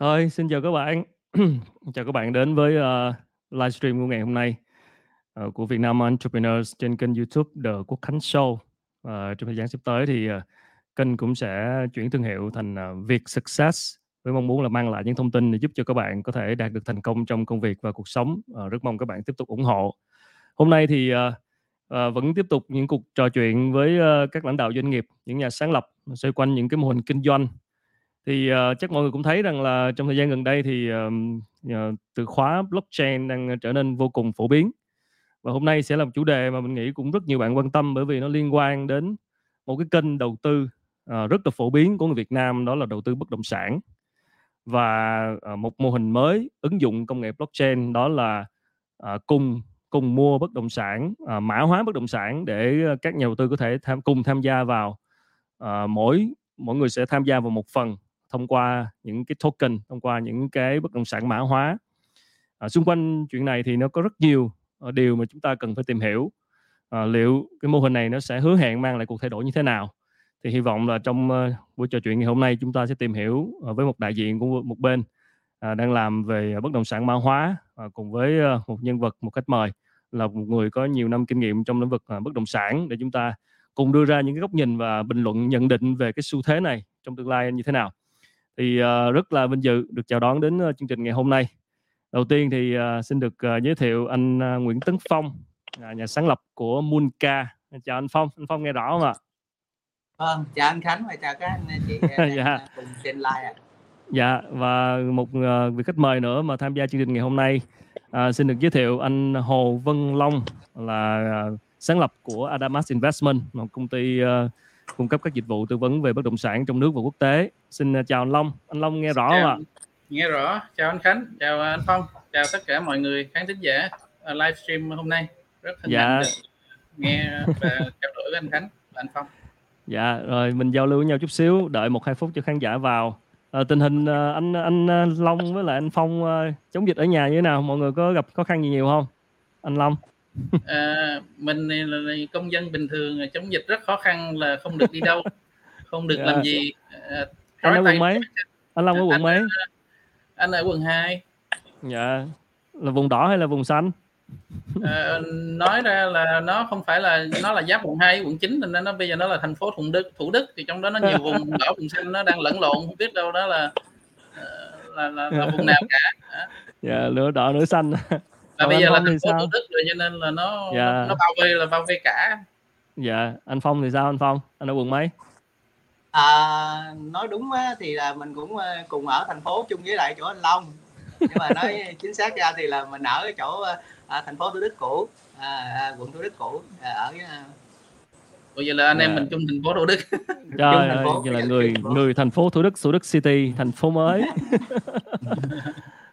Thôi, xin chào các bạn. Chào các bạn đến với, ờ, uh, livestream của ngày hôm nay, uh, của Vietnam Entrepreneurs trên kênh YouTube The Quốc Khánh Show. Uh, trong thời gian sắp tới thì, uh, kênh cũng sẽ chuyển thương hiệu thành, uh, Việt Success với mong muốn là mang lại những thông tin để giúp cho các bạn có thể đạt được thành công trong công việc và cuộc sống. Uh, rất mong các bạn tiếp tục ủng hộ. Hôm nay thì, uh, uh, vẫn tiếp tục những cuộc trò chuyện với, uh, các lãnh đạo doanh nghiệp, những nhà sáng lập xoay quanh những cái mô hình kinh doanh. Thì, uh, chắc mọi người cũng thấy rằng là trong thời gian gần đây thì, uh, từ khóa blockchain đang trở nên vô cùng phổ biến. Và hôm nay sẽ là một chủ đề mà mình nghĩ cũng rất nhiều bạn quan tâm bởi vì nó liên quan đến một cái kênh đầu tư, uh, rất là phổ biến của người Việt Nam đó là đầu tư bất động sản. Và, uh, một mô hình mới ứng dụng công nghệ blockchain đó là, uh, cùng cùng mua bất động sản, uh, mã hóa bất động sản để, các nhà đầu tư có thể tham cùng tham gia vào. uh, mỗi mỗi người sẽ tham gia vào một phần thông qua những cái token, thông qua những cái bất động sản mã hóa. à, xung quanh chuyện này thì nó có rất nhiều, ờ, điều mà chúng ta cần phải tìm hiểu. à, liệu cái mô hình này nó sẽ hứa hẹn mang lại cuộc thay đổi như thế nào? Thì hy vọng là trong, uh, buổi trò chuyện ngày hôm nay chúng ta sẽ tìm hiểu, uh, với một đại diện của một bên, uh, đang làm về bất động sản mã hóa, uh, cùng với, uh, một nhân vật, một khách mời là một người có nhiều năm kinh nghiệm trong lĩnh vực, uh, bất động sản để chúng ta cùng đưa ra những cái góc nhìn và bình luận, nhận định về cái xu thế này trong tương lai như thế nào. Thì, ờ, rất là vinh dự được chào đón đến, ơ, chương trình ngày hôm nay. Đầu tiên thì, ờ, xin được, ờ, giới thiệu anh, a, Nguyễn Tấn Phong, à, nhà sáng lập của Moonca. Chào anh Phong, anh Phong nghe rõ hông ạ? Vâng, chào anh Khánh và chào các anh chị, đang, Dạ. cùng trên live ạ. Dạ, và một, ờ, vị khách mời nữa mà tham gia chương trình ngày hôm nay, à, xin được giới thiệu anh Hồ Vân Long là, à, sáng lập của Adamas Investment, một công ty, ơ, cung cấp các dịch vụ tư vấn về bất động sản trong nước và quốc tế. Xin, a, chào anh Long, anh Long nghe rõ Chào ạ? anh, nghe rõ. Chào anh Khánh, chào anh Phong, chào tất cả mọi người khán thính giả, ờ, livestream hôm nay. Rất hân hạnh Dạ. được nghe và trao đổi với anh Khánh và anh Phong. Dạ, rồi mình giao lưu với nhau chút xíu, đợi 1-2 phút cho khán giả vào. Ờ, tình hình, ờ, anh anh, Long với lại anh Phong, chống dịch ở nhà như thế nào? Mọi người có gặp khó khăn gì nhiều hông? Anh Long. À, mình là là công dân bình thường, à, chống dịch rất khó khăn là không được đi đâu, không được Dạ. làm gì, ờ, Anh ở quận mấy? Anh Long ở quận Anh mấy? anh ở quận 2. Dạ, là vùng đỏ hay là vùng xanh? Ờ, nói ra là nó không phải là nó là giáp quận 2 với quận 9 thành ra nó bây giờ nó là thành phố Thuận Đức Thủ Đức, thì trong đó nó nhiều vùng đỏ, vùng xanh nó đang lẫn lộn, hông biết đâu đó là, ờ, là là là vùng nào cả. Dạ, nửa đỏ nửa xanh. Và Còn bây giờ là thành phố? Thủ Đức rồi cho nên là nó nó Dạ. nó bao vây là bao vây cả. Dạ, anh Phong thì sao anh Phong? Anh ở quận mấy? À, nói đúng á thì là mình cũng, ơ, cùng ở thành phố chung với lại chỗ anh Long. Nhưng mà nói chính xác ra thì là mình ở cái chỗ, ơ, à, thành phố Thủ Đức cũ, à, à, quận Thủ Đức cũ, à, ở, a Ủa vậy là anh em Dạ. mình chung thành phố Thủ Đức. chung Trời thành ơi, phố, vậy là người thành phố. người thành phố Thủ Đức, Thủ Đức City, thành phố mới.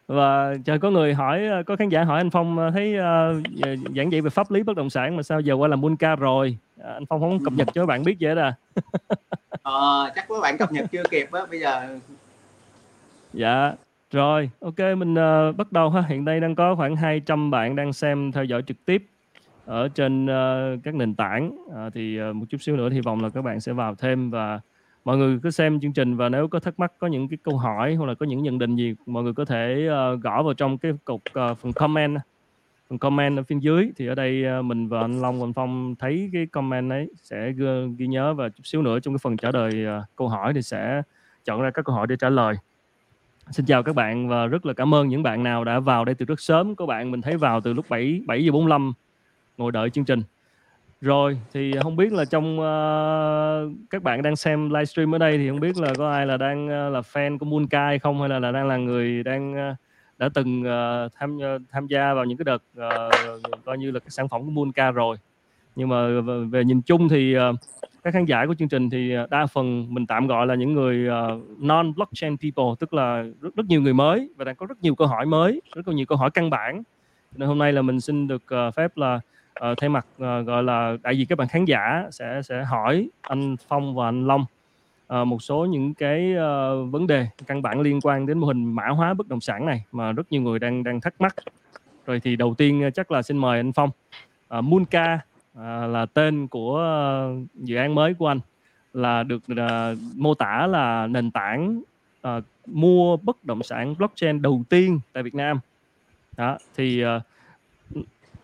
Và trời, có người hỏi, ơ, có khán giả hỏi anh Phong, ơ, thấy, g giảng dạy về pháp lý bất động sản mà sao giờ qua làm Moonca rồi? À, anh Phong hổng cập nhật cho các bạn biết hết à? Ờ, chắc mấy bạn cập nhật chưa kịp á, bây giờ Dạ, rồi, kê, mình, ờ, bắt đầu ha. Hiện nay đang có khoảng 200 bạn đang xem theo dõi trực tiếp ở trên, ơ, các nền tảng. Ờ, thì, ờ, một chút xíu nữa hy vọng là các bạn sẽ vào thêm và mọi người cứ xem chương trình và nếu có thắc mắc, có những cái câu hỏi hoặc là có những nhận định gì, mọi người có thể, uh, gõ vào trong cái cục, uh, phần comment, phần comment ở phía dưới. Thì ở đây, uh, mình và anh Long và anh Phong thấy cái comment ấy sẽ ghi nhớ và chút xíu nữa trong cái phần trả lời, uh, câu hỏi thì sẽ chọn ra các câu hỏi để trả lời. Xin chào các bạn và rất là cảm ơn những bạn nào đã vào đây từ rất sớm. Có bạn mình thấy vào từ lúc 7 7h45 ngồi đợi chương trình. Rồi, thì không biết là trong, uh, các bạn đang xem livestream ở đây thì không biết là có ai là đang, uh, là fan của Moonca không? Hay là là đang là người đang, uh, đã từng, uh, tham, uh, tham gia vào những cái đợt, uh, coi như là cái sản phẩm của Moonca rồi. Nhưng mà về nhìn chung thì, uh, các khán giả của chương trình thì, đa phần mình tạm gọi là những người, uh, non-blockchain people, tức là rất rất nhiều người mới và đang có rất nhiều câu hỏi mới, rất nhiều câu hỏi căn bản. Nên hôm nay là mình xin được, uh, phép là, uh, thay mặt, uh, gọi là, đại diện các bạn khán giả sẽ sẽ hỏi anh Phong và anh Long, uh, một số những cái, uh, vấn đề căn bản liên quan đến mô hình mã hóa bất động sản này mà rất nhiều người đang đang thắc mắc. Rồi thì đầu tiên, chắc là xin mời anh Phong. Uh, Moonca, uh, là tên của, uh, dự án mới của anh, là được, uh, mô tả là nền tảng, uh, mua bất động sản blockchain đầu tiên tại Việt Nam đó thì uh,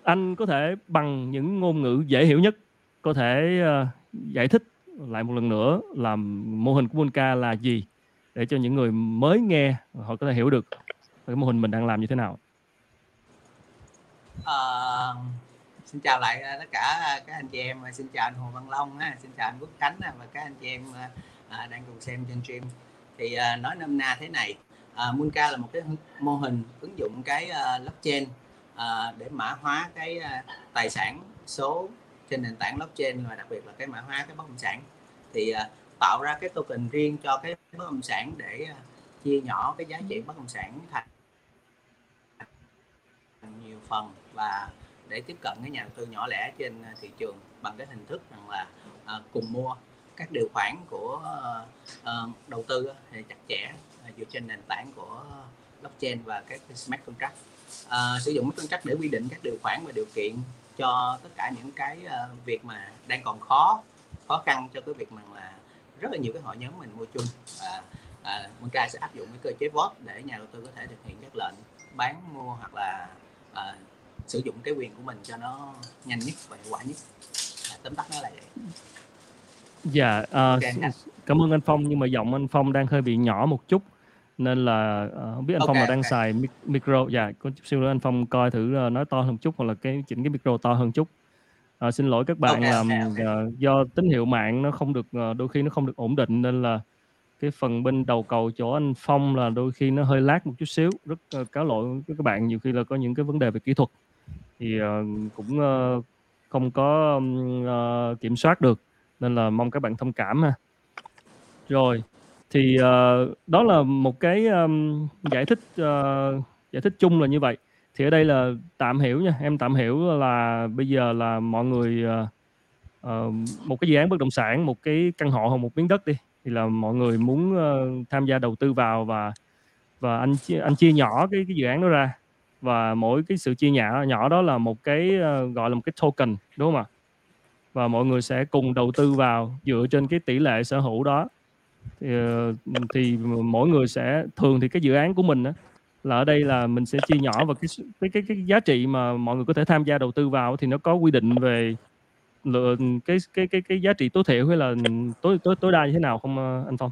anh có thể bằng những ngôn ngữ dễ hiểu nhất có thể ờ, giải thích lại một lần nữa là mô hình của Monca là gì để cho những người mới nghe họ có thể hiểu được cái mô hình mình đang làm như thế nào. à, xin chào lại ờ, tất cả các anh chị em xin chào anh Hồ Văn Long xin chào anh Quốc Khánh và các anh chị em đang cùng xem trên stream thì nói nôm na thế này uh, Monca là một cái mô hình ứng dụng cái blockchain À, để mã hóa cái à, tài sản số trên nền tảng blockchain và đặc biệt là cái mã hóa cái bất động sản. Thì uh, tạo ra cái token riêng cho cái bất động sản để uh, chia nhỏ cái giá trị bất động sản thành nhiều phần và để tiếp cận cái nhà đầu tư nhỏ lẻ trên thị trường bằng cái hình thức rằng là uh, cùng mua. Các điều khoản của uh, uh, đầu tư thì chặt chẽ uh, dựa trên nền tảng của blockchain và các smart contract uh, sử dụng smart contract để quy định các điều khoản và điều kiện cho tất cả những cái uh, việc mà đang còn khó khó khăn cho cái việc mà là rất là nhiều cái hội nhóm mình mua chung. Và à, Monca sẽ áp dụng cái cơ chế vote để nhà đầu tư có thể thực hiện các lệnh bán mua hoặc là à, sử dụng cái quyền của mình cho nó nhanh nhất và hiệu quả nhất. À, tóm tắt nó là vậy. Dạ uh, okay, cảm ơn anh Phong nhưng mà giọng anh Phong đang hơi bị nhỏ một chút nên là uh, không biết anh okay, Phong là đang okay. xài micro. Dạ có chút xíu nữa anh Phong coi thử uh, nói to hơn chút hoặc là cái chỉnh cái micro to hơn chút. Uh, xin lỗi các bạn okay, làm okay, okay. Uh, do tín hiệu mạng nó không được uh, đôi khi nó không được ổn định nên là cái phần bên đầu cầu chỗ anh Phong là đôi khi nó hơi lát một chút xíu rất uh, cáo lỗi với các bạn. Nhiều khi là có những cái vấn đề về kỹ thuật thì uh, cũng uh, không có uh, kiểm soát được. Nên là mong các bạn thông cảm ha. Rồi thì uh, đó là một cái um, giải thích uh, giải thích chung là như vậy. Thì ở đây là tạm hiểu nha em tạm hiểu là bây giờ là mọi người uh, uh, một cái dự án bất động sản một cái căn hộ hoặc một miếng đất đi thì là mọi người muốn uh, tham gia đầu tư vào và và anh anh chia nhỏ cái cái dự án đó ra. Và mỗi cái sự chia nhỏ nhỏ đó là một cái uh, gọi là một cái token đúng không ạ? Và mọi người sẽ cùng đầu tư vào dựa trên cái tỷ lệ sở hữu đó thì, thì mỗi người sẽ thường thì cái dự án của mình á, là ở đây là mình sẽ chia nhỏ vào cái cái cái cái giá trị mà mọi người có thể tham gia đầu tư vào thì nó có quy định về lựa cái cái cái cái giá trị tối thiểu hay là tối tối tối đa như thế nào không anh Phong?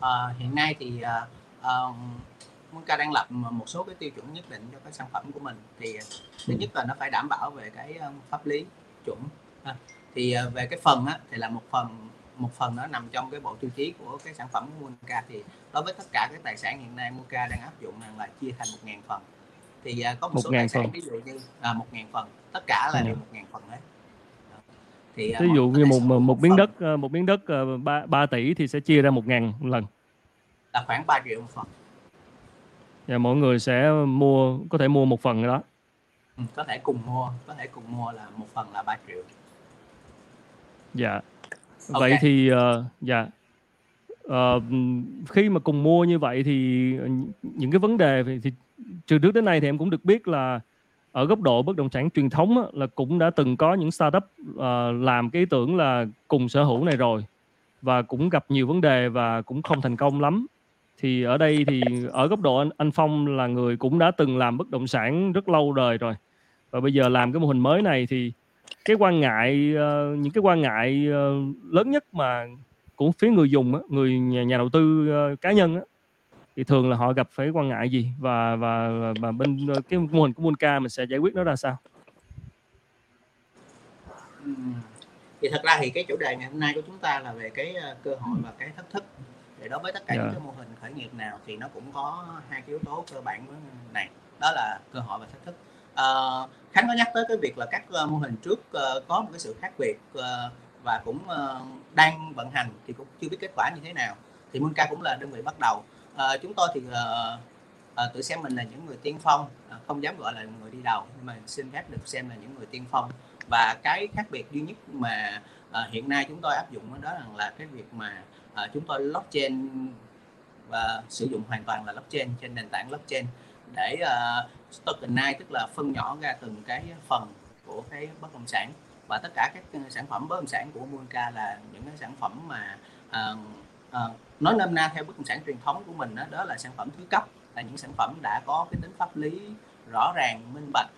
À, hiện nay thì uh, uh, Monca đang lập một số cái tiêu chuẩn nhất định cho cái sản phẩm của mình. Thì thứ nhất là nó phải đảm bảo về cái pháp lý chuẩn. Thì về cái phần á, thì là một phần một phần nó nằm trong cái bộ tiêu chí của cái sản phẩm của Monca thì đối với tất cả các tài sản hiện nay Monca đang áp dụng rằng là chia thành một ngàn phần. Thì uh, có một, một số tài sản phần. ví dụ như à, một ngàn phần. Tất cả là ừ. đều một ngàn phần hết. Thì uh, ví dụ như một một miếng đất ờ, một miếng đất ba ba tỷ thì sẽ chia ra một ngàn lần. Là khoảng 3 triệu một phần. Và mỗi người sẽ mua có thể mua một phần đó. Ừ, có thể cùng mua có thể cùng mua là một phần là 3 triệu. Dạ vậy thì uh, dạ. Uh, khi mà cùng mua như vậy thì những cái vấn đề thì, thì từ trước đến nay thì em cũng được biết là ở góc độ bất động sản truyền thống á, là cũng đã từng có những startup uh, làm cái ý tưởng là cùng sở hữu này rồi và cũng gặp nhiều vấn đề và cũng không thành công lắm. Thì ở đây thì ở góc độ anh, anh Phong là người cũng đã từng làm bất động sản rất lâu đời rồi và bây giờ làm cái mô hình mới này thì cái quan ngại uh, những cái quan ngại uh, lớn nhất mà của phía người dùng người nhà, nhà đầu tư uh, cá nhân á, thì thường là họ gặp phải quan ngại gì và và và bên cái mô hình của Monca mình sẽ giải quyết nó ra sao? thì thật ra thì cái chủ đề ngày hôm nay của chúng ta là về cái cơ hội và cái thách thức thì đối với tất cả yeah. những dạ. cái mô hình khởi nghiệp nào thì nó cũng có hai cái yếu tố cơ bản này đó là cơ hội và thách thức uh, khánh có nhắc tới cái việc là các uh, mô hình trước uh, có một cái sự khác biệt uh, và cũng uh, đang vận hành thì cũng chưa biết kết quả như thế nào. Thì Munca cũng là đơn vị bắt đầu. Uh, chúng tôi thì uh, uh, tự xem mình là những người tiên phong uh, không dám gọi là người đi đầu nhưng mà xin phép được xem là những người tiên phong. Và cái khác biệt duy nhất mà uh, hiện nay chúng tôi áp dụng đó là, là cái việc mà uh, chúng tôi blockchain và sử dụng hoàn toàn là blockchain trên nền tảng blockchain để uh, tokenize tức là phân nhỏ ra từng cái phần của cái bất động sản. Và tất cả các ờ, sản phẩm bất động sản của Monca là những cái sản phẩm mà uh, uh, nói nôm na theo bất động sản truyền thống của mình đó, đó là sản phẩm thứ cấp là những sản phẩm đã có cái tính pháp lý rõ ràng minh bạch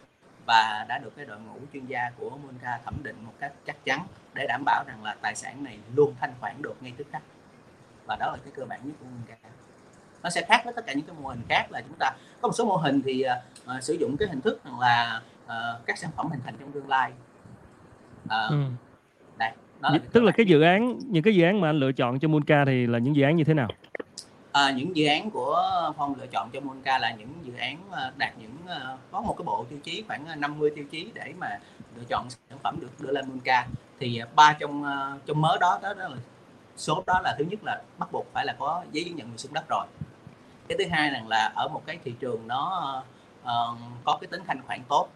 và đã được cái đội ngũ chuyên gia của Monca thẩm định một cách chắc chắn để đảm bảo rằng là tài sản này luôn thanh khoản được ngay tức khắc. Và đó là cái cơ bản nhất của Monca nó sẽ khác với tất cả những cái mô hình khác là chúng ta có một số mô hình thì uh, sử dụng cái hình thức là uh, các sản phẩm hình thành trong tương lai. Uh, ừ. đây đó là tức là cái dự án những cái dự án mà anh lựa chọn cho Monca thì là những dự án như thế nào? À, những dự án của phong lựa chọn cho Monca là những dự án đạt những có một cái bộ tiêu chí khoảng 50 tiêu chí để mà lựa chọn sản phẩm được đưa lên Monca thì ba trong trong mớ đó đó, đó là số đó là thứ nhất là bắt buộc phải là có giấy chứng nhận quyền sử dụng đất rồi cái thứ hai rằng là ở một cái thị trường nó uh, có cái tính thanh khoản tốt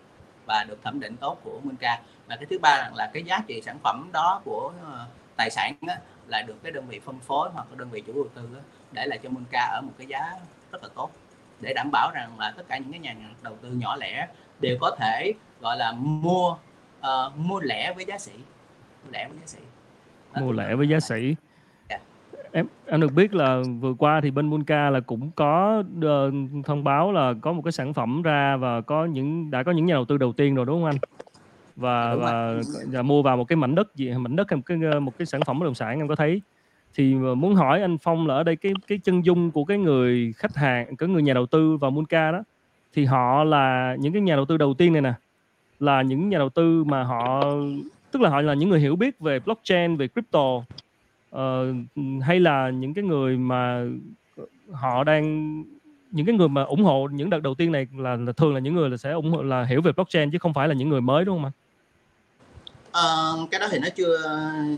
và được thẩm định tốt của Minca và cái thứ ba rằng là cái giá trị sản phẩm đó của uh, tài sản á, là được cái đơn vị phân phối hoặc là đơn vị chủ đầu tư á, để lại cho Minca ở một cái giá rất là tốt. Để đảm bảo rằng là tất cả những cái nhà đầu tư nhỏ lẻ đều có thể gọi là mua uh, mua lẻ với giá sĩ mua lẻ với giá sĩ mua lẻ với giá sĩ Em em được biết là vừa qua thì bên Monca là cũng có ờ, thông báo là có một cái sản phẩm ra và có những đã có những nhà đầu tư đầu tiên rồi đúng không anh? Và Đúng và, và mua vào một cái mảnh đất gì mảnh đất hay một cái ờ, một cái sản phẩm bất động sản em có thấy? Thì muốn hỏi anh Phong là ở đây cái cái chân dung của cái người khách hàng cái người nhà đầu tư vào Monca đó thì họ là những cái nhà đầu tư đầu tiên này nè là những nhà đầu tư mà họ tức là họ là những người hiểu biết về blockchain về crypto ờ, hay là những cái người mà họ đang những cái người mà ủng hộ những đợt đầu tiên này là, là thường là những người là sẽ ủng hộ là hiểu về blockchain chứ không phải là những người mới đúng không anh? Ờ, cái đó thì nó chưa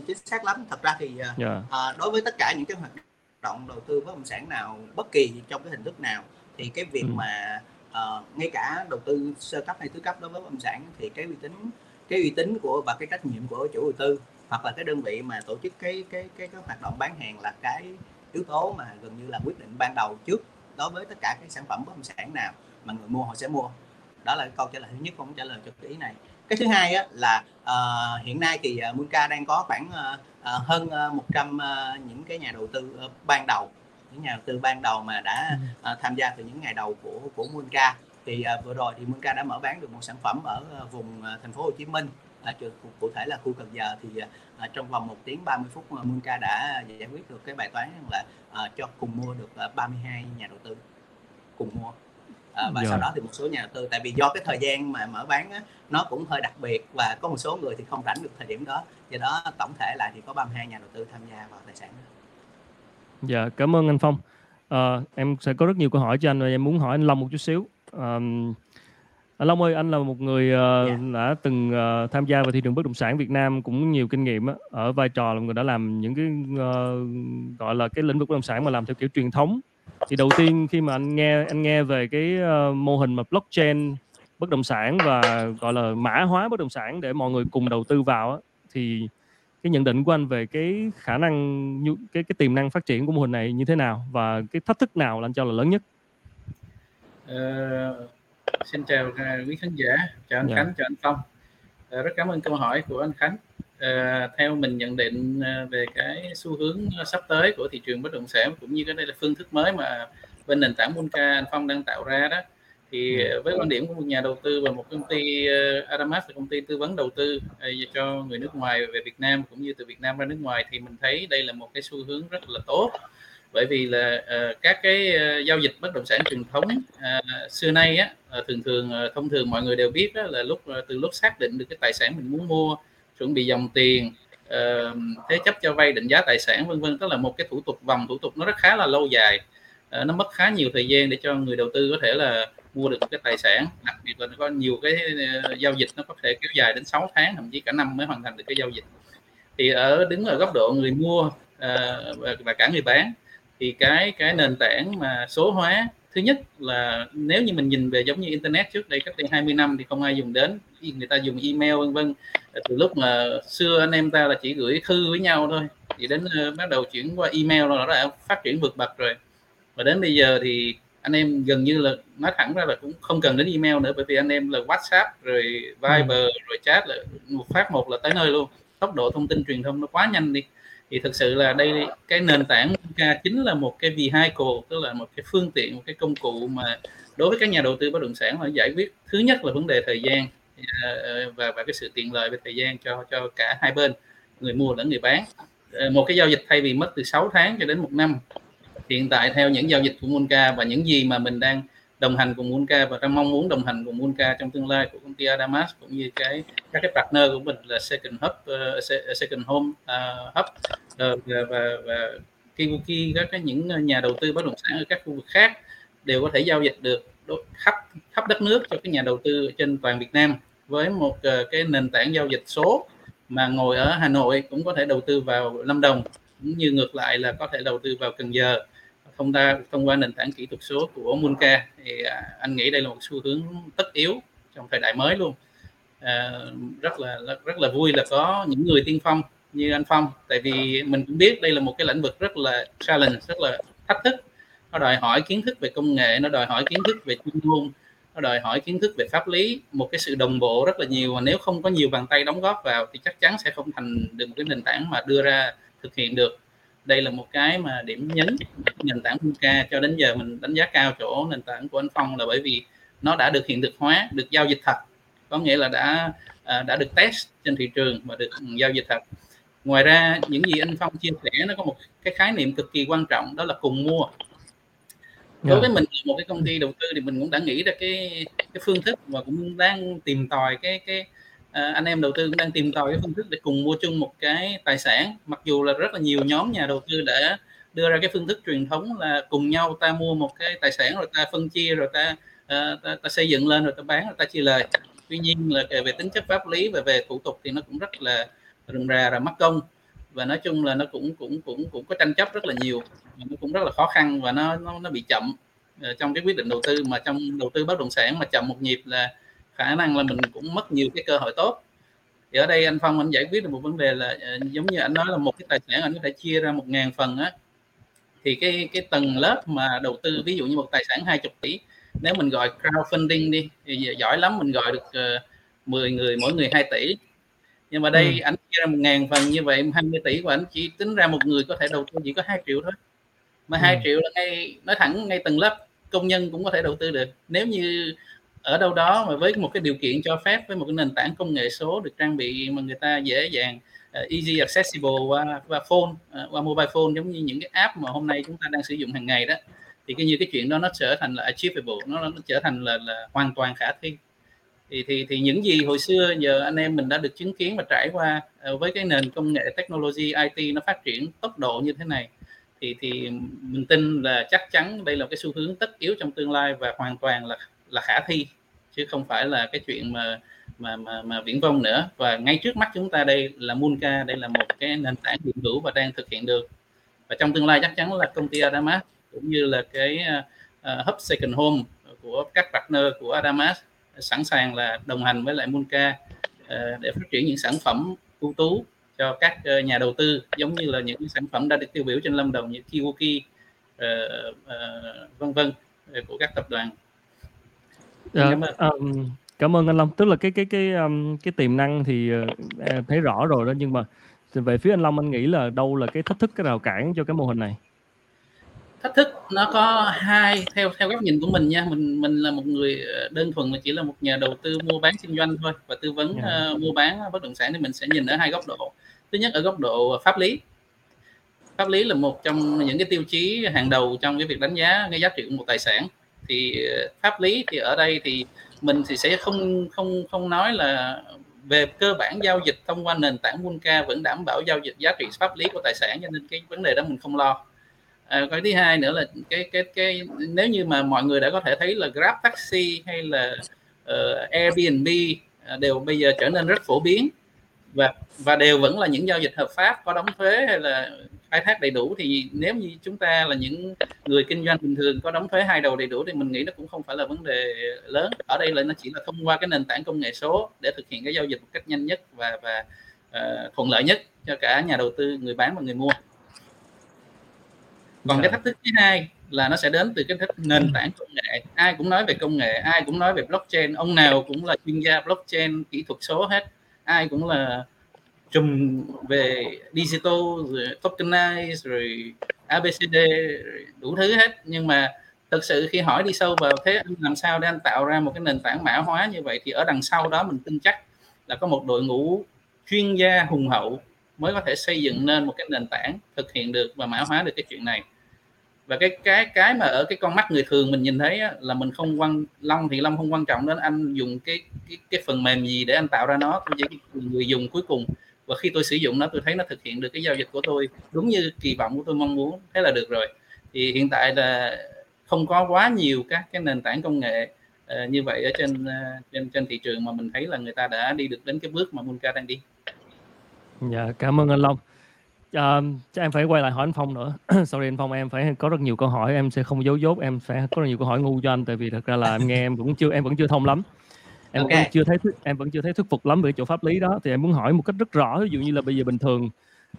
chính xác lắm. Thật ra thì yeah. Dạ. à, đối với tất cả những cái hoạt động đầu tư bất động sản nào bất kỳ trong cái hình thức nào thì cái việc ừ. mà uh, ngay cả đầu tư sơ cấp hay thứ cấp đối với bất động sản thì cái uy tín cái uy tín của và cái trách nhiệm của chủ đầu tư hoặc là cái đơn vị mà tổ chức cái cái cái, cái hoạt động bán hàng là cái yếu tố mà gần như là quyết định ban đầu trước đối với tất cả các sản phẩm bất động sản nào mà người mua họ sẽ mua. Đó là câu trả lời thứ nhất không trả lời cho cái ý này. Cái thứ hai á, là uh, hiện nay thì uh, Munca đang có khoảng uh, uh, hơn uh, 100 uh, những cái nhà đầu tư uh, ban đầu những nhà đầu tư ban đầu mà đã uh, tham gia từ những ngày đầu của của Munca thì uh, vừa rồi thì Munca đã mở bán được một sản phẩm ở uh, vùng uh, thành phố Hồ Chí Minh à, cụ thể là khu Cần Giờ thì à, trong vòng 1 tiếng 30 phút Munca đã giải quyết được cái bài toán là à, cho cùng mua được à, 32 nhà đầu tư cùng mua à, và Rồi. sau đó thì một số nhà đầu tư tại vì do cái thời gian mà mở bán á, nó cũng hơi đặc biệt và có một số người thì không rảnh được thời điểm đó do đó tổng thể lại thì có 32 nhà đầu tư tham gia vào tài sản đó. Dạ cảm ơn anh Phong à, em sẽ có rất nhiều câu hỏi cho anh và em muốn hỏi anh Long một chút xíu um, anh Long ơi, anh là một người uh, yeah. Dạ. đã từng uh, tham gia vào thị trường bất động sản Việt Nam cũng nhiều kinh nghiệm á, ở vai trò là người đã làm những cái uh, gọi là cái lĩnh vực bất động sản mà làm theo kiểu truyền thống. Thì đầu tiên khi mà anh nghe anh nghe về cái uh, mô hình mà blockchain bất động sản và gọi là mã hóa bất động sản để mọi người cùng đầu tư vào á, thì cái nhận định của anh về cái khả năng cái cái tiềm năng phát triển của mô hình này như thế nào và cái thách thức nào là anh cho là lớn nhất? Uh xin chào à, quý khán giả chào anh. Dạ. Khánh chào anh Phong à, rất cảm ơn câu hỏi của anh Khánh à, theo mình nhận định về cái xu hướng sắp tới của thị trường bất động sản cũng như cái đây là phương thức mới mà bên nền tảng Bunka anh Phong đang tạo ra đó thì ừ. với quan điểm của một nhà đầu tư và một công ty Adamas là công ty tư vấn đầu tư cho người nước ngoài về Việt Nam cũng như từ Việt Nam ra nước ngoài thì mình thấy đây là một cái xu hướng rất là tốt bởi vì là uh, các cái uh, giao dịch bất động sản truyền thống uh, xưa nay á uh, thường thường uh, thông thường mọi người đều biết đó là lúc uh, từ lúc xác định được cái tài sản mình muốn mua chuẩn bị dòng tiền uh, thế chấp cho vay định giá tài sản vân vân tức là một cái thủ tục vòng thủ tục nó rất khá là lâu dài. Uh, nó mất khá nhiều thời gian để cho người đầu tư có thể là mua được cái tài sản đặc biệt là nó có nhiều cái uh, giao dịch nó có thể kéo dài đến 6 tháng thậm chí cả năm mới hoàn thành được cái giao dịch. Thì ở đứng ở góc độ người mua uh, và, và cả người bán thì cái cái nền tảng mà số hóa thứ nhất là nếu như mình nhìn về giống như internet trước đây cách đây 20 năm thì không ai dùng đến người ta dùng email vân vân. Từ lúc mà xưa anh em ta là chỉ gửi thư với nhau thôi thì đến uh, bắt đầu chuyển qua email rồi nó đã phát triển vượt bậc rồi. Và đến bây giờ thì anh em gần như là nói thẳng ra là cũng không cần đến email nữa bởi vì anh em là WhatsApp rồi Viber ừ. rồi chat là một phát một là tới nơi luôn. Tốc độ thông tin truyền thông nó quá nhanh đi thì thực sự là đây, cái nền tảng Monca chính là một cái vehicle, tức là một cái phương tiện, một cái công cụ mà đối với các nhà đầu tư bất động sản là giải quyết thứ nhất là vấn đề thời gian à, và và cái sự tiện lợi về thời gian cho cho cả hai bên, người mua lẫn người bán. À, một cái giao dịch thay vì mất từ 6 tháng cho đến một năm. Hiện tại theo những giao dịch của Monca và những gì mà mình đang đồng hành cùng Monca và đang mong muốn đồng hành cùng Monca trong tương lai của công ty Adamas cũng như cái các cái partner của mình là Second Hub, uh, Second Home uh, Hub. Uh, và, và, và Kiwuki các cái những nhà đầu tư bất động sản ở các khu vực khác đều có thể giao dịch được khắp khắp đất nước cho các nhà đầu tư trên toàn Việt Nam với một uh, cái nền tảng giao dịch số mà ngồi ở Hà Nội cũng có thể đầu tư vào Lâm Đồng cũng như ngược lại là có thể đầu tư vào Cần Giờ thông qua thông qua nền tảng kỹ thuật số của Munka thì à, anh nghĩ đây là một xu hướng tất yếu trong thời đại mới luôn. À, rất là rất là vui là có những người tiên phong như anh Phong. Tại vì mình cũng biết đây là một cái lĩnh vực rất là challenge rất là thách thức. Nó đòi hỏi kiến thức về công nghệ nó đòi hỏi kiến thức về chuyên môn nó đòi hỏi kiến thức về pháp lý. Một cái sự đồng bộ rất là nhiều. Và nếu không có nhiều bàn tay đóng góp vào thì chắc chắn sẽ không thành được một cái nền tảng mà đưa ra thực hiện được đây là một cái mà điểm nhấn nền tảng Funka cho đến giờ mình đánh giá cao chỗ nền tảng của anh Phong là bởi vì nó đã được hiện thực hóa được giao dịch thật. Có nghĩa là đã à, đã được test trên thị trường và được giao dịch thật. Ngoài ra những gì anh Phong chia sẻ nó có một cái khái niệm cực kỳ quan trọng đó là cùng mua. Đối với mình một cái công ty đầu tư thì mình cũng đã nghĩ ra cái cái phương thức và cũng đang tìm tòi cái cái à, anh em đầu tư cũng đang tìm tòi cái phương thức để cùng mua chung một cái tài sản. Mặc dù là rất là nhiều nhóm nhà đầu tư đã đưa ra cái phương thức truyền thống là cùng nhau ta mua một cái tài sản rồi ta phân chia rồi ta ta, ta, ta xây dựng lên rồi ta bán rồi ta chia lời. Tuy nhiên là về tính chất pháp lý và về thủ tục thì nó cũng rất là rườm rà và mất công. Và nói chung là nó cũng cũng cũng cũng có tranh chấp rất là nhiều nó cũng rất là khó khăn và nó nó, nó bị chậm ờ, trong cái quyết định đầu tư. Mà trong đầu tư bất động sản mà chậm một nhịp là khả năng là mình cũng mất nhiều cái cơ hội tốt thì ở đây anh Phong anh giải quyết được một vấn đề là uh, giống như anh nói là một cái tài sản anh có thể chia ra một ngàn phần á thì cái cái tầng lớp mà đầu tư ví dụ như một tài sản 20 tỷ nếu mình gọi crowdfunding đi thì giỏi lắm mình gọi được uh, ờ, 10 người mỗi người 2 tỷ nhưng mà đây ừ. anh chia ra một ngàn phần như vậy 20 tỷ của anh chỉ tính ra một người có thể đầu tư chỉ có 2 triệu thôi mà ừ. 2 triệu là ngay nói thẳng ngay tầng lớp công nhân cũng có thể đầu tư được nếu như ở đâu đó mà với một cái điều kiện cho phép với một cái nền tảng công nghệ số được trang bị mà người ta dễ dàng uh, easy accessible qua qua phone uh, qua mobile phone giống như những cái app mà hôm nay chúng ta đang sử dụng hàng ngày đó thì cái như cái chuyện đó nó trở thành là achievable nó, nó trở thành là, là hoàn toàn khả thi. Thì thì thì những gì hồi xưa giờ anh em mình đã được chứng kiến và trải qua uh, với cái nền công nghệ technology IT nó phát triển tốc độ như thế này thì thì mình tin là chắc chắn đây là cái xu hướng tất yếu trong tương lai và hoàn toàn là là khả thi chứ không phải là cái chuyện mà mà mà, mà viễn vông nữa. Và ngay trước mắt chúng ta đây là Munka đây là một cái nền tảng hiện hữu và đang thực hiện được. Và trong tương lai chắc chắn là công ty Adamas cũng như là cái uh, hub second home của các partner của Adamas sẵn sàng là đồng hành với lại Munka uh, ờ, để phát triển những sản phẩm ưu tú cho các uh, nhà đầu tư giống như là những sản phẩm đã được tiêu biểu trên Lâm Đồng như Kiwoki uh, uh, vân vân của các tập đoàn. Dạ, cảm ơn. Um, cảm ơn anh Long. Tức là cái cái cái um, cái tiềm năng thì uh, thấy rõ rồi đó nhưng mà về phía anh Long anh nghĩ là đâu là cái thách thức cái rào cản cho cái mô hình này? Thách thức nó có hai theo theo góc nhìn của mình nha. Mình mình là một người ờ, đơn thuần là chỉ là một nhà đầu tư mua bán kinh doanh thôi và tư vấn yeah. Dạ. uh, mua bán bất động sản thì mình sẽ nhìn ở hai góc độ. Thứ nhất ở góc độ pháp lý. Pháp lý là một trong những cái tiêu chí hàng đầu trong cái việc đánh giá cái giá trị của một tài sản thì ờ, pháp lý thì ở đây thì mình thì sẽ không không không nói là về cơ bản giao dịch thông qua nền tảng Bunka vẫn đảm bảo giao dịch giá trị pháp lý của tài sản cho nên cái vấn đề đó mình không lo. À, cái thứ hai nữa là cái cái cái nếu như mà mọi người đã có thể thấy là Grab taxi hay là uh, Airbnb à, đều bây giờ trở nên rất phổ biến và và đều vẫn là những giao dịch hợp pháp có đóng thuế hay là khai thác đầy đủ thì nếu như chúng ta là những người kinh doanh bình thường có đóng thuế hai đầu đầy đủ thì mình nghĩ nó cũng không phải là vấn đề lớn. Ở đây là nó chỉ là thông qua cái nền tảng công nghệ số để thực hiện cái giao dịch một cách nhanh nhất và và uh, thuận lợi nhất cho cả nhà đầu tư người bán và người mua. Còn cái dạ. thách thức thứ hai là nó sẽ đến từ cái thách nền tảng công nghệ. Ai cũng nói về công nghệ ai cũng nói về blockchain. Ông nào cũng là chuyên gia blockchain kỹ thuật số hết. Ai cũng là chùm về digital rồi tokenize rồi ABCD rồi đủ thứ hết. Nhưng mà thực sự khi hỏi đi sâu vào thế anh làm sao để anh tạo ra một cái nền tảng mã hóa như vậy thì ở đằng sau đó mình tin chắc là có một đội ngũ chuyên gia hùng hậu mới có thể xây dựng nên một cái nền tảng thực hiện được và mã hóa được cái chuyện này. Và cái cái cái mà ở cái con mắt người thường mình nhìn thấy á, là mình không quan long thì long không quan trọng đến anh dùng cái cái cái phần mềm gì để anh tạo ra nó tôi chỉ người dùng cuối cùng và khi tôi sử dụng nó tôi thấy nó thực hiện được cái giao dịch của tôi đúng như kỳ vọng của tôi mong muốn thế là được rồi thì hiện tại là không có quá nhiều các cái nền tảng công nghệ uh, như vậy ở trên uh, trên trên thị trường mà mình thấy là người ta đã đi được đến cái bước mà Munka đang đi. Dạ cảm ơn anh Long. À, chắc em phải quay lại hỏi anh Phong nữa. Sorry anh Phong em phải có rất nhiều câu hỏi em sẽ không giấu dốt em sẽ có rất nhiều câu hỏi ngu cho anh tại vì thật ra là em nghe em cũng chưa em vẫn chưa thông lắm em okay. vẫn chưa thấy em vẫn chưa thấy thuyết phục lắm về chỗ pháp lý đó thì em muốn hỏi một cách rất rõ ví dụ như là bây giờ bình thường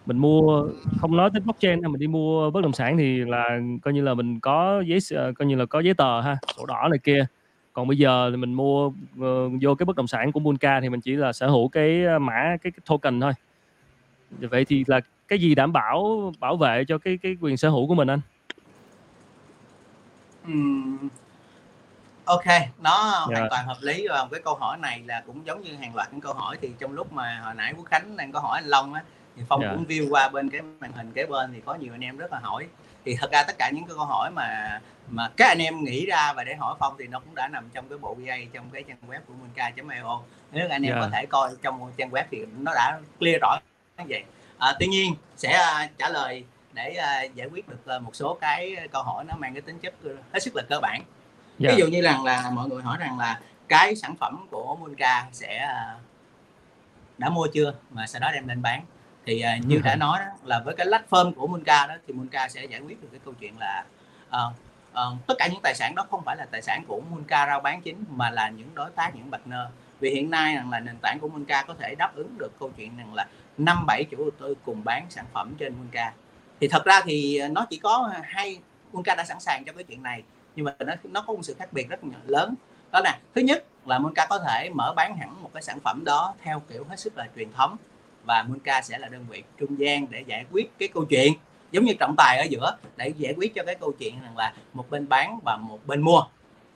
mình mua không nói tới blockchain mình đi mua bất động sản thì là coi như là mình có giấy ờ, coi như là có giấy tờ ha sổ đỏ này kia còn bây giờ thì mình mua uh, vô cái bất động sản của Bunka thì mình chỉ là sở hữu cái ờ, mã cái, cái token thôi vậy thì là cái gì đảm bảo bảo vệ cho cái cái quyền sở hữu của mình anh? Uhm, ok, nó yeah. hoàn dạ. toàn hợp lý và cái câu hỏi này là cũng giống như hàng loạt những câu hỏi thì trong lúc mà hồi nãy Quốc Khánh đang có hỏi anh Long á thì Phong yeah. Dạ. cũng view qua bên cái màn hình kế bên thì có nhiều anh em rất là hỏi thì thật ra tất cả những cái câu hỏi mà mà các anh em nghĩ ra và để hỏi Phong thì nó cũng đã nằm trong cái bộ VA trong cái trang web của Munka.io nếu anh em yeah. có dạ. thể coi trong trang web thì nó đã clear rõ như vậy à, tuy nhiên sẽ à, trả lời để à, giải quyết được à, một số cái câu hỏi nó mang cái tính chất hết sức là cơ bản yeah. ví dạ. dụ như rằng là mọi người hỏi rằng là cái sản phẩm của Munka sẽ à, đã mua chưa mà sau đó đem lên bán thì à, như đã nói đó, là với cái platform của Munka đó thì Munka sẽ giải quyết được cái câu chuyện là uh, uh, tất cả những tài sản đó không phải là tài sản của Munka rao bán chính mà là những đối tác những partner vì hiện nay rằng là nền tảng của Munka có thể đáp ứng được câu chuyện rằng là năm bảy chủ đầu tư cùng bán sản phẩm trên Munka thì thật ra thì nó chỉ có hai Munka đã sẵn sàng cho cái chuyện này nhưng mà nó nó có một sự khác biệt rất lớn. Đó là, thứ nhất là Monca có thể mở bán hẳn một cái sản phẩm đó theo kiểu hết sức là truyền thống và Monca sẽ là đơn vị trung gian để giải quyết cái câu chuyện, giống như trọng tài ở giữa, để giải quyết cho cái câu chuyện rằng là một bên bán và một bên mua.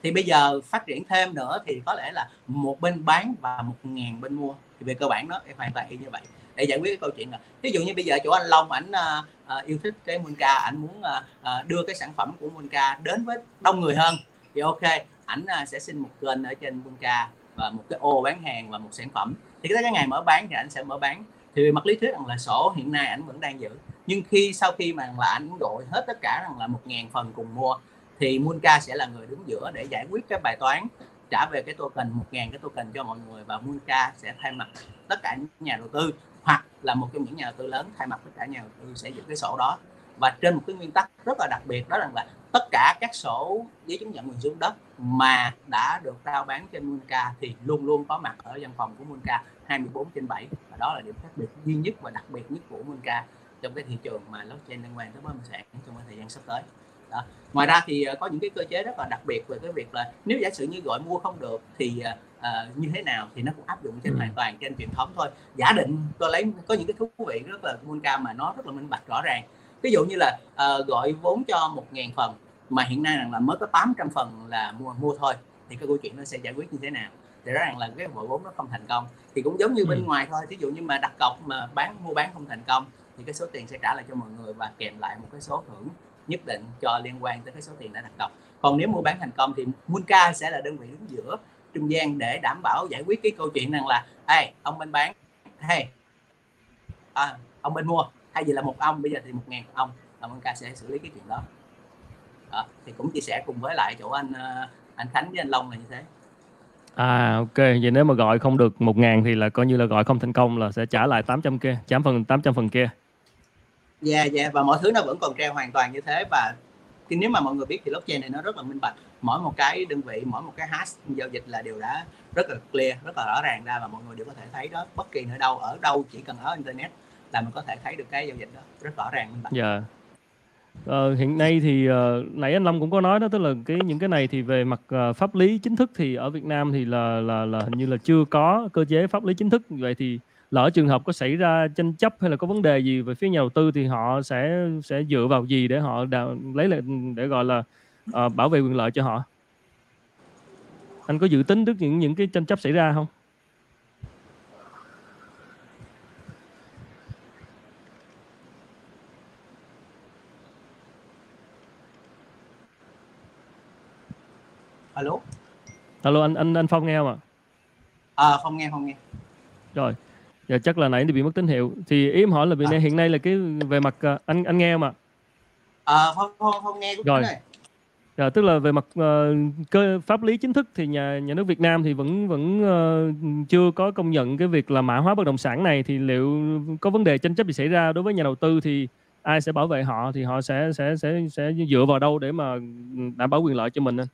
Thì bây giờ phát triển thêm nữa thì có lẽ là một bên bán và một ngàn bên mua. Thì về cơ bản nó hoàn toàn y như vậy để giải quyết cái câu chuyện là ví dụ như bây giờ chỗ anh Long ảnh uh, yêu thích cái Monca ảnh muốn uh, đưa cái sản phẩm của Monca đến với đông người hơn thì ok ảnh uh, sẽ xin một kênh ở trên Monca và một cái ô bán hàng và một sản phẩm. Thì cái ngày mở bán thì ảnh sẽ mở bán. Thì mặt lý thuyết rằng là sổ hiện nay ảnh vẫn đang giữ. Nhưng khi sau khi mà là ảnh gọi hết tất cả rằng là một ngàn phần cùng mua thì Monca sẽ là người đứng giữa để giải quyết cái bài toán trả về cái token một ngàn cái token cho mọi người và Monca sẽ thay mặt tất cả những nhà đầu tư hoặc là một trong những nhà đầu tư lớn thay mặt tất cả nhà đầu tư sẽ giữ cái sổ đó. Và trên một cái nguyên tắc rất là đặc biệt, đó là tất cả các sổ giấy chứng nhận quyền sử dụng đất mà đã được rao bán trên Munca thì luôn luôn có mặt ở văn phòng của Munca 24 trên 7 và đó là điểm khác biệt duy nhất và đặc biệt nhất của Munca trong cái thị trường mà blockchain liên quan tới bất động sản trong cái thời gian sắp tới đó. ngoài ra thì ờ, có những cái cơ chế rất là đặc biệt về cái việc là nếu giả sử như gọi mua không được thì uh, như thế nào thì nó cũng áp dụng trên ừ. hoàn toàn trên truyền thống thôi giả định tôi lấy có những cái thú vị rất là Munka mà nó rất là minh bạch rõ ràng ví dụ như là uh, gọi vốn cho một ngàn phần mà hiện nay là mới có 800 phần là mua mua thôi thì cái câu chuyện nó sẽ giải quyết như thế nào thì rõ ràng là cái gọi vốn nó không thành công thì cũng giống như bên ừ. ngoài thôi ví dụ như mà đặt cọc mà bán mua bán không thành công thì cái số tiền sẽ trả lại cho mọi người và kèm lại một cái số thưởng nhất định cho liên quan tới cái số tiền đã đặt cọc còn nếu mua bán thành công thì MUNCA sẽ là đơn vị đứng giữa trung gian để đảm bảo giải quyết cái câu chuyện rằng là hey, ông bên bán hey, à, ông bên mua thay vì là một ông bây giờ thì một ngàn ông là Munca sẽ xử lý cái chuyện đó. à, thì cũng chia sẻ cùng với lại chỗ anh ờ, anh Khánh với anh Long là như thế À ok, vậy nếu mà gọi không được một ngàn thì là coi như là gọi không thành công là sẽ trả lại 800 kia, trả phần 800 phần kia. Dạ yeah, dạ yeah. và mọi thứ nó vẫn còn treo hoàn toàn như thế và thì nếu mà mọi người biết thì blockchain này nó rất là minh bạch mỗi một cái đơn vị mỗi một cái hash giao dịch là đều đã rất là clear rất là rõ ràng ra và mọi người đều có thể thấy đó bất kỳ nơi đâu ở đâu chỉ cần ở internet là mình có thể thấy được cái giao dịch đó rất rõ ràng minh bạch. Dạ. Yeah. Ờ, hiện nay thì uh, nãy anh Long cũng có nói đó tức là cái những cái này thì về mặt uh, pháp lý chính thức thì ở Việt Nam thì là là là hình như là chưa có cơ chế pháp lý chính thức vậy thì lỡ trường hợp có xảy ra tranh chấp hay là có vấn đề gì về phía nhà đầu tư thì họ sẽ sẽ dựa vào gì để họ đào, lấy lại để gọi là uh, bảo vệ quyền lợi cho họ? Anh có dự tính được những những cái tranh chấp xảy ra không? Alo? Alo anh anh anh phong nghe không ạ? À, không nghe không nghe. Rồi dạ chắc là nãy thì bị mất tín hiệu thì ý em hỏi là vì à. hiện nay là cái về mặt uh, anh anh nghe không ạ à, không không không nghe rồi này. Dạ, tức là về mặt uh, cơ pháp lý chính thức thì nhà nhà nước Việt Nam thì vẫn vẫn uh, chưa có công nhận cái việc là mã hóa bất động sản này thì liệu có vấn đề tranh chấp gì xảy ra đối với nhà đầu tư thì ai sẽ bảo vệ họ thì họ sẽ sẽ sẽ sẽ dựa vào đâu để mà đảm bảo quyền lợi cho mình anh?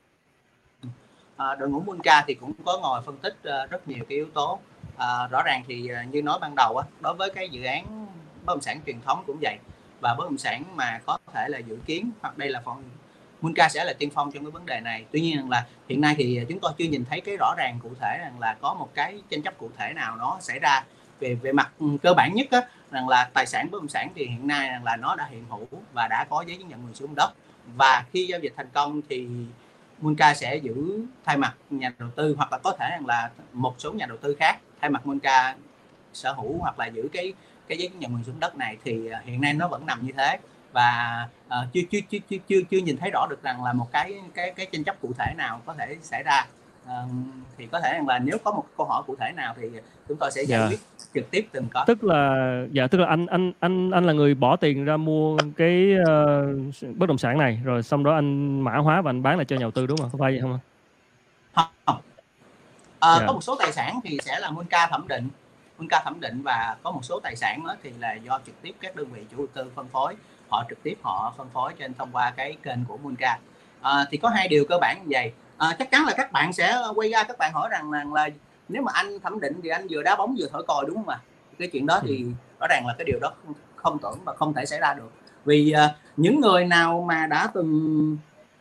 À, đội ngũ Munca thì cũng có ngồi phân tích uh, rất nhiều cái yếu tố à, rõ ràng thì ờ, như nói ban đầu á đối với cái dự án bất động sản truyền thống cũng vậy. Và bất động sản mà có thể là dự kiến hoặc đây là phần Munca sẽ là tiên phong trong cái vấn đề này. Tuy nhiên là hiện nay thì chúng tôi chưa nhìn thấy cái rõ ràng cụ thể rằng là có một cái tranh chấp cụ thể nào nó xảy ra về về mặt ừ, cơ bản nhất á, rằng là tài sản bất động sản thì hiện nay rằng là nó đã hiện hữu và đã có giấy chứng nhận quyền sử dụng đất. Và khi giao dịch thành công thì Munca sẽ giữ thay mặt nhà đầu tư hoặc là có thể rằng là một số nhà đầu tư khác thay mặt Munca sở hữu hoặc là giữ cái cái giấy chứng nhận quyền sử dụng đất này thì à, hiện nay nó vẫn nằm như thế và uh, chưa, chưa chưa chưa chưa chưa nhìn thấy rõ được rằng là một cái cái cái tranh chấp cụ thể nào có thể xảy ra uh, thì có thể là nếu có một câu hỏi cụ thể nào thì chúng tôi sẽ giải yeah. Dạ. quyết trực tiếp từng có tức là dạ tức là anh anh anh anh là người bỏ tiền ra mua cái uh, bất động sản này rồi xong đó anh mã hóa và anh bán lại cho nhà đầu tư đúng không có phải vậy không. À, yeah. Dạ. có một số tài sản thì sẽ là Munca thẩm định Munca thẩm định và có một số tài sản đó thì là do trực tiếp các đơn vị chủ đầu tư phân phối họ trực tiếp họ phân phối trên thông qua cái kênh của Munca à, thì có hai điều cơ bản như vậy à, chắc chắn là các bạn sẽ quay ra các bạn hỏi rằng là, là nếu mà anh thẩm định thì anh vừa đá bóng vừa thổi còi đúng không ạ cái chuyện đó thì ừ. rõ ràng là cái điều đó không, không tưởng và không thể xảy ra được vì uh, những người nào mà đã từng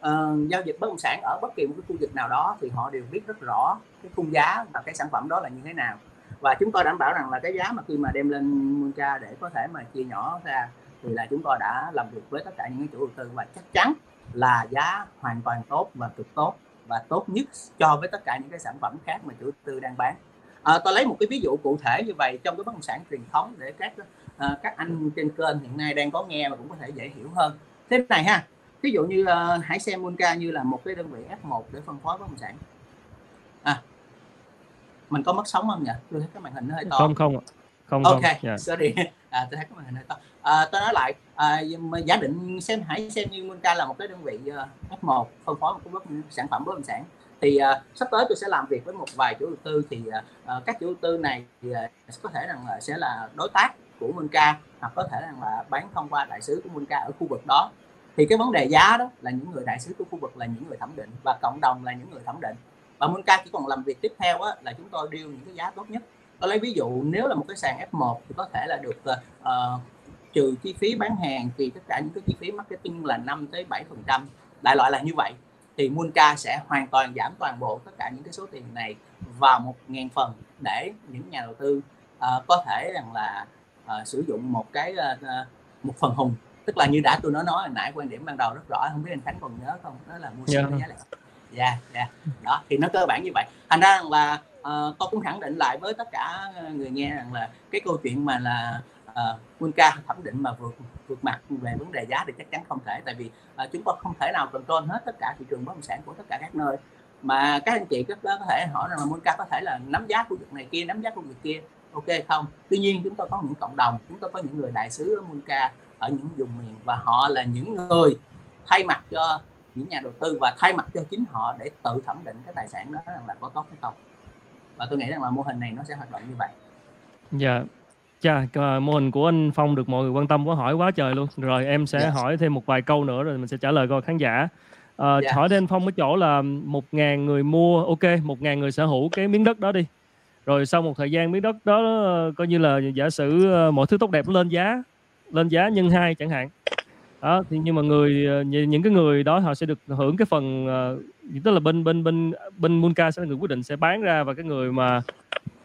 uh, giao dịch bất động sản ở bất kỳ một cái khu vực nào đó thì họ đều biết rất rõ cái khung giá và cái sản phẩm đó là như thế nào. Và chúng tôi đảm bảo rằng là cái giá mà khi mà đem lên Muncha để có thể mà chia nhỏ ra thì là chúng tôi đã làm việc với tất cả những chủ đầu tư và chắc chắn là giá hoàn toàn tốt và cực tốt và tốt nhất cho với tất cả những cái sản phẩm khác mà chủ đầu tư đang bán. À, tôi lấy một cái ví dụ cụ thể như vậy trong cái bất động sản truyền thống để các uh, các anh trên kênh hiện nay đang có nghe và cũng có thể dễ hiểu hơn. Thế này ha ví dụ như uh, hãy xem Munca như là một cái đơn vị F1 để phân phối bất động sản. À mình có mất sóng không nhỉ? Tôi thấy cái màn hình nó hơi to. Không không không ok không. Yeah. sorry. À, tôi thấy cái màn hình hơi to. À, tôi nói lại à, giả định xem hãy xem như Munca là một cái đơn vị uh, F1 phân phối một cái bất sản phẩm bất động sản thì uh, sắp tới tôi sẽ làm việc với một vài chủ đầu tư thì uh, các chủ đầu tư này thì uh, có thể rằng là sẽ là đối tác của Munca hoặc có thể rằng là bán thông qua đại sứ của Munca ở khu vực đó thì cái vấn đề giá đó là những người đại sứ của khu vực là những người thẩm định và cộng đồng là những người thẩm định. Và Munca chỉ còn làm việc tiếp theo á, là chúng tôi điêu những cái giá tốt nhất. Tôi lấy ví dụ nếu là một cái sàn F1 thì có thể là được uh, trừ chi phí bán hàng thì tất cả những cái chi phí marketing là 5 tới 7 phần trăm. Đại loại là như vậy. Thì Munca sẽ hoàn toàn giảm toàn bộ tất cả những cái số tiền này vào một ngàn phần để những nhà đầu tư uh, có thể rằng là uh, sử dụng một cái uh, một phần hùng tức là như đã tôi nói nói hồi nãy quan điểm ban đầu rất rõ không biết anh Khánh còn nhớ không? Đó là mua yeah. giá lẻ. Dạ dạ. Đó thì nó cơ bản như vậy. Thành ra là uh, tôi cũng khẳng định lại với tất cả người nghe rằng là cái câu chuyện mà là uh, quân ca thẩm định mà vượt vượt mặt về vấn đề giá thì chắc chắn không thể. Tại vì uh, chúng tôi không thể nào control hết tất cả thị trường bất động sản của tất cả các nơi. Mà các anh chị các có thể hỏi rằng là Monca có thể là nắm giá khu vực này kia nắm giá khu vực kia ok không? Tuy nhiên chúng tôi có những cộng đồng chúng tôi có những người đại sứ ở Monca ở những vùng miền và họ là những người thay mặt cho những nhà đầu tư và thay mặt cho chính họ để tự thẩm định cái tài sản đó là có tốt hay không và tôi nghĩ rằng là mô hình này nó sẽ hoạt động như vậy dạ Chà, mô hình của anh Phong được mọi người quan tâm quá hỏi quá trời luôn. Rồi em sẽ yes. hỏi thêm một vài câu nữa rồi mình sẽ trả lời coi khán giả. À, yeah. Hỏi anh Phong cái chỗ là một ngàn người mua, ok, một ngàn người sở hữu cái miếng đất đó đi. Rồi sau một thời gian miếng đất đó coi như là giả sử ờ, mọi thứ tốt đẹp lên giá, lên giá nhân hai chẳng hạn. Đó, thì nhưng mà người ờ, những cái người đó họ sẽ được hưởng cái phần ờ, tức là bên bên bên bên Munka sẽ là người quyết định sẽ bán ra và cái người mà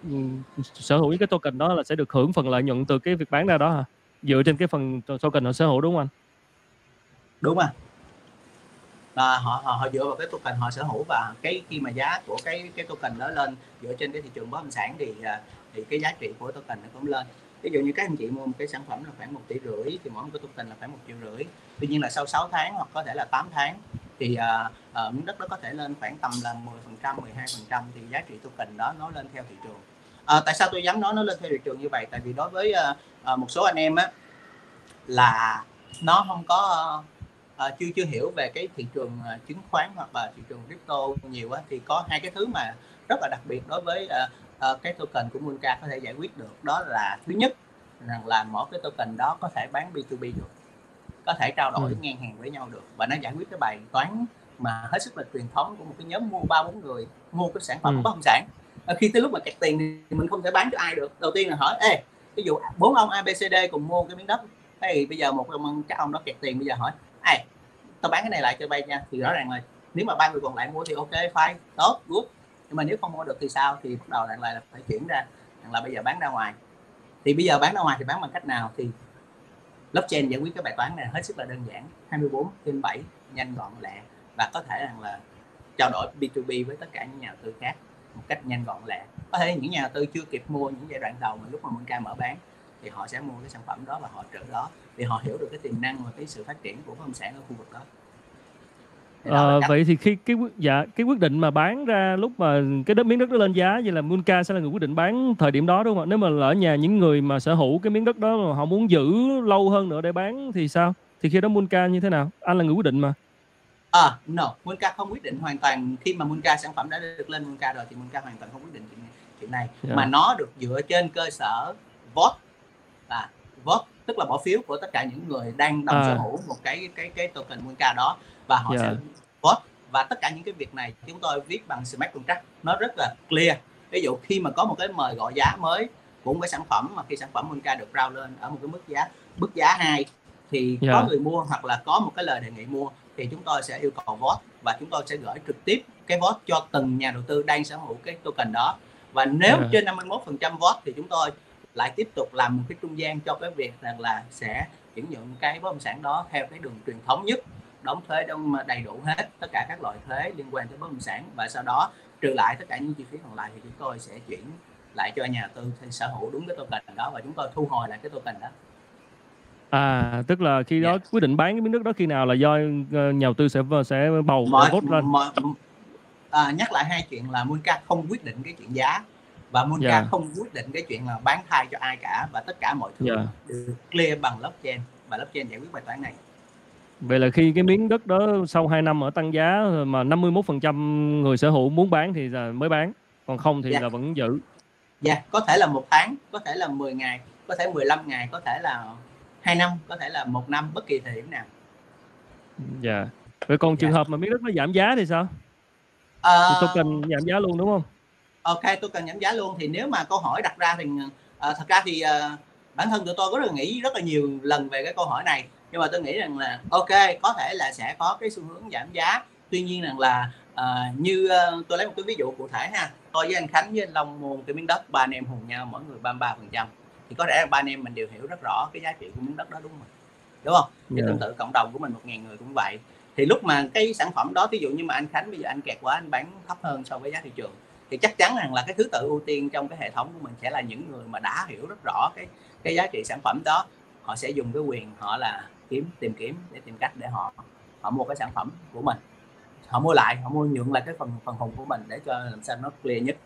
ừ, sở hữu cái token đó là sẽ được hưởng phần lợi nhuận từ cái việc bán ra đó hả? Dựa trên cái phần token họ sở hữu đúng không anh? Đúng à. Là họ họ họ dựa vào cái token họ sở hữu và cái khi mà giá của cái cái token đó lên dựa trên cái thị trường bất động sản thì ờ, thì cái giá trị của token nó cũng lên ví dụ như các anh chị mua một cái sản phẩm là khoảng một tỷ rưỡi thì mỗi một cái token là khoảng một triệu rưỡi. Tuy nhiên là sau 6 tháng hoặc có thể là 8 tháng thì uh, uh, miếng đất đó có thể lên khoảng tầm là 10 phần trăm 12 phần trăm thì giá trị token đó nó lên theo thị trường. Uh, tại sao tôi dám nói nó lên theo thị trường như vậy? Tại vì đối với uh, uh, một số anh em á là nó không có uh, chưa chưa hiểu về cái thị trường uh, chứng khoán hoặc là thị trường crypto nhiều á thì có hai cái thứ mà rất là đặc biệt đối với uh, uh, cái token của Monca có thể giải quyết được. Đó là thứ nhất rằng là mỗi cái token đó có thể bán B2B được. Có thể trao đổi ừ. ngang hàng với nhau được. Và nó giải quyết cái bài toán mà hết sức là truyền thống của một cái nhóm mua ba bốn người mua cái sản phẩm ừ. bất động sản. À, khi tới lúc mà kẹt tiền thì mình không thể bán cho ai được. Đầu tiên là hỏi ê ví dụ bốn ông ABCD cùng mua cái miếng đất thì bây giờ một ông các ông đó kẹt tiền bây giờ hỏi ê tao bán cái này lại cho bay nha thì rõ ràng là nếu mà ba người còn lại mua thì ok fine tốt good nhưng mà nếu không mua được thì sao? Thì bắt đầu lại là phải chuyển ra là bây giờ bán ra ngoài. Thì bây giờ bán ra ngoài thì bán bằng cách nào? Thì blockchain giải quyết cái bài toán này hết sức là đơn giản. 24 trên 7 nhanh gọn lẹ và có thể rằng là trao đổi B2B với tất cả những nhà đầu tư khác một cách nhanh gọn lẹ. Có thể những nhà đầu tư chưa kịp mua những giai đoạn đầu mà lúc mà mình ca mở bán thì họ sẽ mua cái sản phẩm đó và họ trợ đó thì họ hiểu được cái tiềm năng và cái sự phát triển của bất động sản ở khu vực đó. Ờ, vậy thì khi cái dạ cái quyết định mà bán ra lúc mà cái đất miếng đất đó lên giá vậy là Munca sẽ là người quyết định bán thời điểm đó đúng không ạ? Nếu mà lỡ nhà những người mà sở hữu cái miếng đất đó mà họ muốn giữ lâu hơn nữa để bán thì sao? Thì khi đó Munca như thế nào? Anh là người quyết định mà. À, no, Munca không quyết định hoàn toàn khi mà Munca sản phẩm đã được lên Munca rồi thì Munca hoàn toàn không quyết định chuyện này, chuyện này yeah. Dạ. mà nó được dựa trên cơ sở vote là vote tức là bỏ phiếu của tất cả những người đang đồng à. sở hữu một cái cái cái token Munca đó và họ yeah. Dạ. sẽ vote và tất cả những cái việc này chúng tôi viết bằng smart contract nó rất là clear ví dụ khi mà có một cái mời gọi giá mới của một cái sản phẩm mà khi sản phẩm Monca được rao lên ở một cái mức giá mức giá hai thì yeah. có dạ. người mua hoặc là có một cái lời đề nghị mua thì chúng tôi sẽ yêu cầu vote và chúng tôi sẽ gửi trực tiếp cái vote cho từng nhà đầu tư đang sở hữu cái token đó và nếu yeah. Dạ. trên 51% vote thì chúng tôi lại tiếp tục làm một cái trung gian cho cái việc rằng là sẽ chuyển nhượng cái bất động sản đó theo cái đường truyền thống nhất đóng thuế đóng đầy đủ hết tất cả các loại thuế liên quan tới bất động sản và sau đó trừ lại tất cả những chi phí còn lại thì chúng tôi sẽ chuyển lại cho nhà tư sở hữu đúng cái token đó và chúng tôi thu hồi lại cái token đó À, tức là khi đó yeah. Dạ. quyết định bán cái miếng đất đó khi nào là do ờ, nhà đầu tư sẽ sẽ bầu mọi, vote lên. Mọi, à, nhắc lại hai chuyện là Munca không quyết định cái chuyện giá và Munca yeah. Dạ. không quyết định cái chuyện là bán thai cho ai cả và tất cả mọi thứ yeah. Dạ. được clear bằng blockchain và blockchain giải quyết bài toán này. Vậy là khi cái miếng đất đó sau 2 năm ở tăng giá mà 51% người sở hữu muốn bán thì là mới bán, còn không thì yeah. là vẫn giữ. Dạ, có thể là một tháng, có thể là 10 ngày, có thể 15 ngày, có thể là 2 năm, có thể là một năm bất kỳ thời điểm nào. Dạ. Vậy còn trường yeah. hợp mà miếng đất nó giảm giá thì sao? À... Thì tôi cần giảm giá luôn đúng không? Ok, tôi cần giảm giá luôn thì nếu mà câu hỏi đặt ra thì uh, thật ra thì uh, bản thân tụi tôi có rất là nghĩ rất là nhiều lần về cái câu hỏi này nhưng mà tôi nghĩ rằng là ok có thể là sẽ có cái xu hướng giảm giá. Tuy nhiên rằng là uh, như uh, tôi lấy một cái ví dụ cụ thể ha. Tôi với anh Khánh với anh Long mua một cái miếng đất ba anh em hùng nhau mỗi người 33 phần trăm. Thì có lẽ ba anh em mình đều hiểu rất rõ cái giá trị của miếng đất đó đúng không đúng không? Thì yeah. tương tự cộng đồng của mình một ngàn người cũng vậy. Thì lúc mà cái sản phẩm đó ví dụ như mà anh Khánh bây giờ anh kẹt quá anh bán thấp hơn so với giá thị trường thì chắc chắn rằng là cái thứ tự ưu tiên trong cái hệ thống của mình sẽ là những người mà đã hiểu rất rõ cái cái giá trị sản phẩm đó. Họ sẽ dùng cái quyền họ là kiếm tìm kiếm để tìm cách để họ họ mua cái sản phẩm của mình. Họ mua lại họ mua nhượng lại cái phần phần hùng của mình để cho làm sao nó clear nhất.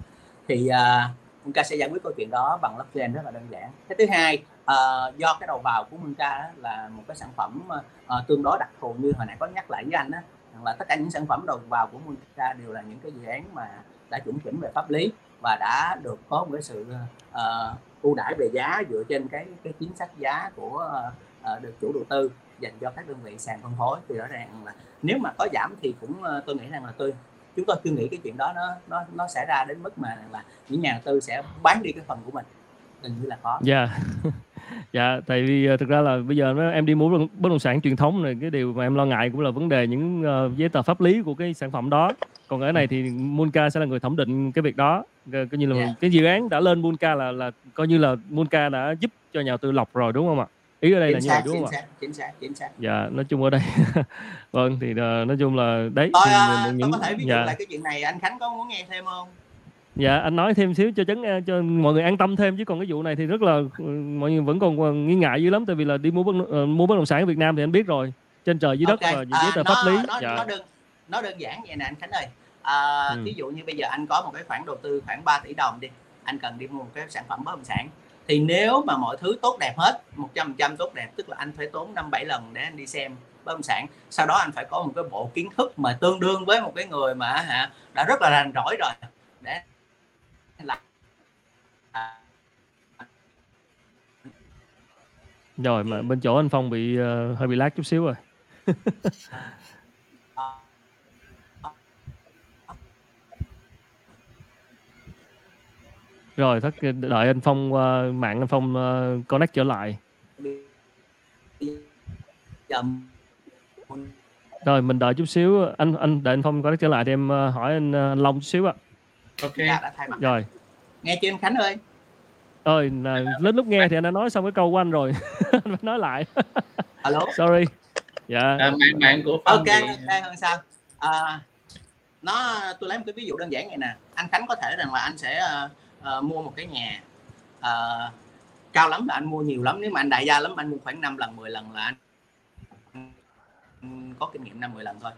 Thì à, uh, Munca sẽ giải quyết câu chuyện đó bằng blockchain rất là đơn giản. Cái thứ hai uh, do cái đầu vào của Munca là một cái sản phẩm uh, tương đối đặc thù như hồi nãy có nhắc lại với anh đó là tất cả những sản phẩm đầu vào của Munca đều là những cái dự án mà đã chuẩn chỉnh về pháp lý và đã được có một cái sự uh, ưu đãi về giá dựa trên cái cái chính sách giá của uh, được chủ đầu tư dành cho các đơn vị sàn phân phối thì rõ ràng là nếu mà có giảm thì cũng uh, tôi nghĩ rằng là tôi chúng tôi chưa nghĩ cái chuyện đó nó nó nó sẽ ra đến mức mà là những nhà đầu tư sẽ bán đi cái phần của mình gần như là khó. Dạ. Yeah. dạ tại vì thực ra là bây giờ em đi mua bất động sản truyền thống này cái điều mà em lo ngại cũng là vấn đề những uh, giấy tờ pháp lý của cái sản phẩm đó còn ở này thì Munka sẽ là người thẩm định cái việc đó coi như là Dạ. cái dự án đã lên Munka là là coi như là Munka đã giúp cho nhà đầu tư lọc rồi đúng không ạ ý ở đây là chính như vậy xác đúng chính không ạ? xác chính xác chính xác. Dạ nói chung ở đây vâng thì ờ, nói chung là đấy tôi, thì à, những tôi có thể ví dụ dạ. lại cái chuyện này anh Khánh có muốn nghe thêm không? Dạ anh nói thêm xíu cho chấn cho mọi người an tâm thêm chứ còn cái vụ này thì rất là ừ, mọi người vẫn còn nghi ngại dữ lắm tại vì là đi mua bất ờ, mua bất động sản ở Việt Nam thì anh biết rồi trên trời dưới đất và những giấy tờ pháp lý nó, dạ. nó đơn nó đơn giản vậy nè anh Khánh ơi. À, Ừ. ví dụ như bây giờ anh có một cái khoản đầu tư khoảng 3 tỷ đồng đi anh cần đi mua một cái sản phẩm bất động sản thì nếu mà mọi thứ tốt đẹp hết 100% tốt đẹp tức là anh phải tốn 5 7 lần để anh đi xem bất động sản sau đó anh phải có một cái bộ kiến thức mà tương đương với một cái người mà hả đã rất là rành rỗi rồi để làm à, rồi mà bên chỗ anh Phong bị ờ, hơi bị lag chút xíu rồi rồi thất đợi anh Phong ờ, mạng anh Phong ờ, connect trở lại. Rồi mình đợi chút xíu anh anh đợi anh Phong connect trở lại thì em ờ, hỏi anh, ờ, anh Long chút xíu ạ. Ok. Dạ, đã thay mặt. Rồi. Nghe chưa anh Khánh ơi? Ơi là đến lúc nghe thì anh đã nói xong cái câu của anh rồi. Anh phải nói lại. Alo? Sorry. Dạ. À, mạng mạng của Phong ok thì- ok hơn sao? À, nó tôi lấy một cái ví dụ đơn giản vậy nè. Anh Khánh có thể rằng là anh sẽ ờ, uh, mua một cái nhà. Uh, cao lắm là anh mua nhiều lắm. Nếu mà anh đại gia lắm anh mua khoảng 5 lần 10 lần là anh có kinh nghiệm 5 10 lần thôi.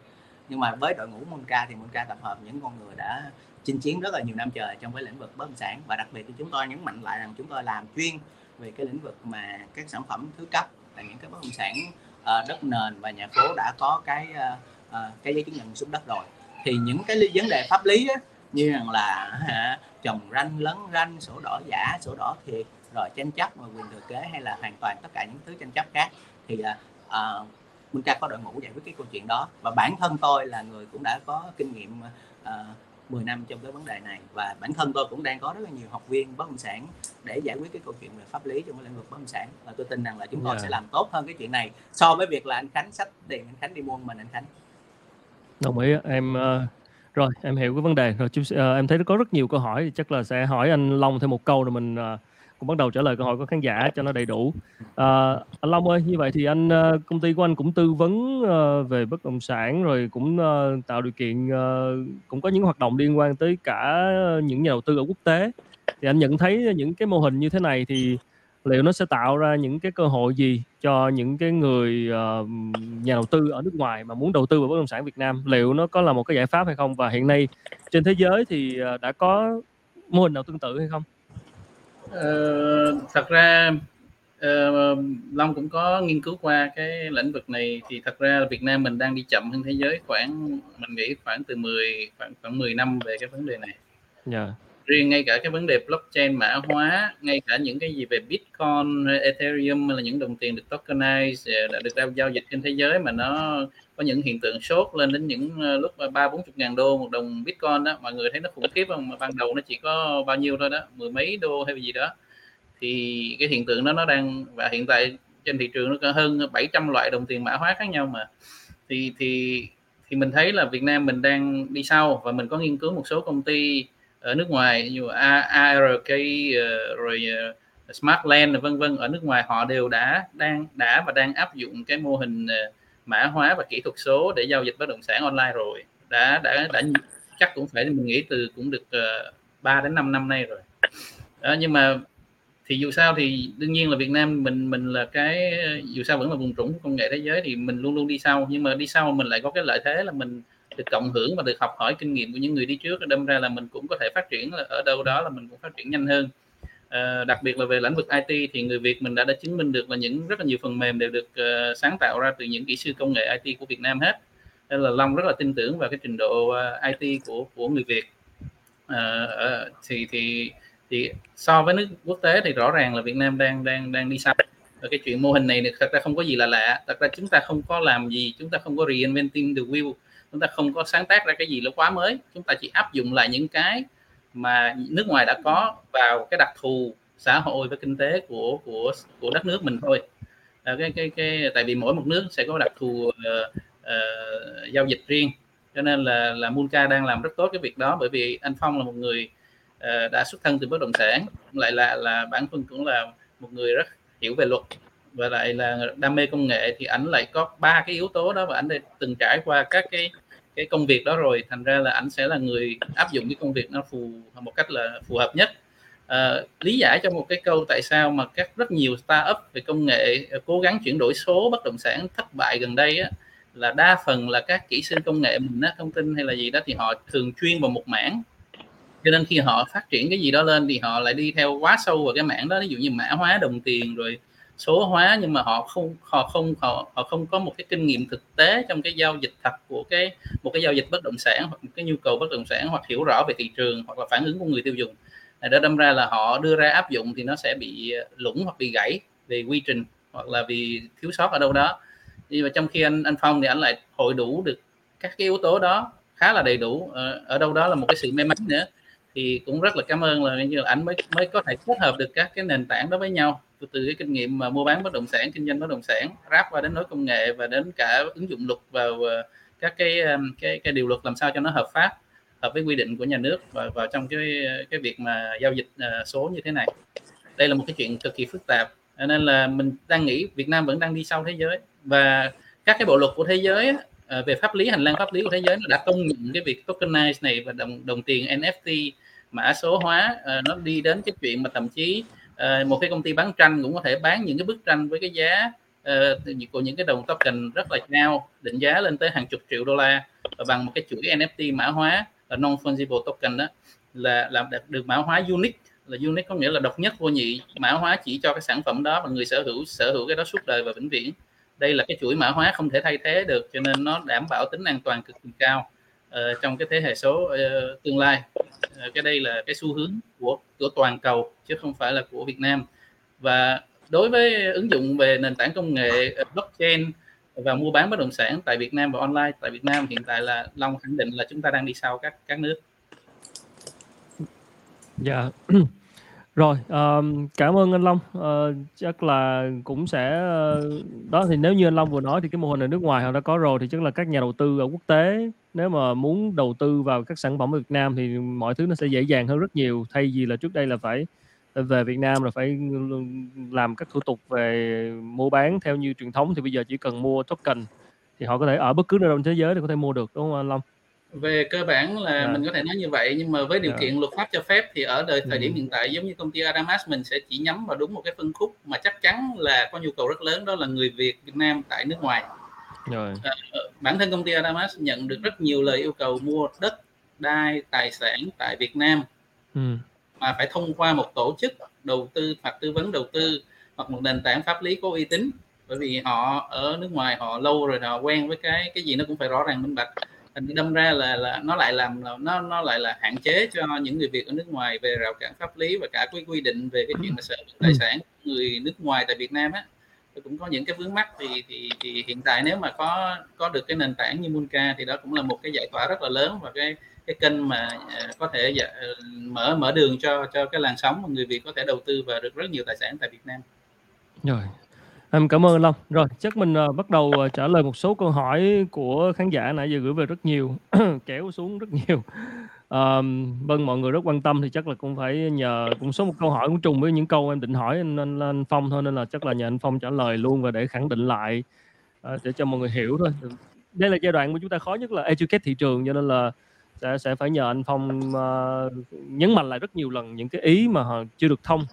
Nhưng mà với đội ngũ Monca thì Monca tập hợp những con người đã chinh chiến rất là nhiều năm trời trong cái lĩnh vực bất động sản. Và đặc biệt thì chúng tôi nhấn mạnh lại rằng chúng tôi làm chuyên về cái lĩnh vực mà các sản phẩm thứ cấp là những cái bất động sản uh, đất nền và nhà phố đã có cái uh, uh, cái giấy chứng nhận xuống đất rồi. Thì những cái vấn đề pháp lý á, như rằng là hả, trồng ranh lấn ranh sổ đỏ giả sổ đỏ thiệt rồi tranh chấp và quyền thừa kế hay là hoàn toàn tất cả những thứ tranh chấp khác. Thì là uh, Minh Ca có đội ngũ giải quyết cái câu chuyện đó. Và bản thân tôi là người cũng đã có kinh nghiệm uh, 10 năm trong cái vấn đề này. Và bản thân tôi cũng đang có rất là nhiều học viên bất động sản để giải quyết cái câu chuyện về pháp lý trong cái lĩnh vực bất động sản. Và tôi tin rằng là chúng tôi Dạ. sẽ làm tốt hơn cái chuyện này so với việc là anh Khánh sách tiền anh Khánh đi mua mình anh Khánh. Đồng ý. Em ờ, rồi em hiểu cái vấn đề. Rồi chú- ờ, em thấy có rất nhiều câu hỏi thì chắc là sẽ hỏi anh Long thêm một câu rồi mình ờ, cũng bắt đầu trả lời câu hỏi của khán giả cho nó đầy đủ. Ờ, anh Long ơi như vậy thì anh ờ, công ty của anh cũng tư vấn ờ, về bất động sản rồi cũng ờ, tạo điều kiện ờ, cũng có những hoạt động liên quan tới cả những nhà đầu tư ở quốc tế. Thì anh nhận thấy những cái mô hình như thế này thì liệu nó sẽ tạo ra những cái cơ hội gì cho những cái người ờ, nhà đầu tư ở nước ngoài mà muốn đầu tư vào bất động sản Việt Nam liệu nó có là một cái giải pháp hay không và hiện nay trên thế giới thì ờ, đã có mô hình nào tương tự hay không? Ờ, thật ra ờ, Long cũng có nghiên cứu qua cái lĩnh vực này thì thật ra là Việt Nam mình đang đi chậm hơn thế giới khoảng mình nghĩ khoảng từ 10 khoảng khoảng 10 năm về cái vấn đề này Dạ riêng ngay cả cái vấn đề blockchain mã hóa, ngay cả những cái gì về Bitcoin Ethereum hay là những đồng tiền được tokenize à, đã được giao dịch trên thế giới mà nó có những hiện tượng sốt lên đến những ờ, lúc ba bốn chục ngàn đô một đồng Bitcoin đó mọi người thấy nó khủng khiếp không? Mà ban đầu nó chỉ có bao nhiêu thôi đó, mười mấy đô hay gì đó. Thì cái hiện tượng đó nó đang, và hiện tại trên thị trường nó có hơn 700 loại đồng tiền mã hóa khác nhau mà. Thì thì thì mình thấy là Việt Nam mình đang đi sau và mình có nghiên cứu một số công ty ở nước ngoài như ARK ờ, rồi ờ, Smartland vân vân ở nước ngoài họ đều đã đang đã và đang áp dụng cái mô hình ờ, mã hóa và kỹ thuật số để giao dịch bất động sản online rồi. Đã đã đã chắc cũng phải mình nghĩ từ cũng được uh, 3 đến 5 năm nay rồi. Đó, nhưng mà thì dù sao thì đương nhiên là Việt Nam mình mình là cái dù sao vẫn là vùng trũng của công nghệ thế giới thì mình luôn luôn đi sau. Nhưng mà đi sau mình lại có cái lợi thế là mình được cộng hưởng và được học hỏi kinh nghiệm của những người đi trước. Đâm ra là mình cũng có thể phát triển là ở đâu đó là mình cũng phát triển nhanh hơn. À, đặc biệt là về lĩnh vực IT thì người Việt mình đã đã chứng minh được là những rất là nhiều phần mềm đều được uh, sáng tạo ra từ những kỹ sư công nghệ IT của Việt Nam hết. Nên là Long rất là tin tưởng vào cái trình độ ờ, uh, IT của của người Việt. À, uh, thì thì thì so với nước quốc tế thì rõ ràng là Việt Nam đang đang đang đi sau và cái chuyện mô hình này thật ra không có gì là lạ. Thật ra chúng ta không có làm gì chúng ta không có reinventing the wheel chúng ta không có sáng tác ra cái gì nó quá mới. Chúng ta chỉ áp dụng lại những cái mà nước ngoài đã có vào cái đặc thù xã hội và kinh tế của của của đất nước mình thôi. À, cái cái cái tại vì mỗi một nước sẽ có đặc thù uh, uh, giao dịch riêng. Cho nên là là Munca đang làm rất tốt cái việc đó bởi vì anh Phong là một người uh, đã xuất thân từ bất động sản lại là là bản thân cũng là một người rất hiểu về luật. Và lại là đam mê công nghệ thì ảnh lại có ba cái yếu tố đó và ảnh đã từng trải qua các cái cái công việc đó rồi thành ra là ảnh sẽ là người áp dụng cái công việc nó phù một cách là phù hợp nhất. À, lý giải cho một cái câu tại sao mà các rất nhiều startup về công nghệ ờ, cố gắng chuyển đổi số bất động sản thất bại gần đây á, là đa phần là các kỹ sư công nghệ mình á, thông tin hay là gì đó thì họ thường chuyên vào một mảng. Cho nên khi họ phát triển cái gì đó lên thì họ lại đi theo quá sâu vào cái mảng đó. Ví dụ như mã hóa đồng tiền rồi số hóa nhưng mà họ không họ không họ, họ không có một cái kinh nghiệm thực tế trong cái giao dịch thật của cái một cái giao dịch bất động sản hoặc một cái nhu cầu bất động sản hoặc hiểu rõ về thị trường hoặc là phản ứng của người tiêu dùng. À, đó đâm ra là họ đưa ra áp dụng thì nó sẽ bị à, lũng hoặc bị gãy về quy trình hoặc là vì thiếu sót ở đâu đó. Nhưng mà trong khi anh anh Phong thì anh lại hội đủ được các cái yếu tố đó khá là đầy đủ. Ở, ở đâu đó là một cái sự may mắn nữa thì cũng rất là cảm ơn là như là anh mới mới có thể kết hợp được các cái nền tảng đó với nhau. Từ, từ cái kinh nghiệm mà mua bán bất động sản kinh doanh bất động sản ráp qua đến nối công nghệ và đến cả ứng dụng luật vào ờ, các cái ờ, cái cái điều luật làm sao cho nó hợp pháp hợp với quy định của nhà nước và vào trong cái cái việc mà giao dịch uh, số như thế này. Đây là một cái chuyện cực kỳ phức tạp nên là mình đang nghĩ Việt Nam vẫn đang đi sau thế giới. Và các cái bộ luật của thế giới ờ, về pháp lý hành lang pháp lý của thế giới nó đã công nhận cái việc tokenize này và đồng đồng tiền NFT mã số hóa uh, nó đi đến cái chuyện mà thậm chí uh, một cái công ty bán tranh cũng có thể bán những cái bức tranh với cái giá uh, của những cái đồng token rất là cao định giá lên tới hàng chục triệu đô la và bằng một cái chuỗi NFT mã hóa là non fungible token đó là làm được mã hóa unique. Là unique có nghĩa là độc nhất vô nhị mã hóa chỉ cho cái sản phẩm đó và người sở hữu sở hữu cái đó suốt đời và vĩnh viễn. Đây là cái chuỗi mã hóa không thể thay thế được cho nên nó đảm bảo tính an toàn cực kỳ cao uh, trong cái thế hệ số uh, tương lai uh, cái đây là cái xu hướng của của toàn cầu chứ không phải là của Việt Nam và đối với ứng dụng về nền tảng công nghệ blockchain và mua bán bất động sản tại Việt Nam và online tại Việt Nam hiện tại là Long khẳng định là chúng ta đang đi sau các các nước. Dạ. Rồi, um, cảm ơn anh Long. Uh, chắc là cũng sẽ uh, đó thì nếu như anh Long vừa nói thì cái mô hình ở nước ngoài họ đã có rồi thì chắc là các nhà đầu tư ở quốc tế nếu mà muốn đầu tư vào các sản phẩm ở Việt Nam thì mọi thứ nó sẽ dễ dàng hơn rất nhiều thay vì là trước đây là phải về Việt Nam là phải làm các thủ tục về mua bán theo như truyền thống thì bây giờ chỉ cần mua token thì họ có thể ở bất cứ nơi đâu trên thế giới thì có thể mua được đúng không anh Long? về cơ bản là yeah. Dạ. mình có thể nói như vậy nhưng mà với điều yeah. Dạ. kiện luật pháp cho phép thì ở đời thời điểm ừ. hiện tại giống như công ty Adamas mình sẽ chỉ nhắm vào đúng một cái phân khúc mà chắc chắn là có nhu cầu rất lớn đó là người Việt Việt Nam tại nước ngoài rồi. À, bản thân công ty Adamas nhận được rất nhiều lời yêu cầu mua đất đai tài sản tại Việt Nam ừ. mà phải thông qua một tổ chức đầu tư hoặc tư vấn đầu tư hoặc một nền tảng pháp lý có uy tín bởi vì họ ở nước ngoài họ lâu rồi họ quen với cái cái gì nó cũng phải rõ ràng minh bạch thành đâm ra là là nó lại làm nó nó lại là hạn chế cho những người Việt ở nước ngoài về rào cản pháp lý và cả quy quy định về cái chuyện mà sở hữu tài ừ. sản người nước ngoài tại Việt Nam á cũng có những cái vướng mắt thì, thì thì hiện tại nếu mà có có được cái nền tảng như Munka thì đó cũng là một cái giải tỏa rất là lớn và cái cái kênh mà à, có thể dạ, ờ, mở mở đường cho cho cái làn sóng mà người Việt có thể đầu tư và được rất nhiều tài sản tại Việt Nam. Rồi, Em cảm ơn Long. Rồi, chắc mình uh, bắt đầu uh, trả lời một số câu hỏi của khán giả nãy giờ gửi về rất nhiều, kéo xuống rất nhiều. Um, vâng, mọi người rất quan tâm thì chắc là cũng phải nhờ cũng số một câu hỏi cũng trùng với những câu em định hỏi anh, anh, anh Phong thôi nên là chắc là nhờ anh Phong trả lời luôn và để khẳng định lại uh, để cho mọi người hiểu thôi. Đây là giai đoạn mà chúng ta khó nhất là educate thị trường cho nên là sẽ sẽ phải nhờ anh Phong uh, nhấn mạnh lại rất nhiều lần những cái ý mà họ chưa được thông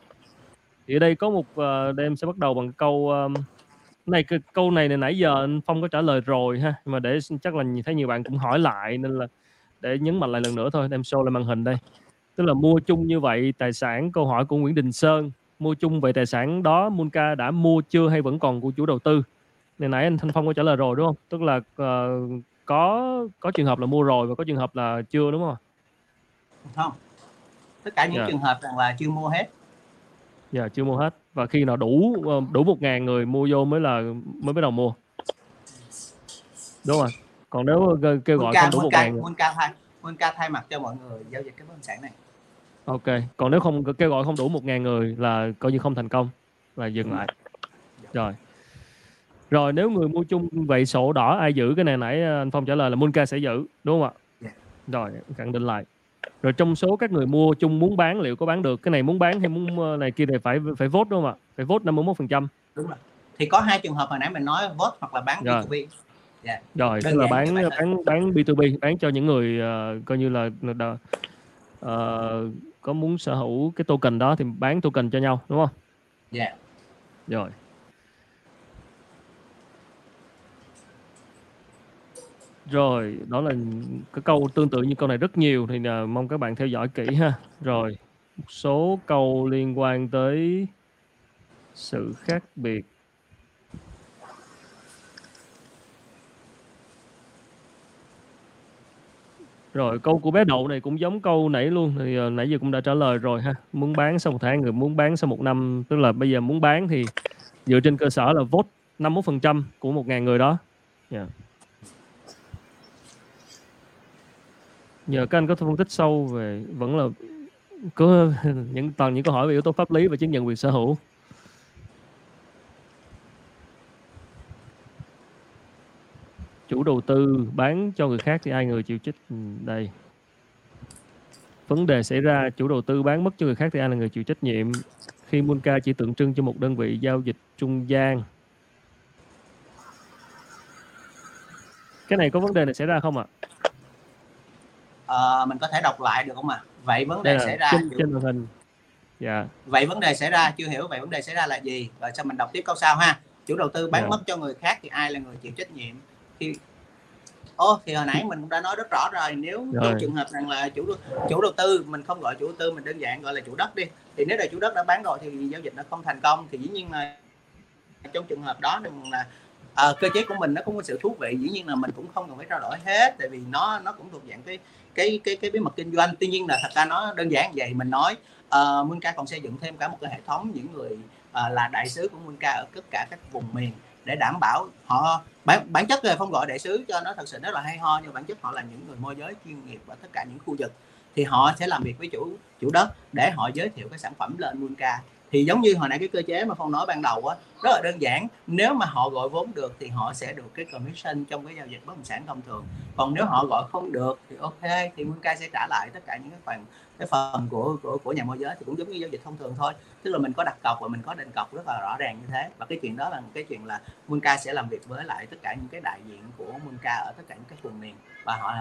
thì ở đây có một uh, đây em sẽ bắt đầu bằng câu um, này cái câu này này nãy giờ anh Phong có trả lời rồi ha mà để chắc là thấy nhiều bạn cũng hỏi lại nên là để nhấn mạnh lại lần nữa thôi em show lại màn hình đây tức là mua chung như vậy tài sản câu hỏi của Nguyễn Đình Sơn mua chung về tài sản đó Munca đã mua chưa hay vẫn còn của chủ đầu tư này nãy anh Thanh Phong có trả lời rồi đúng không tức là uh, có có trường hợp là mua rồi và có trường hợp là chưa đúng không không tất cả những yeah. Dạ. trường hợp rằng là chưa mua hết Dạ, chưa mua hết. Và khi nào đủ ờ, đủ một ngàn người mua vô mới là mới bắt đầu mua. Đúng rồi. Còn nếu kêu gọi không đủ một ngàn người. Munca thay Munca thay mặt cho mọi người giao dịch cái bất động sản này. Ok. Còn nếu không kêu gọi không đủ một ngàn người là coi như không thành công là dừng lại. Rồi. rồi nếu người mua chung vậy sổ đỏ ai giữ cái này nãy anh Phong trả lời là Munca sẽ giữ đúng không ạ yeah. rồi khẳng định lại rồi trong số các người mua chung muốn bán liệu có bán được cái này muốn bán hay muốn ờ, này kia này phải phải vote đúng không ạ phải vote 51 phần trăm đúng rồi thì có hai trường hợp hồi nãy mình nói vote hoặc là bán rồi. B2B yeah. rồi tức là bán bán bán B2B bán cho những người uh, coi như là uh, có muốn sở hữu cái token đó thì bán token cho nhau đúng không? Dạ. Yeah. Rồi. Rồi, đó là cái câu tương tự như câu này rất nhiều thì uh, mong các bạn theo dõi kỹ ha. Rồi, một số câu liên quan tới sự khác biệt Rồi câu của bé Đậu này cũng giống câu nãy luôn thì uh, nãy giờ cũng đã trả lời rồi ha. Muốn bán sau một tháng người muốn bán sau một năm tức là bây giờ muốn bán thì dựa trên cơ sở là vote 51% của một ngàn người đó. Yeah. Nhờ các anh có phân tích sâu về vẫn là có những toàn những câu hỏi về yếu tố pháp lý và chứng nhận quyền sở hữu. Chủ đầu tư bán cho người khác thì ai người chịu trách? Ừ, đây. Vấn đề xảy ra chủ đầu tư bán mất cho người khác thì ai là người chịu trách nhiệm? Khi Munca chỉ tượng trưng cho một đơn vị giao dịch trung gian. Cái này có vấn đề này xảy ra không ạ? À, mình có thể đọc lại được không ạ? À? vậy vấn đề xảy ra trên, trên màn hình. Dạ. Vậy vấn đề xảy ra chưa hiểu vậy vấn đề xảy ra là gì? Rồi sao mình đọc tiếp câu sau ha. Chủ đầu tư bán dạ. mất cho người khác thì ai là người chịu trách nhiệm thì ô thì hồi nãy mình cũng đã nói rất rõ rồi nếu trong trường hợp rằng là chủ chủ đầu tư mình không gọi chủ đầu tư mình đơn giản gọi là chủ đất đi thì nếu là chủ đất đã bán rồi thì giao dịch nó không thành công thì dĩ nhiên là trong trường hợp đó là à, cơ chế của mình nó cũng có sự thú vị dĩ nhiên là mình cũng không cần phải trao đổi hết tại vì nó nó cũng thuộc dạng cái cái cái cái bí mật kinh doanh. Tuy nhiên là thật ra nó đơn giản vậy mình nói uh, Munca còn xây dựng thêm cả một cái hệ thống những người uh, là đại sứ của Munca ở tất cả các vùng miền để đảm bảo họ bản, bản chất về không gọi đại sứ cho nó thật sự rất là hay ho nhưng bản chất họ là những người môi giới chuyên nghiệp ở tất cả những khu vực. Thì họ sẽ làm việc với chủ chủ đất để họ giới thiệu cái sản phẩm lên Munca thì giống như hồi nãy cái cơ chế mà phong nói ban đầu á, rất là đơn giản. Nếu mà họ gọi vốn được thì họ sẽ được cái commission trong cái giao dịch bất động sản thông thường. Còn nếu họ gọi không được thì ok, thì Munca sẽ trả lại tất cả những cái phần cái phần của của của nhà môi giới thì cũng giống như giao dịch thông thường thôi. Tức là mình có đặt cọc và mình có định cọc rất là rõ ràng như thế. Và cái chuyện đó là một cái chuyện là Munca sẽ làm việc với lại tất cả những cái đại diện của Munca ở tất cả những cái vùng miền. Và họ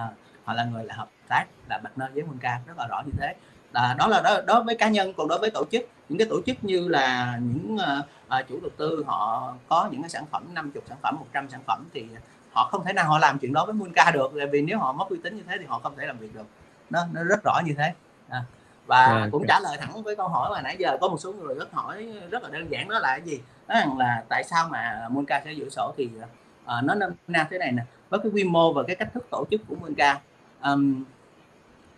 họ là người là hợp tác, là partner với Munca rất là rõ như thế là đó là đó, đối với cá nhân còn đối với tổ chức những cái tổ chức như là những uh, chủ đầu tư họ có những cái sản phẩm 50 sản phẩm 100 sản phẩm thì họ không thể nào họ làm chuyện đó với Munca được vì nếu họ mất uy tín như thế thì họ không thể làm việc được. Nó nó rất rõ như thế. À. và à, cũng trả lời thẳng với câu hỏi mà nãy giờ có một số người rất hỏi rất là đơn giản đó là cái gì? Đó là, là tại sao mà Munca sẽ giữ sổ thì uh, nó nam thế này nè với cái quy mô và cái cách thức tổ chức của Munca um,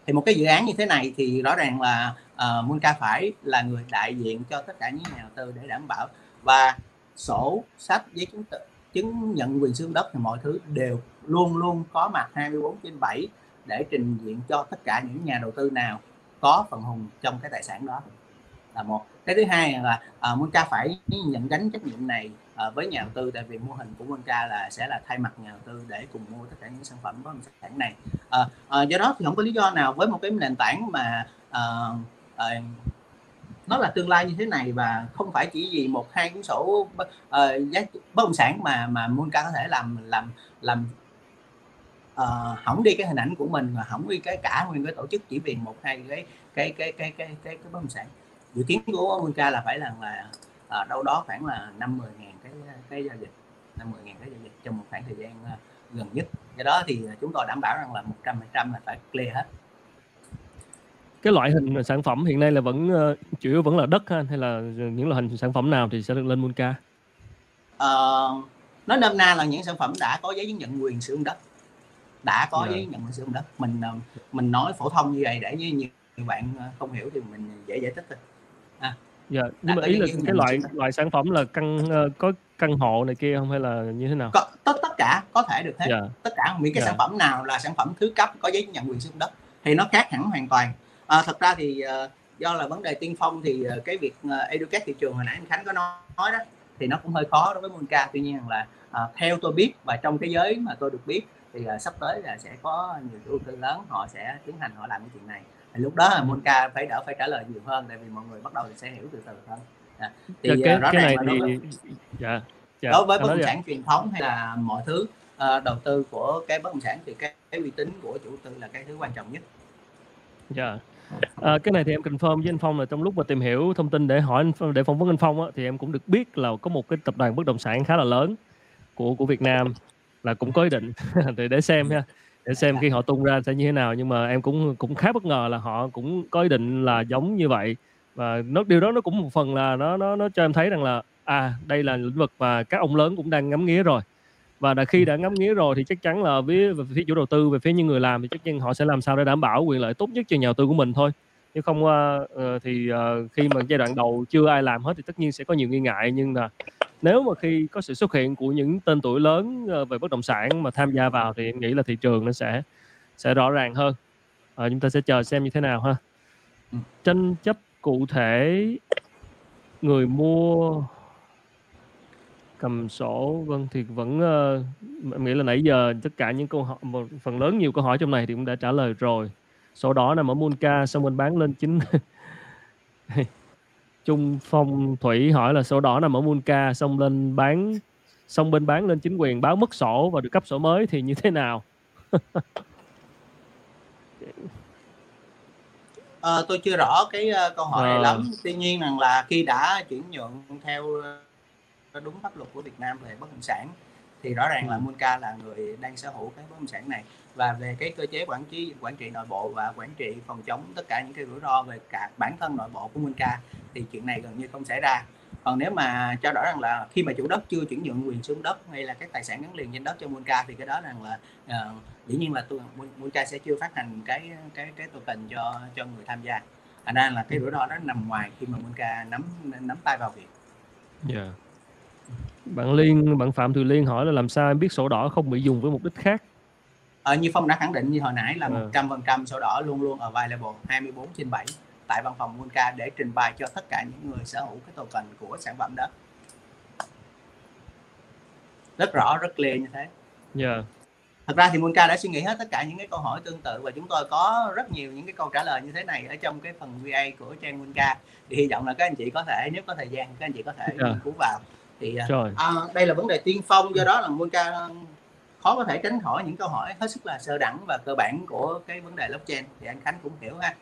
thì một cái dự án như thế này thì rõ ràng là ờ, uh, Munca phải là người đại diện cho tất cả những nhà đầu tư để đảm bảo. Và sổ sách giấy chứng tự chứng nhận quyền sử dụng đất thì mọi thứ đều luôn luôn có mặt 24 trên 7 để trình diện cho tất cả những nhà đầu tư nào có phần hùng trong cái tài sản đó. Là một. Cái thứ hai là ờ, uh, Munca phải nhận gánh trách nhiệm này Ờ, với nhà đầu tư tại vì mô hình của Monca là sẽ là thay mặt nhà đầu tư để cùng mua tất cả những sản phẩm bất động sản này. À, à, do đó thì không có lý do nào với một cái nền tảng mà à, à, nó là tương lai như thế này và không phải chỉ vì một hai cuốn sổ uh, giá bất động sản mà mà Monca có thể làm làm làm uh, hỏng đi cái hình ảnh của mình mà hỏng đi cái cả nguyên cái tổ chức chỉ vì một hai cái cái cái cái cái cái, cái bất động sản. Dự kiến của Monca là phải là là uh, đâu đó khoảng là năm mười ngàn cái cái giao dịch năm mười ngàn cái giao dịch trong một khoảng thời gian uh, gần nhất do đó thì chúng tôi đảm bảo rằng là một trăm phần trăm là phải clear hết cái loại hình sản phẩm hiện nay là vẫn chủ yếu vẫn là đất ha hay là những loại hình sản phẩm nào thì sẽ được lên Monca? Uh, nói nôm na là những sản phẩm đã có giấy chứng nhận quyền sử dụng đất đã có yeah. Dạ. giấy nhận sử dụng đất mình ờ, mình nói phổ thông như vậy để như nhiều bạn ờ, không hiểu thì mình dễ giải thích thôi à, dạ nhưng mà ý là cái loại loại sản phẩm là căn uh, có căn hộ này kia không hay là như thế nào có, tất tất cả có thể được hết. Dạ. tất cả những cái yeah. sản phẩm nào là sản phẩm thứ cấp có giấy nhận quyền sử dụng đất thì nó khác hẳn hoàn toàn à, thật ra thì uh, do là vấn đề tiên phong thì uh, cái việc uh, educate thị trường hồi nãy anh Khánh có nói, đó thì nó cũng hơi khó đối với Monca tuy nhiên là à, theo tôi biết và trong cái giới mà tôi được biết thì à, sắp tới là sẽ có nhiều chủ đầu tư lớn họ sẽ tiến hành họ làm cái chuyện này thì lúc đó là Monca phải đỡ phải trả lời nhiều hơn tại vì mọi người bắt đầu sẽ hiểu từ từ hơn à, thì dạ, cái, rõ cái ràng này thì dạ, dạ, đối với bất động sản truyền thống hay là mọi thứ uh, đầu tư của cái bất động sản thì cái, cái uy tín của chủ tư là cái thứ quan trọng nhất. Dạ. À, cái này thì em confirm với anh Phong là trong lúc mà tìm hiểu thông tin để hỏi anh, để phỏng vấn anh Phong á, thì em cũng được biết là có một cái tập đoàn bất động sản khá là lớn của của Việt Nam là cũng có ý định. Để để xem ha để xem khi họ tung ra sẽ như thế nào. Nhưng mà em cũng cũng khá bất ngờ là họ cũng có ý định là giống như vậy. Và nó điều đó nó cũng một phần là nó nó nó cho em thấy rằng là à đây là lĩnh vực mà các ông lớn cũng đang ngắm nghía rồi. Và đã khi đã ngắm nghía rồi thì chắc chắn là với về phía chủ đầu tư về phía những người làm thì chắc chắn họ sẽ làm sao để đảm bảo quyền lợi tốt nhất cho nhà đầu tư của mình thôi. Chứ không uh, thì uh, khi mà giai đoạn đầu chưa ai làm hết thì tất nhiên sẽ có nhiều nghi ngại. Nhưng là nếu mà khi có sự xuất hiện của những tên tuổi lớn uh, về bất động sản mà tham gia vào thì em nghĩ là thị trường nó sẽ sẽ rõ ràng hơn. Uh, chúng ta sẽ chờ xem như thế nào ha. Ừ. tranh chấp cụ thể người mua cầm sổ vâng thì vẫn uh, em nghĩ là nãy giờ tất cả những câu hỏi một phần lớn nhiều câu hỏi trong này thì cũng đã trả lời rồi. Sổ đỏ nằm ở Monca xong mình bán lên chính Trung Phong Thủy hỏi là sổ đỏ nằm ở Monca xong lên bán xong bên bán lên chính quyền báo mất sổ và được cấp sổ mới thì như thế nào à, tôi chưa rõ cái uh, câu hỏi à. này lắm tuy nhiên rằng là khi đã chuyển nhượng theo đúng pháp luật của Việt Nam về bất động sản thì rõ ràng là Munca Monca là người đang sở hữu cái bất động sản này và về cái cơ chế quản trị quản trị nội bộ và quản trị phòng chống tất cả những cái rủi ro về cả bản thân nội bộ của Monca thì chuyện này gần như không xảy ra còn nếu mà cho rõ rằng là khi mà chủ đất chưa chuyển nhượng quyền xuống đất hay là các tài sản gắn liền trên đất cho Monca thì cái đó rằng là uh, dĩ nhiên là tôi Monca sẽ chưa phát hành cái cái cái token cho cho người tham gia thành ra là cái rủi ro đó nằm ngoài khi mà Monca nắm nắm tay vào việc. Yeah. Bạn Liên bạn Phạm Thùy Liên hỏi là làm sao em biết sổ đỏ không bị dùng với mục đích khác ờ, như Phong đã khẳng định như hồi nãy là một trăm phần trăm sổ đỏ luôn luôn available 24 trên 7 tại văn phòng Monca để trình bày cho tất cả những người sở hữu cái token của sản phẩm đó rất rõ rất clear như thế yeah. Dạ. thật ra thì Monca đã suy nghĩ hết tất cả những cái câu hỏi tương tự và chúng tôi có rất nhiều những cái câu trả lời như thế này ở trong cái phần VA của trang Monca thì hy vọng là các anh chị có thể nếu có thời gian các anh chị có thể yeah. Dạ. nghiên cứu vào thì à, Trời. À, đây là vấn đề tiên phong do đó là Monca khó có thể tránh khỏi những câu hỏi hết sức là sơ đẳng và cơ bản của cái vấn đề blockchain. Thì anh Khánh cũng hiểu ha.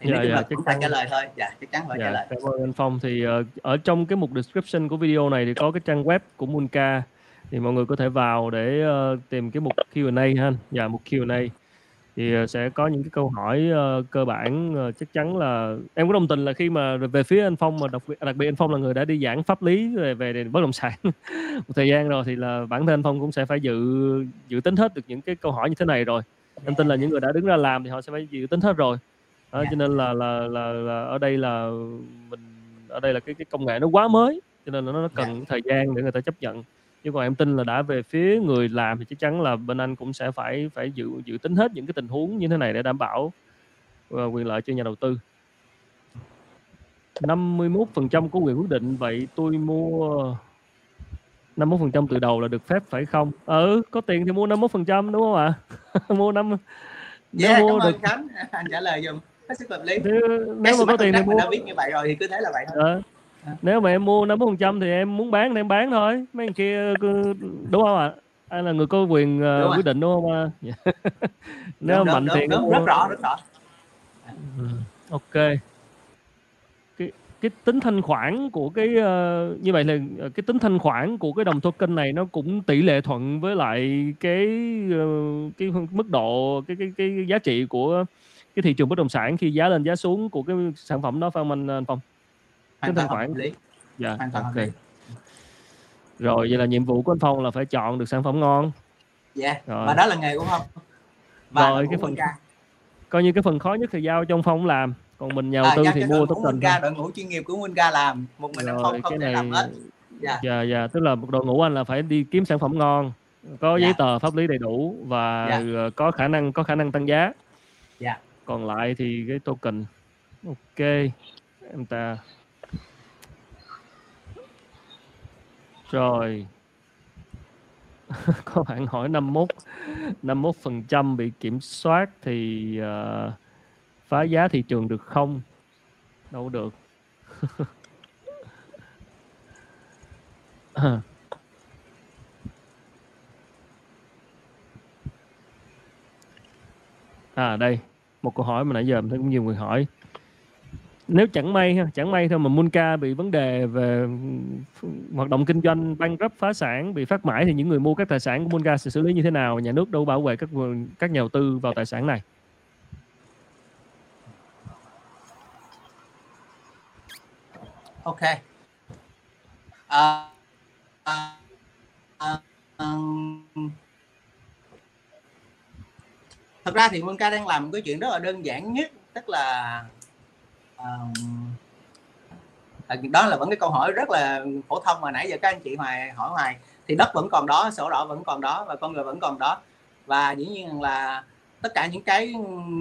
Thì dạ, nói chung dạ, là chúng ta trả lời thôi. Dạ chắc chắn phải dạ, trả lời. cảm ơn anh Phong. Thì uh, ở trong cái mục description của video này thì có cái trang web của Monca thì mọi người có thể vào để uh, tìm cái mục Q&A ha dạ mục Q&A thì ờ, sẽ có những cái câu hỏi uh, cơ bản uh, chắc chắn là em có đồng tình là khi mà về phía anh Phong mà đặc biệt đặc biệt anh Phong là người đã đi giảng pháp lý về về bất động sản một thời gian rồi thì là bản thân anh Phong cũng sẽ phải dự dự tính hết được những cái câu hỏi như thế này rồi. Em tin là những người đã đứng ra làm thì họ sẽ phải dự tính hết rồi. Đó, cho nên là, là là là ở đây là mình ở đây là cái cái công nghệ nó quá mới cho nên là nó cần thời gian để người ta chấp nhận chứ còn em tin là đã về phía người làm thì chắc chắn là bên anh cũng sẽ phải phải dự dự tính hết những cái tình huống như thế này để đảm bảo uh, quyền lợi cho nhà đầu tư 51% có quyền quyết định vậy tôi mua 51% từ đầu là được phép phải không? Ừ, có tiền thì mua 51% đúng không ạ? mua năm nếu yeah, mua được Khánh, anh trả lời dùm hết sức hợp lý. Nếu, nếu mà có tiền thì mua đã biết như vậy rồi thì cứ thế là vậy thôi. À, nếu mà em mua 50 phần trăm thì em muốn bán thì em bán thôi. Mấy anh kia đúng không ạ? Anh là người có quyền uh, quyết định đúng không ạ? Nếu đúng, mạnh đúng, tiền đúng, mua... rất rõ rất rõ. Ừ, ok. Cái cái tính thanh khoản của cái uh, như vậy là cái tính thanh khoản của cái đồng token này nó cũng tỷ lệ thuận với lại cái uh, cái mức độ cái cái cái giá trị của cái thị trường bất động sản khi giá lên giá xuống của cái sản phẩm đó phải không anh, anh Phong? Hoàn toàn hợp lý dạ hoàn toàn ok lý. rồi vậy là nhiệm vụ của anh Phong là phải chọn được sản phẩm ngon dạ yeah. và đó là nghề của Phong và rồi cái phần ca. coi như cái phần khó nhất thì giao cho ông Phong làm còn mình nhà đầu à, tư thì mua tốt mình ca đội ngũ chuyên nghiệp của Winca làm một mình rồi, anh Phong không thể này... làm hết dạ. dạ dạ tức là một đội ngũ anh là phải đi kiếm sản phẩm ngon có dạ. giấy tờ pháp lý đầy đủ và dạ. Ờ, có khả năng có khả năng tăng giá dạ. còn lại thì cái token ok em ta Rồi. Có bạn hỏi 51 51% bị kiểm soát thì, ờ, phá giá thị trường được không? Đâu được. À, đây, một câu hỏi mà nãy giờ mình thấy cũng nhiều người hỏi. Nếu chẳng may ha, chẳng may thôi mà Munca bị vấn đề về ừ, hoạt động kinh doanh bankrupt phá sản, bị phát mãi thì những người mua các tài sản của Munca sẽ xử lý như thế nào? Nhà nước đâu bảo vệ các các nhà đầu tư vào tài sản này? Ok. À, à, à, um, thật ra thì Munca đang làm một cái chuyện rất là đơn giản nhất tức là um, đó là vẫn cái câu hỏi rất là phổ thông mà nãy giờ các anh chị hoài hỏi hoài. Thì đất vẫn còn đó sổ đỏ vẫn còn đó và con người vẫn còn đó. Và dĩ nhiên là tất cả những cái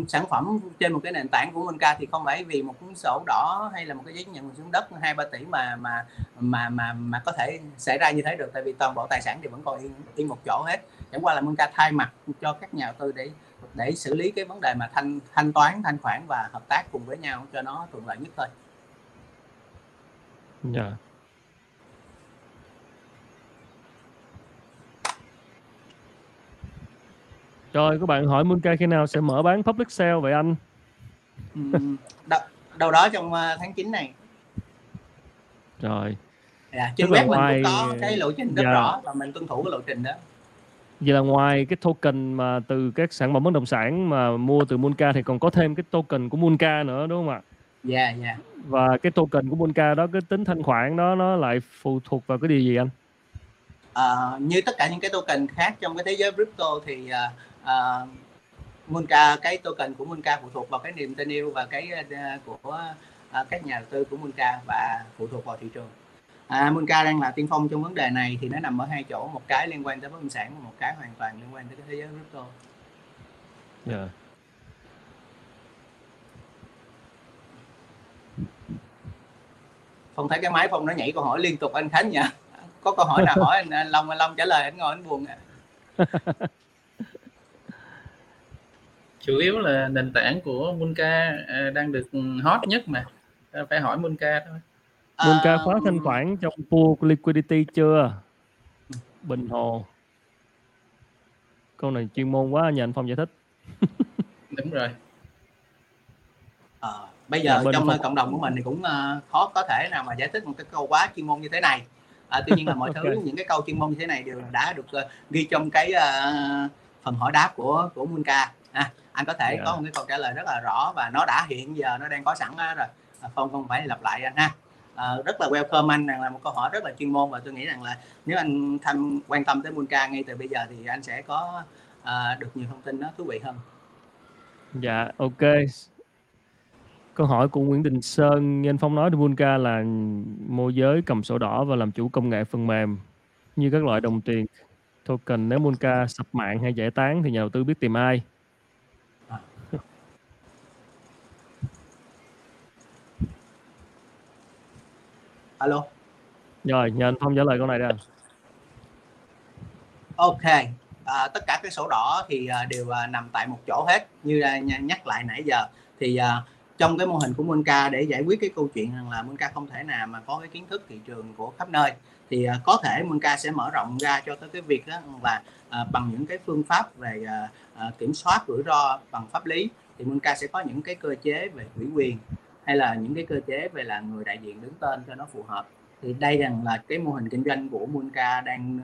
sản phẩm trên một cái nền tảng của Monca thì không phải vì một cuốn sổ đỏ hay là một cái giấy chứng nhận xuống đất hai ba tỷ mà mà mà mà mà có thể xảy ra như thế được. Tại vì toàn bộ tài sản thì vẫn còn yên, yên một chỗ hết. Chẳng qua là Monca thay mặt cho các nhà đầu tư để để xử lý cái vấn đề mà thanh thanh toán thanh khoản và hợp tác cùng với nhau cho nó thuận lợi nhất thôi. Dạ. Yeah. Rồi các bạn hỏi Moonca khi nào sẽ mở bán public sale vậy anh? đâu, đâu đó trong uh, tháng 9 này. Rồi. Dạ, trên web ngoài... mình cũng có cái lộ trình rất dạ. rõ và mình tuân thủ cái lộ trình đó. Vậy là ngoài cái token mà từ các sản phẩm bất động sản mà mua từ Monca thì còn có thêm cái token của Monca nữa đúng không ạ? Dạ yeah, dạ. Yeah. Và cái token của Monca đó cái tính thanh khoản đó nó lại phụ thuộc vào cái điều gì anh? À, như tất cả những cái token khác trong cái thế giới crypto thì uh, uh, Monca cái token của Monca phụ thuộc vào cái niềm tin yêu và cái uh, của uh, các nhà đầu tư của Monca và phụ thuộc vào thị trường à, Monca đang là tiên phong trong vấn đề này thì nó nằm ở hai chỗ một cái liên quan tới bất động sản và một cái hoàn toàn liên quan tới cái thế giới crypto yeah. Dạ. Phong thấy cái máy Phong nó nhảy câu hỏi liên tục anh Khánh nha có câu hỏi nào hỏi anh, anh Long anh Long trả lời anh ngồi anh buồn à. chủ yếu là nền tảng của Monca à, đang được hot nhất mà phải hỏi Monca thôi Monca uh, khóa thanh khoản trong pool liquidity chưa? Bình hồ. Câu này chuyên môn quá nhờ anh Phong giải thích. Đúng rồi. À, bây giờ dạ, trong Phong... cộng đồng của mình thì cũng uh, khó có thể nào mà giải thích một cái câu quá chuyên môn như thế này. À, tuy nhiên là mọi okay. thứ những cái câu chuyên môn như thế này đều đã được uh, ghi trong cái uh, phần hỏi đáp của của Monca. À, anh có thể yeah. Dạ. có một cái câu trả lời rất là rõ và nó đã hiện giờ nó đang có sẵn rồi. Phong không phải lặp lại anh ha uh, rất là welcome anh rằng là một câu hỏi rất là chuyên môn và tôi nghĩ rằng là nếu anh tham quan tâm tới Munca ngay từ bây giờ thì anh sẽ có uh, được nhiều thông tin nó thú vị hơn. Dạ ok. Câu hỏi của Nguyễn Đình Sơn, như anh Phong nói thì Munca là môi giới cầm sổ đỏ và làm chủ công nghệ phần mềm như các loại đồng tiền token nếu Munca sập mạng hay giải tán thì nhà đầu tư biết tìm ai alo. Rồi nhờ anh phong trả lời câu này đây ok. À, tất cả cái sổ đỏ thì à, đều à, nằm tại một chỗ hết. Như à, nhắc lại nãy giờ. Thì à, trong cái mô hình của Monca để giải quyết cái câu chuyện rằng là Monca không thể nào mà có cái kiến thức thị trường của khắp nơi thì à, có thể Monca sẽ mở rộng ra cho tới cái việc đó là à, bằng những cái phương pháp về à, à, kiểm soát rủi ro bằng pháp lý thì Monca sẽ có những cái cơ chế về ủy quyền hay là những cái cơ chế về là người đại diện đứng tên cho nó phù hợp? Thì đây rằng là cái mô hình kinh doanh của Munca đang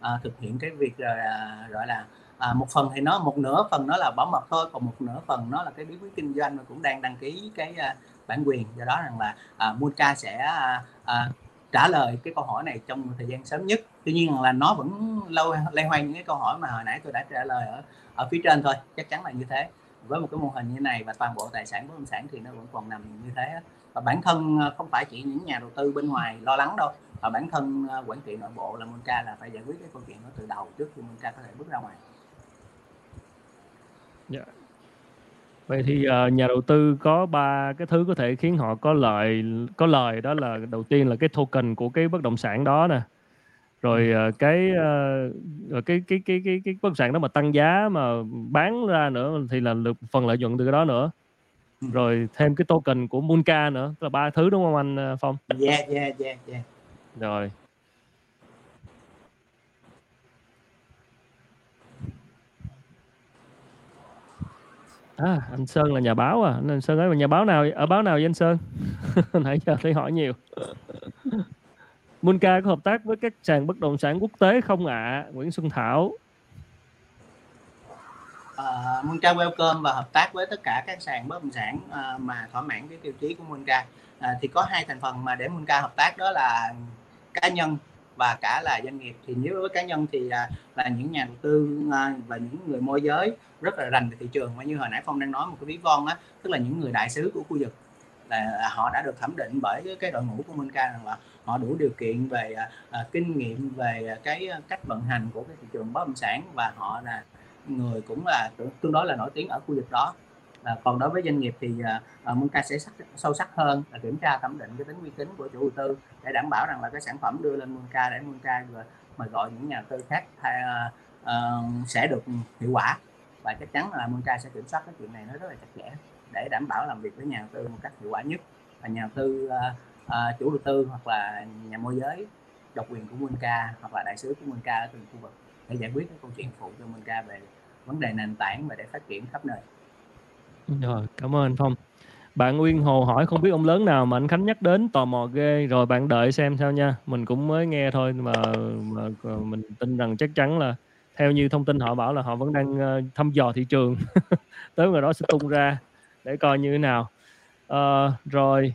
uh, thực hiện cái việc uh, gọi là à, một phần thì nó một nửa phần nó là bảo mật thôi còn một nửa phần nó là cái bí quyết kinh doanh mà cũng đang đăng ký cái à, bản quyền. Do đó rằng là à, Munca sẽ à, à, trả lời cái câu hỏi này trong thời gian sớm nhất. Tuy nhiên là nó vẫn lâu lay hoay những cái câu hỏi mà hồi nãy tôi đã trả lời ở ở phía trên thôi. Chắc chắn là như thế với một cái mô hình như này và toàn bộ tài sản bất động sản thì nó vẫn còn nằm như thế và bản thân ờ, không phải chỉ những nhà đầu tư bên ngoài lo lắng đâu và bản thân ờ, quản trị nội bộ là Monca là phải giải quyết cái câu chuyện đó từ đầu trước khi Monca có thể bước ra ngoài. Yeah. Vậy thì uh, nhà đầu tư có ba cái thứ có thể khiến họ có lợi có lời đó là đầu tiên là cái token của cái bất động sản đó nè rồi uh, cái uh, cái cái cái cái cái bất động sản đó mà tăng giá mà bán ra nữa thì là được phần lợi nhuận từ cái đó nữa rồi thêm cái token của Munka nữa tức là ba thứ đúng không anh Phong? Yeah yeah yeah yeah. Rồi À, anh Sơn là nhà báo à, anh Sơn ấy là nhà báo nào ở báo nào vậy anh Sơn? Nãy giờ thấy hỏi nhiều. Munca có hợp tác với các sàn bất động sản quốc tế không ạ? À? Nguyễn Xuân Thảo. Ờ, uh, Munca welcome và hợp tác với tất cả các sàn bất động sản uh, mà thỏa mãn cái tiêu chí của Munca. Uh, ờ, thì có hai thành phần mà để Munca hợp tác đó là cá nhân và cả là doanh nghiệp thì nếu với cá nhân thì là, là những nhà đầu tư à, và những người môi giới rất là rành về thị trường và như hồi nãy phong đang nói một cái ví von á tức là những người đại sứ của khu vực là họ đã được thẩm định bởi cái đội ngũ của Minca rằng là họ đủ điều kiện về à, à kinh nghiệm về à, cái à, cách vận hành của cái thị trường bất động sản và họ là người cũng là tương đối là nổi tiếng ở khu vực đó. À, còn đối với doanh nghiệp thì à, Monca sẽ sắc, sâu sắc hơn là kiểm tra thẩm định cái tính uy tín của chủ đầu tư để đảm bảo rằng là cái sản phẩm đưa lên Monca để Monca mời gọi những nhà đầu tư khác thay, à, à, sẽ được hiệu quả. Và chắc chắn là Monca sẽ kiểm soát cái chuyện này nó rất là chặt chẽ để đảm bảo làm việc với nhà đầu tư một cách hiệu quả nhất. Và nhà đầu tư à, uh, chủ đầu tư hoặc là nhà môi giới độc quyền của Monca hoặc là đại sứ của Monca ở từng khu vực để giải quyết cái câu chuyện phụ cho Monca về vấn đề nền tảng và để phát triển khắp nơi rồi, cảm ơn anh Phong. Bạn Nguyên Hồ hỏi không biết ông lớn nào mà anh Khánh nhắc đến tò mò ghê rồi bạn đợi xem sao nha. Mình cũng mới nghe thôi mà, mà mình tin rằng chắc chắn là theo như thông tin họ bảo là họ vẫn đang ờ, thăm dò thị trường tới ngày đó sẽ tung ra để coi như thế nào. À, rồi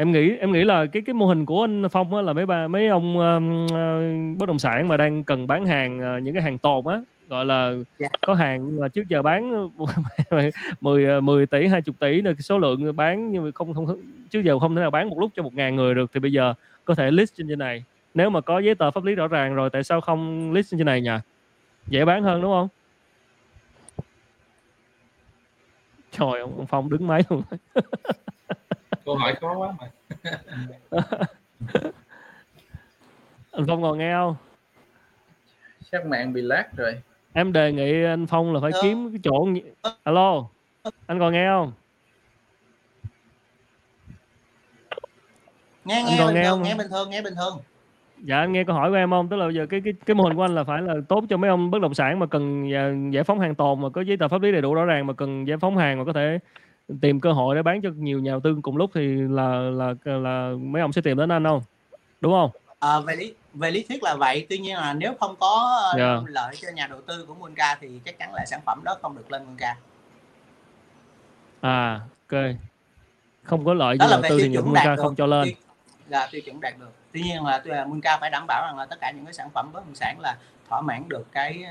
em nghĩ em nghĩ là cái cái mô hình của anh Phong á, là mấy ba mấy ông uh, bất động sản mà đang cần bán hàng uh, những cái hàng tồn á gọi là yeah. Dạ. có hàng nhưng mà trước giờ bán 10 10 tỷ 20 tỷ là số lượng bán nhưng mà không không trước giờ không thể nào bán một lúc cho một ngàn người được thì bây giờ có thể list trên trên này nếu mà có giấy tờ pháp lý rõ ràng rồi tại sao không list trên trên này nhỉ dễ bán hơn đúng không trời ông phong đứng máy luôn câu hỏi khó quá mà. Anh phong còn nghe không? Chắc mạng bị lag rồi. Em đề nghị anh Phong là phải Được. kiếm cái chỗ alo anh còn nghe không? Nghe nghe còn nghe không? nghe bình thường nghe bình thường. Dạ anh nghe câu hỏi của em không? Tức là giờ cái cái cái mô hình của anh là phải là tốt cho mấy ông bất động sản mà cần giải phóng hàng tồn mà có giấy tờ pháp lý đầy đủ rõ ràng mà cần giải phóng hàng mà có thể tìm cơ hội để bán cho nhiều nhà đầu tư cùng lúc thì là là là, là mấy ông sẽ tìm đến anh không? Đúng không? À, về lý về lý thuyết là vậy. Tuy nhiên là nếu không có yeah. Dạ. lợi cho nhà đầu tư của Munca thì chắc chắn là sản phẩm đó không được lên Munca à ok. Không có lợi cho nhà đầu tư thì Munca không cho lên. Là tiêu chuẩn đạt được. Tuy nhiên là tuy là Munca phải đảm bảo rằng là tất cả những cái sản phẩm bất động sản là thỏa mãn được cái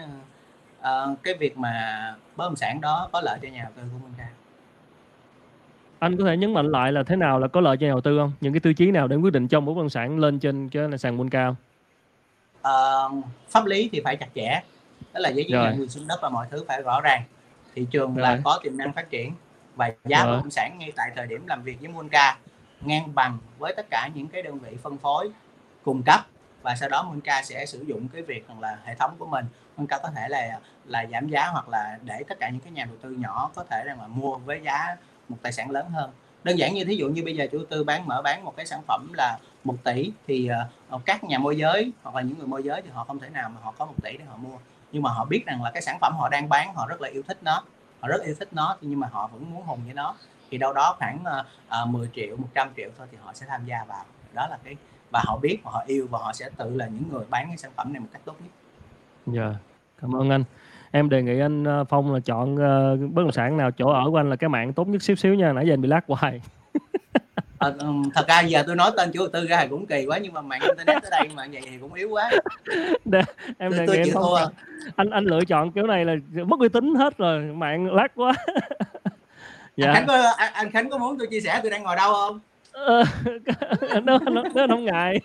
uh, cái việc mà bất động sản đó có lợi cho nhà đầu tư của Munca anh có thể nhấn mạnh lại là thế nào là có lợi cho nhà đầu tư không? Những cái tiêu chí nào để quyết định cho một bất động sản lên trên cái sàn buôn cao? Uh, pháp lý thì phải chặt chẽ, đó là giấy chứng nhận quyền sử đất và mọi thứ phải rõ ràng. Thị trường Rồi. là có tiềm năng phát triển và giá bất động sản ngay tại thời điểm làm việc với Monca ngang bằng với tất cả những cái đơn vị phân phối cung cấp và sau đó Monca sẽ sử dụng cái việc rằng là hệ thống của mình Monca có thể là là giảm giá hoặc là để tất cả những cái nhà đầu tư nhỏ có thể rằng là mua với giá một tài sản lớn hơn đơn giản như thí dụ như bây giờ chủ tư bán mở bán một cái sản phẩm là một tỷ thì uh, các nhà môi giới hoặc là những người môi giới thì họ không thể nào mà họ có một tỷ để họ mua nhưng mà họ biết rằng là cái sản phẩm họ đang bán họ rất là yêu thích nó họ rất yêu thích nó nhưng mà họ vẫn muốn hùng với nó thì đâu đó khoảng ờ, uh, 10 triệu 100 triệu thôi thì họ sẽ tham gia vào đó là cái và họ biết và họ yêu và họ sẽ tự là những người bán cái sản phẩm này một cách tốt nhất. Dạ, yeah. cảm ơn anh em đề nghị anh ờ, Phong là chọn uh, bất động sản nào chỗ ở của anh là cái mạng tốt nhất xíu xíu nha. Nãy giờ anh bị lát hoài. À, thật ra giờ tôi nói tên chủ đầu tư ra cũng kỳ quá nhưng mà mạng internet ở đây mà vậy thì cũng yếu quá. Đe, em đề nghị anh, Phong, anh anh lựa chọn kiểu này là mất uy tín hết rồi mạng lát quá. Dạ. anh Khánh có anh, anh Khánh có muốn tôi chia sẻ tôi đang ngồi đâu không? Nó, nó, nó không ngại.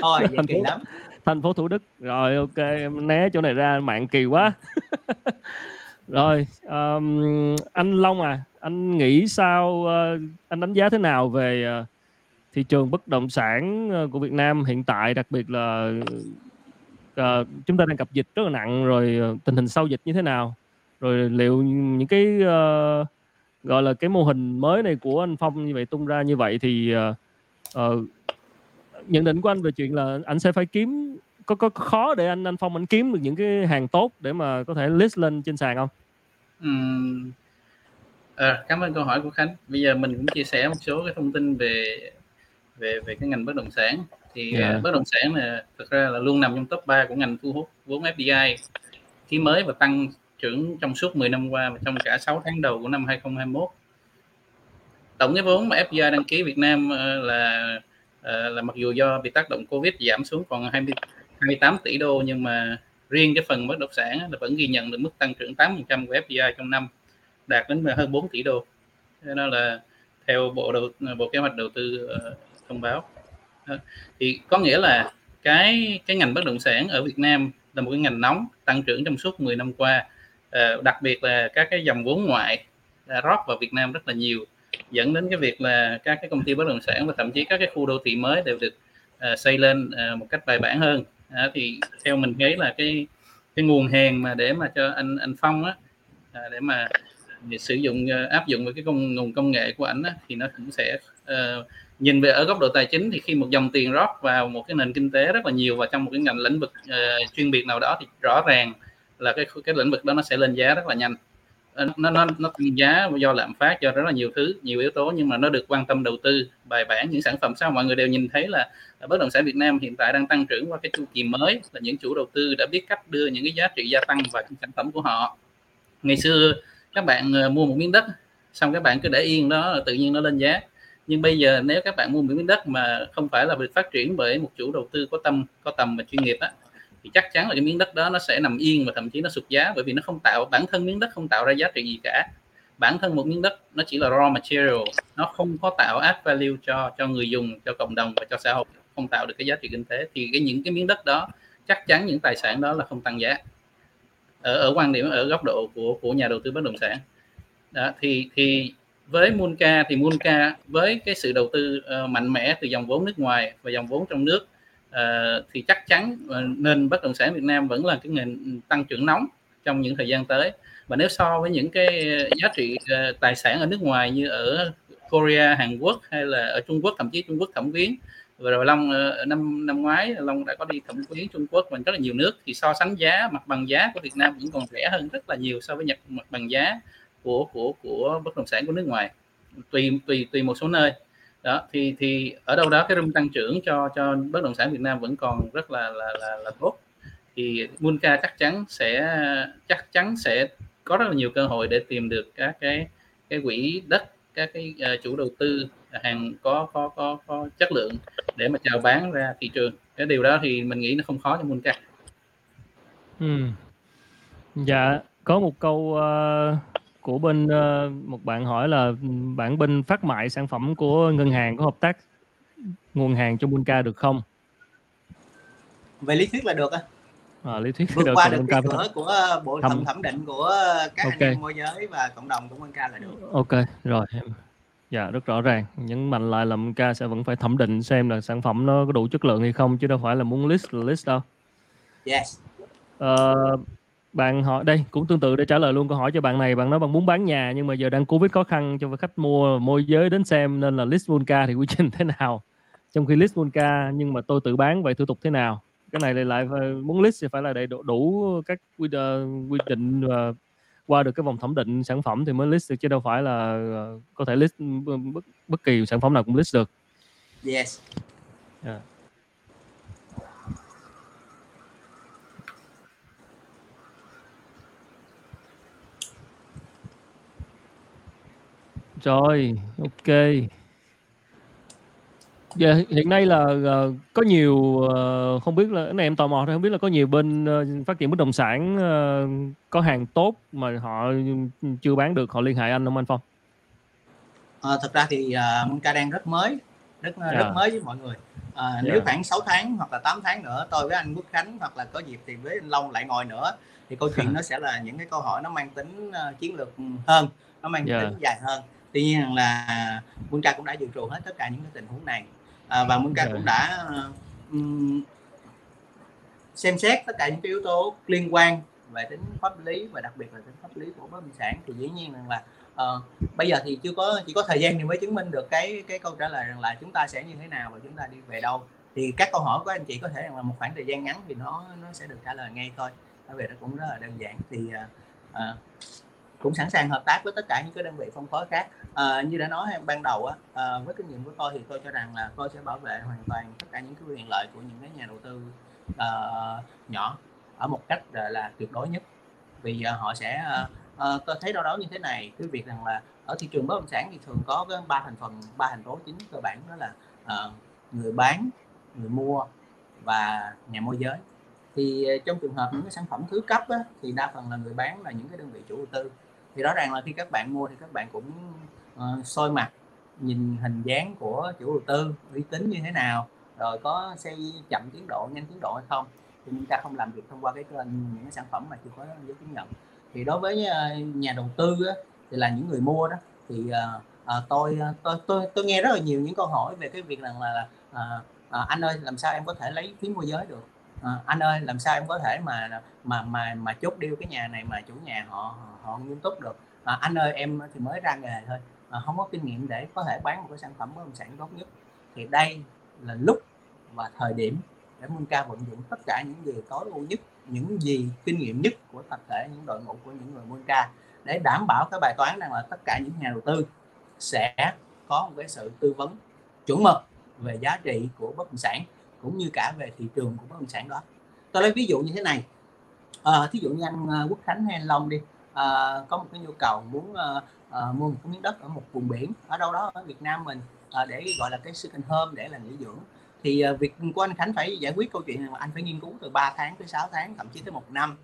Thôi vậy kỳ lắm thành phố Thủ Đức. Rồi ok em né chỗ này ra mạng kỳ quá. Rồi um, anh Long à anh nghĩ sao uh, anh đánh giá thế nào về uh, thị trường bất động sản ờ, của Việt Nam hiện tại đặc biệt là uh, chúng ta đang gặp dịch rất là nặng rồi tình hình sau dịch như thế nào? Rồi liệu những cái uh, gọi là cái mô hình mới này của anh Phong như vậy tung ra như vậy thì uh, uh, nhận định của anh về chuyện là anh sẽ phải kiếm có có khó để anh anh Phong anh kiếm được những cái hàng tốt để mà có thể list lên trên sàn không? Ừm. À, cảm ơn câu hỏi của Khánh. Bây giờ mình cũng chia sẻ một số cái thông tin về về về cái ngành bất động sản. Thì yeah. Dạ. bất động sản là thực ra là luôn nằm trong top 3 của ngành thu hút vốn FDI ký mới và tăng trưởng trong suốt 10 năm qua và trong cả 6 tháng đầu của năm 2021. Tổng cái vốn mà FDI đăng ký Việt Nam là À, là mặc dù do bị tác động Covid giảm xuống còn 20 28 tỷ đô nhưng mà riêng cái phần bất động sản là vẫn ghi nhận được mức tăng trưởng 8% của FDI trong năm đạt đến hơn 4 tỷ đô. Thế đó là theo bộ đầu bộ kế hoạch đầu tư uh, thông báo. Thì có nghĩa là cái cái ngành bất động sản ở Việt Nam là một cái ngành nóng tăng trưởng trong suốt 10 năm qua. Uh, đặc biệt là các cái dòng vốn ngoại đã rót vào Việt Nam rất là nhiều dẫn đến cái việc là các cái công ty bất động sản và thậm chí các cái khu đô thị mới đều được uh, xây lên uh, một cách bài bản hơn. À, thì theo mình thấy là cái cái nguồn hàng mà để mà cho anh anh Phong á à, để mà để sử dụng uh, áp dụng với cái công nguồn công nghệ của ảnh á, thì nó cũng sẽ uh, nhìn về ở góc độ tài chính thì khi một dòng tiền rót vào một cái nền kinh tế rất là nhiều và trong một cái ngành lĩnh vực uh, chuyên biệt nào đó thì rõ ràng là cái cái lĩnh vực đó nó sẽ lên giá rất là nhanh. Ờ, nó nó nó tăng giá do lạm phát, do rất là nhiều thứ, nhiều yếu tố, nhưng mà nó được quan tâm đầu tư, bài bản những sản phẩm sao mọi người đều nhìn thấy là bất động sản Việt Nam hiện tại đang tăng trưởng qua cái chu kỳ mới, là những chủ đầu tư đã biết cách đưa những cái giá trị gia tăng vào sản phẩm của họ. Ngày xưa các bạn ờ, mua một miếng đất, xong các bạn cứ để yên đó, tự nhiên nó lên giá. Nhưng bây giờ nếu các bạn mua một miếng đất mà không phải là được phát triển bởi một chủ đầu tư có tâm, có tầm và chuyên nghiệp á thì chắc chắn là cái miếng đất đó nó sẽ nằm yên và thậm chí nó sụt giá bởi vì nó không tạo bản thân miếng đất không tạo ra giá trị gì cả. Bản thân một miếng đất nó chỉ là raw material nó không có tạo add value cho cho người dùng cho cộng đồng và cho xã hội không tạo được cái giá trị kinh tế. Thì cái những cái miếng đất đó chắc chắn những tài sản đó là không tăng giá. Ở ở quan điểm ở góc độ của của nhà đầu tư bất động sản. Đó, thì thì với Munca thì Munca với cái sự đầu tư uh, mạnh mẽ từ dòng vốn nước ngoài và dòng vốn trong nước uh, thì chắc chắn ờ, nên bất động sản Việt Nam vẫn là cái nền tăng trưởng nóng trong những thời gian tới. Và nếu so với những cái giá trị uh, tài sản ở nước ngoài như ở Korea, Hàn Quốc hay là ở Trung Quốc thậm chí Trung Quốc thẩm quyến vừa rồi Long năm năm ngoái Long đã có đi thẩm quyến Trung Quốc và rất là nhiều nước thì so sánh giá mặt bằng giá của Việt Nam vẫn còn rẻ hơn rất là nhiều so với nhật mặt bằng giá của của của bất động sản của nước ngoài tùy tùy tùy một số nơi đó thì thì ở đâu đó cái room tăng trưởng cho cho bất động sản Việt Nam vẫn còn rất là là là, là tốt thì Munca chắc chắn sẽ chắc chắn sẽ có rất là nhiều cơ hội để tìm được các cái cái quỹ đất các cái uh, chủ đầu tư hàng có có có có chất lượng để mà chào bán ra thị trường cái điều đó thì mình nghĩ nó không khó cho Munca. Ừ. Dạ có một câu uh, của bên uh, một bạn hỏi là bạn bên phát mại sản phẩm của ngân hàng có hợp tác nguồn hàng cho Munca được không? Về lý thuyết là được á. À, lý thuyết vượt được qua được cái cửa của bộ thẩm thẩm định của các okay. anh em môi giới và cộng đồng của Munca là được. Ok rồi Dạ rất rõ ràng. Nhấn mạnh lại là Munca sẽ vẫn phải thẩm định xem là sản phẩm nó có đủ chất lượng hay không chứ đâu phải là muốn list là list đâu. Yes. Ờ, bạn hỏi đây cũng tương tự để trả lời luôn câu hỏi cho bạn này. Bạn nói bạn muốn bán nhà nhưng mà giờ đang covid khó khăn cho khách mua môi giới đến xem nên là list Munca thì quy trình thế nào. Trong khi list Munca nhưng mà tôi tự bán vậy thủ tục thế nào? Cái này lại muốn list thì phải là đầy đủ, đủ các quy, uh, quy định và qua được cái vòng thẩm định sản phẩm thì mới list được chứ đâu phải là uh, có thể list bất, bất kỳ sản phẩm nào cũng list được. Yes. Yeah. Rồi, ok. Dạ, hiện nay là uh, có nhiều uh, không biết là cái này em tò mò thôi không biết là có nhiều bên uh, phát triển bất động sản uh, có hàng tốt mà họ chưa bán được họ liên hệ anh không anh Phong? À, thật ra thì uh, Monca đang rất mới rất yeah. rất dạ. mới với mọi người à, yeah. nếu khoảng 6 tháng hoặc là 8 tháng nữa tôi với anh Quốc Khánh hoặc là có dịp thì với anh Long lại ngồi nữa thì câu chuyện nó sẽ là những cái câu hỏi nó mang tính uh, chiến lược hơn nó mang yeah. tính dài hơn tuy nhiên là Quân cũng đã dự trù hết tất cả những cái tình huống này. À, và Munca okay. cũng đã um, xem xét tất cả những cái yếu tố liên quan về tính pháp lý và đặc biệt là tính pháp lý của bất động sản. Thì dĩ nhiên rằng là uh, bây giờ thì chưa có chỉ có thời gian thì mới chứng minh được cái cái câu trả lời rằng là chúng ta sẽ như thế nào và chúng ta đi về đâu. Thì các câu hỏi của anh chị có thể là một khoảng thời gian ngắn thì nó nó sẽ được trả lời ngay thôi. Bởi vì nó cũng rất là đơn giản. Thì uh, uh, cũng sẵn sàng hợp tác với tất cả những cái đơn vị phân phối khác. À, như đã nói ban đầu á à, với kinh nghiệm của tôi thì tôi cho rằng là tôi sẽ bảo vệ hoàn toàn tất cả những cái quyền lợi của những cái nhà đầu tư à, nhỏ ở một cách là, là tuyệt đối nhất. Vì uh, họ sẽ à, à, tôi thấy đâu đó như thế này cái việc rằng là ở thị trường bất động sản thì thường có cái ba thành phần ba thành tố chính cơ bản đó là à, người bán người mua và nhà môi giới. Thì trong trường hợp những cái sản phẩm thứ cấp á, thì đa phần là người bán là những cái đơn vị chủ đầu tư thì rõ ràng là khi các bạn mua thì các bạn cũng uh, soi mặt nhìn hình dáng của chủ đầu tư uy tín như thế nào rồi có xây chậm tiến độ nhanh tiến độ hay không. Thì chúng ta không làm việc thông qua cái kênh những cái sản phẩm mà chưa có giấy chứng nhận. Thì đối với ờ, nhà đầu tư á, thì là những người mua đó thì uh, uh, tôi tôi tôi tôi nghe rất là nhiều những câu hỏi về cái việc rằng là, là uh, uh, anh ơi làm sao em có thể lấy phí môi giới được? À, anh ơi làm sao em có thể mà mà mà mà chốt điêu cái nhà này mà chủ nhà họ họ nghiêm túc được? À, anh ơi em thì mới ra nghề thôi. À, không có kinh nghiệm để có thể bán một cái sản phẩm bất động sản tốt nhất. Thì đây là lúc và thời điểm để Munca vận dụng tất cả những gì tối ưu nhất những gì kinh nghiệm nhất của tập thể những đội ngũ của những người Munca để đảm bảo cái bài toán rằng là tất cả những nhà đầu tư sẽ có một cái sự tư vấn chuẩn mực về giá trị của bất động sản cũng như cả về thị trường của bất động sản đó. Tôi lấy ví dụ như thế này. À, thí dụ như anh ờ, Quốc Khánh hay anh Long đi à, có một cái nhu cầu muốn à, à, mua một cái miếng đất ở một vùng biển ở đâu đó ở Việt Nam mình à, để gọi là cái second home để là nghỉ dưỡng. Thì à, việc của anh Khánh phải giải quyết câu chuyện là anh phải nghiên cứu từ 3 tháng tới 6 tháng thậm chí tới một năm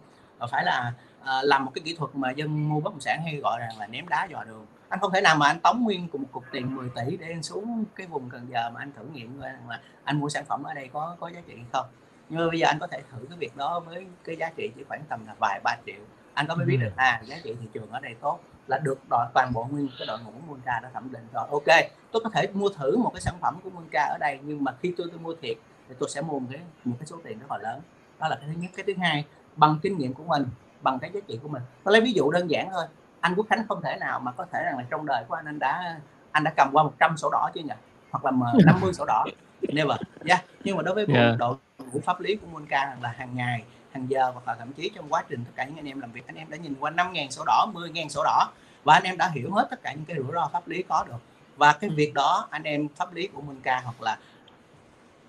phải là uh, làm một cái kỹ thuật mà dân mua bất động sản hay gọi rằng là ném đá dò đường. Anh không thể nào mà anh tống nguyên cùng một cục tiền 10 tỷ để anh xuống cái vùng Cần Giờ mà anh thử nghiệm rằng là anh mua sản phẩm ở đây có có giá trị hay không. Nhưng mà bây giờ anh có thể thử cái việc đó với cái giá trị chỉ khoảng tầm là vài ba triệu. Anh có mới biết được à giá trị thị trường ở đây tốt là được đội toàn bộ nguyên cái đội ngũ Monca đã thẩm định rồi. Ok tôi có thể mua thử một cái sản phẩm của Monca ở đây nhưng mà khi tôi tôi mua thiệt thì tôi sẽ mua một cái một cái số tiền rất là lớn. Đó là cái thứ nhất. Cái thứ hai bằng kinh nghiệm của mình bằng cái giá trị của mình tôi lấy ví dụ đơn giản thôi anh Quốc Khánh không thể nào mà có thể rằng là trong đời của anh anh đã anh đã cầm qua 100 sổ đỏ chưa nhỉ hoặc là 50 sổ đỏ never yeah. nhưng mà đối với yeah. đội ngũ pháp lý của Monca là hàng ngày hàng giờ hoặc là thậm chí trong quá trình tất cả những anh em làm việc anh em đã nhìn qua 5.000 sổ đỏ 10.000 sổ đỏ và anh em đã hiểu hết tất cả những cái rủi ro pháp lý có được và cái việc đó anh em pháp lý của Monca hoặc là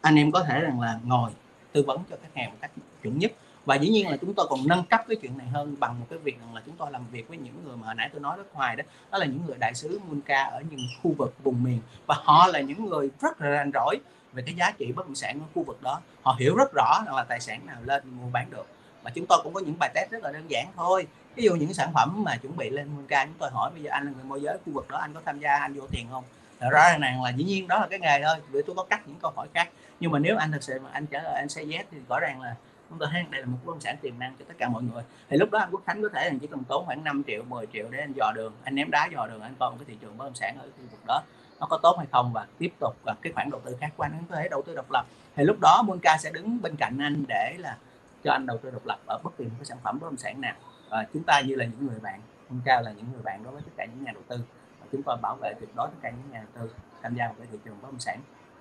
anh em có thể rằng là ngồi tư vấn cho khách hàng một cách chuẩn nhất và dĩ nhiên là chúng tôi còn nâng cấp cái chuyện này hơn bằng một cái việc rằng là chúng tôi làm việc với những người mà nãy tôi nói rất hoài đó đó là những người đại sứ Munca ở những khu vực vùng miền. Và họ là những người rất là rành rỗi về cái giá trị bất động sản ở khu vực đó. Họ hiểu rất rõ là tài sản nào lên mua bán được. Và chúng tôi cũng có những bài test rất là đơn giản thôi. Ví dụ những sản phẩm mà chuẩn bị lên Munca chúng tôi hỏi bây giờ anh là người môi giới khu vực đó, anh có tham gia, anh vô tiền không? Thật ra rằng là dĩ nhiên đó là cái nghề thôi vì tôi có cắt những câu hỏi khác. Nhưng mà nếu anh thực sự mà anh trả lời, anh say yes thì rõ ràng là chúng tôi thấy đây là một bất động sản tiềm năng cho tất cả mọi người. Thì lúc đó anh Quốc Khánh có thể là chỉ cần tốn khoảng 5 triệu 10 triệu để anh dò đường, anh ném đá dò đường, anh coi một cái thị trường bất động sản ở khu vực đó, nó có tốt hay không và tiếp tục, và cái khoản đầu tư khác của anh có thể đầu tư độc lập. Thì lúc đó Monca sẽ đứng bên cạnh anh để là cho anh đầu tư độc lập ở bất kỳ một cái sản phẩm bất động sản nào. Và chúng ta như là những người bạn Monca là những người bạn đối với tất cả những nhà đầu tư. Và chúng tôi bảo vệ tuyệt đối tất cả những nhà đầu tư tham gia vào cái thị trường bất động sản